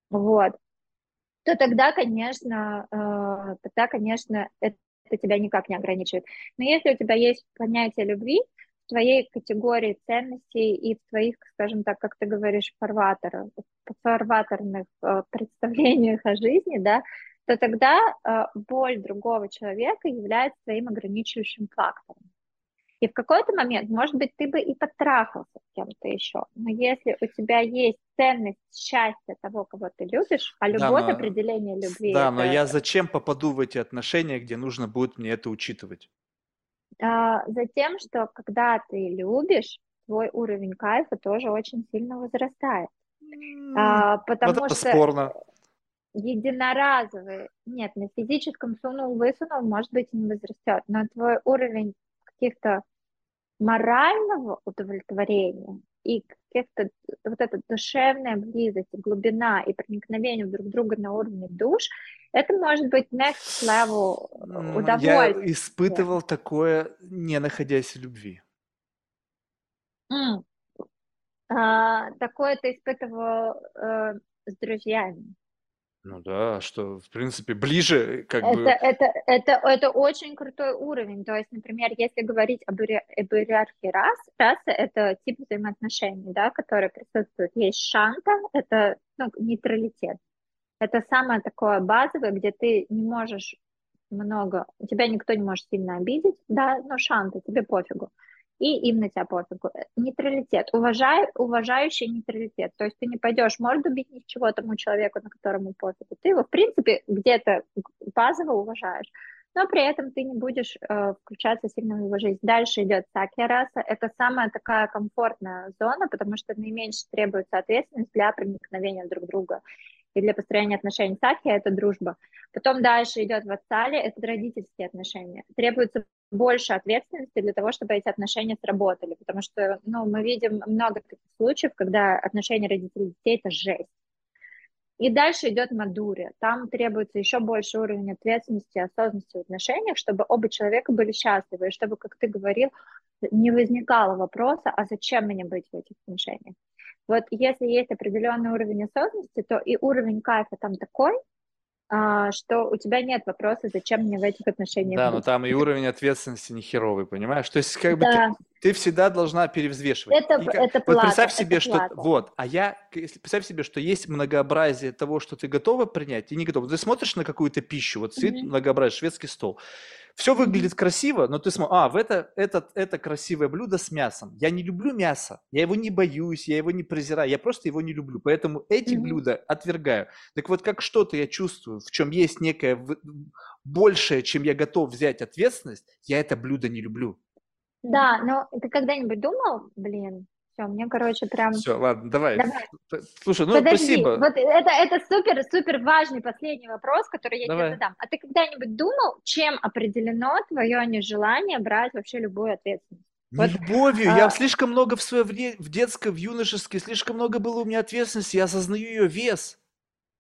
Вот. То тогда, конечно, э, тогда, конечно, это, это тебя никак не ограничивает. Но если у тебя есть понятие любви, в твоей категории ценностей и в твоих, скажем так, как ты говоришь, фарватерах, фарватерных э, представлениях о жизни, да, то тогда э, боль другого человека является твоим ограничивающим фактором. И в какой-то момент, может быть, ты бы и потрахался с кем-то еще, но если у тебя есть ценность счастья того, кого ты любишь, а любовь да, но... определение любви. Да, это... но я зачем попаду в эти отношения, где нужно будет мне это учитывать? А, затем, что когда ты любишь, твой уровень кайфа тоже очень сильно возрастает. А, потому вот это что спорно. единоразовые, нет, на физическом сунул-высунул, может быть, и не возрастет, но твой уровень каких-то морального удовлетворения и каких-то вот эта душевная близость, глубина и проникновение друг друга на уровне душ, это может быть next level М, удовольствия. Я испытывал такое, не находясь в любви. М. А, такое ты испытывал э, с друзьями. Ну да, что, в принципе, ближе, как Это, бы... это, это, это очень крутой уровень. То есть, например, если говорить об, об иерархии рас, расы– это тип взаимоотношений, да, которые присутствуют. Есть шанта, это ну, нейтралитет. Это самое такое базовое, где ты не можешь много, тебя никто не может сильно обидеть, да, но шанты, тебе пофигу. И им на тебя пофигу. Э, Нейтралитет, уважай, уважающий нейтралитет. То есть ты не пойдешь морду бить ни чего тому человеку, на которому пофигу. Ты его, в принципе, где-то базово уважаешь, но при этом ты не будешь э, включаться сильно в его жизнь. Дальше идет сакья раса. Это самая такая комфортная зона, потому что наименьше требуется ответственность для проникновения друг друга и для построения отношений. Сакья – это дружба. Потом дальше идет вассали, это родительские отношения. Требуется больше ответственности для того, чтобы эти отношения сработали, потому что ну, мы видим много таких случаев, когда отношения родителей и детей – это жесть. И дальше идет мадури. Там требуется еще больше уровень ответственности и осознанности в отношениях, чтобы оба человека были счастливы, и чтобы, как ты говорил, не возникало вопроса, а зачем мне быть в этих отношениях. Вот если есть определенный уровень осознанности, то и уровень кайфа там такой, что у тебя нет вопроса, зачем мне в этих отношениях Да, но быть. там и уровень ответственности не херовый, понимаешь? То есть, как бы ты, Да, ты всегда должна перевзвешивать. это, И это вот плата, представь это себе, что плата. вот, а я, если представь себе, что есть многообразие того, что ты готова принять и не готова. Ты смотришь на какую-то пищу, вот сидит Мгм. многообразие, шведский стол. Все выглядит красиво, но ты смотришь, а, в это, это, это красивое блюдо с мясом. Я не люблю мясо, я его не боюсь, я его не презираю, я просто его не люблю. Поэтому эти Мгм. блюда отвергаю. Так вот, как что-то я чувствую, в чем есть некое большее, чем я готов взять ответственность, я это блюдо не люблю. Да, но ты когда-нибудь думал, блин, все, мне, короче, прям... Все, ладно, давай. Давай. Слушай, ну Подожди, спасибо. вот это, это супер, супер важный последний вопрос, который я Давай. тебе задам. А ты когда-нибудь думал, чем определено твое нежелание брать вообще любую ответственность? Не Вот, любовью. Я а, слишком много в свое время, в детском, в юношестве, слишком много было у меня ответственности, я осознаю ее вес.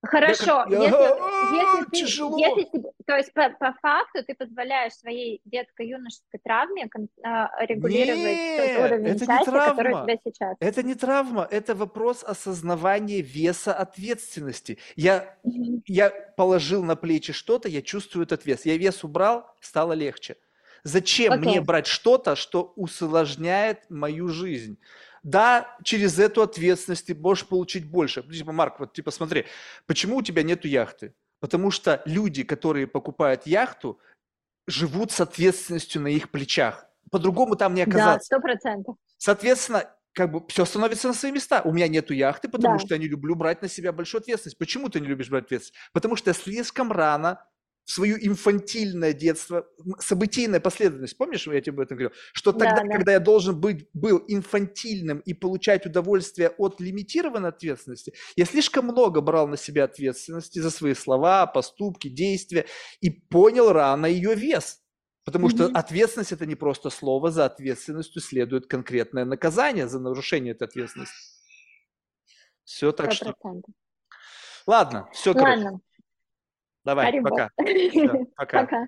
Хорошо, я- если, А, если ты, Тяжело. если тебе- то есть по, по факту ты позволяешь своей детско-юношеской травме а, регулировать тот Нет, уровень это не счастья, который у травма. тебя сейчас. Это не травма, это вопрос осознавания веса ответственности. Я, я положил на плечи что-то, я чувствую этот вес. Я вес убрал, стало легче. Зачем мне Окей. брать что-то, что усложняет мою жизнь? Да, через эту ответственность ты можешь получить больше. Ну, Типа, Марк, вот типа смотри, почему у тебя нету яхты? Потому что люди, которые покупают яхту, живут с ответственностью на их плечах. По-другому там не Да, оказаться. сто процентов. Соответственно, как бы все становится на свои места. У меня нету яхты, потому Да. что я не люблю брать на себя большую ответственность. Почему ты не любишь брать ответственность? Потому что я слишком рано в свое инфантильное детство, событийная последовательность, помнишь, я тебе об этом говорил, что Да, тогда, да. когда я должен быть, был инфантильным и получать удовольствие от лимитированной ответственности, я слишком много брал на себя ответственности за свои слова, поступки, действия и понял рано ее вес. Потому что Мгм. ответственность это не просто слово, за ответственностью следует конкретное наказание за нарушение этой ответственности. Все так Сто что. процентов. Ладно, все, короче. Ладно, Давай, Харибо. пока. Всё, пока. Пока.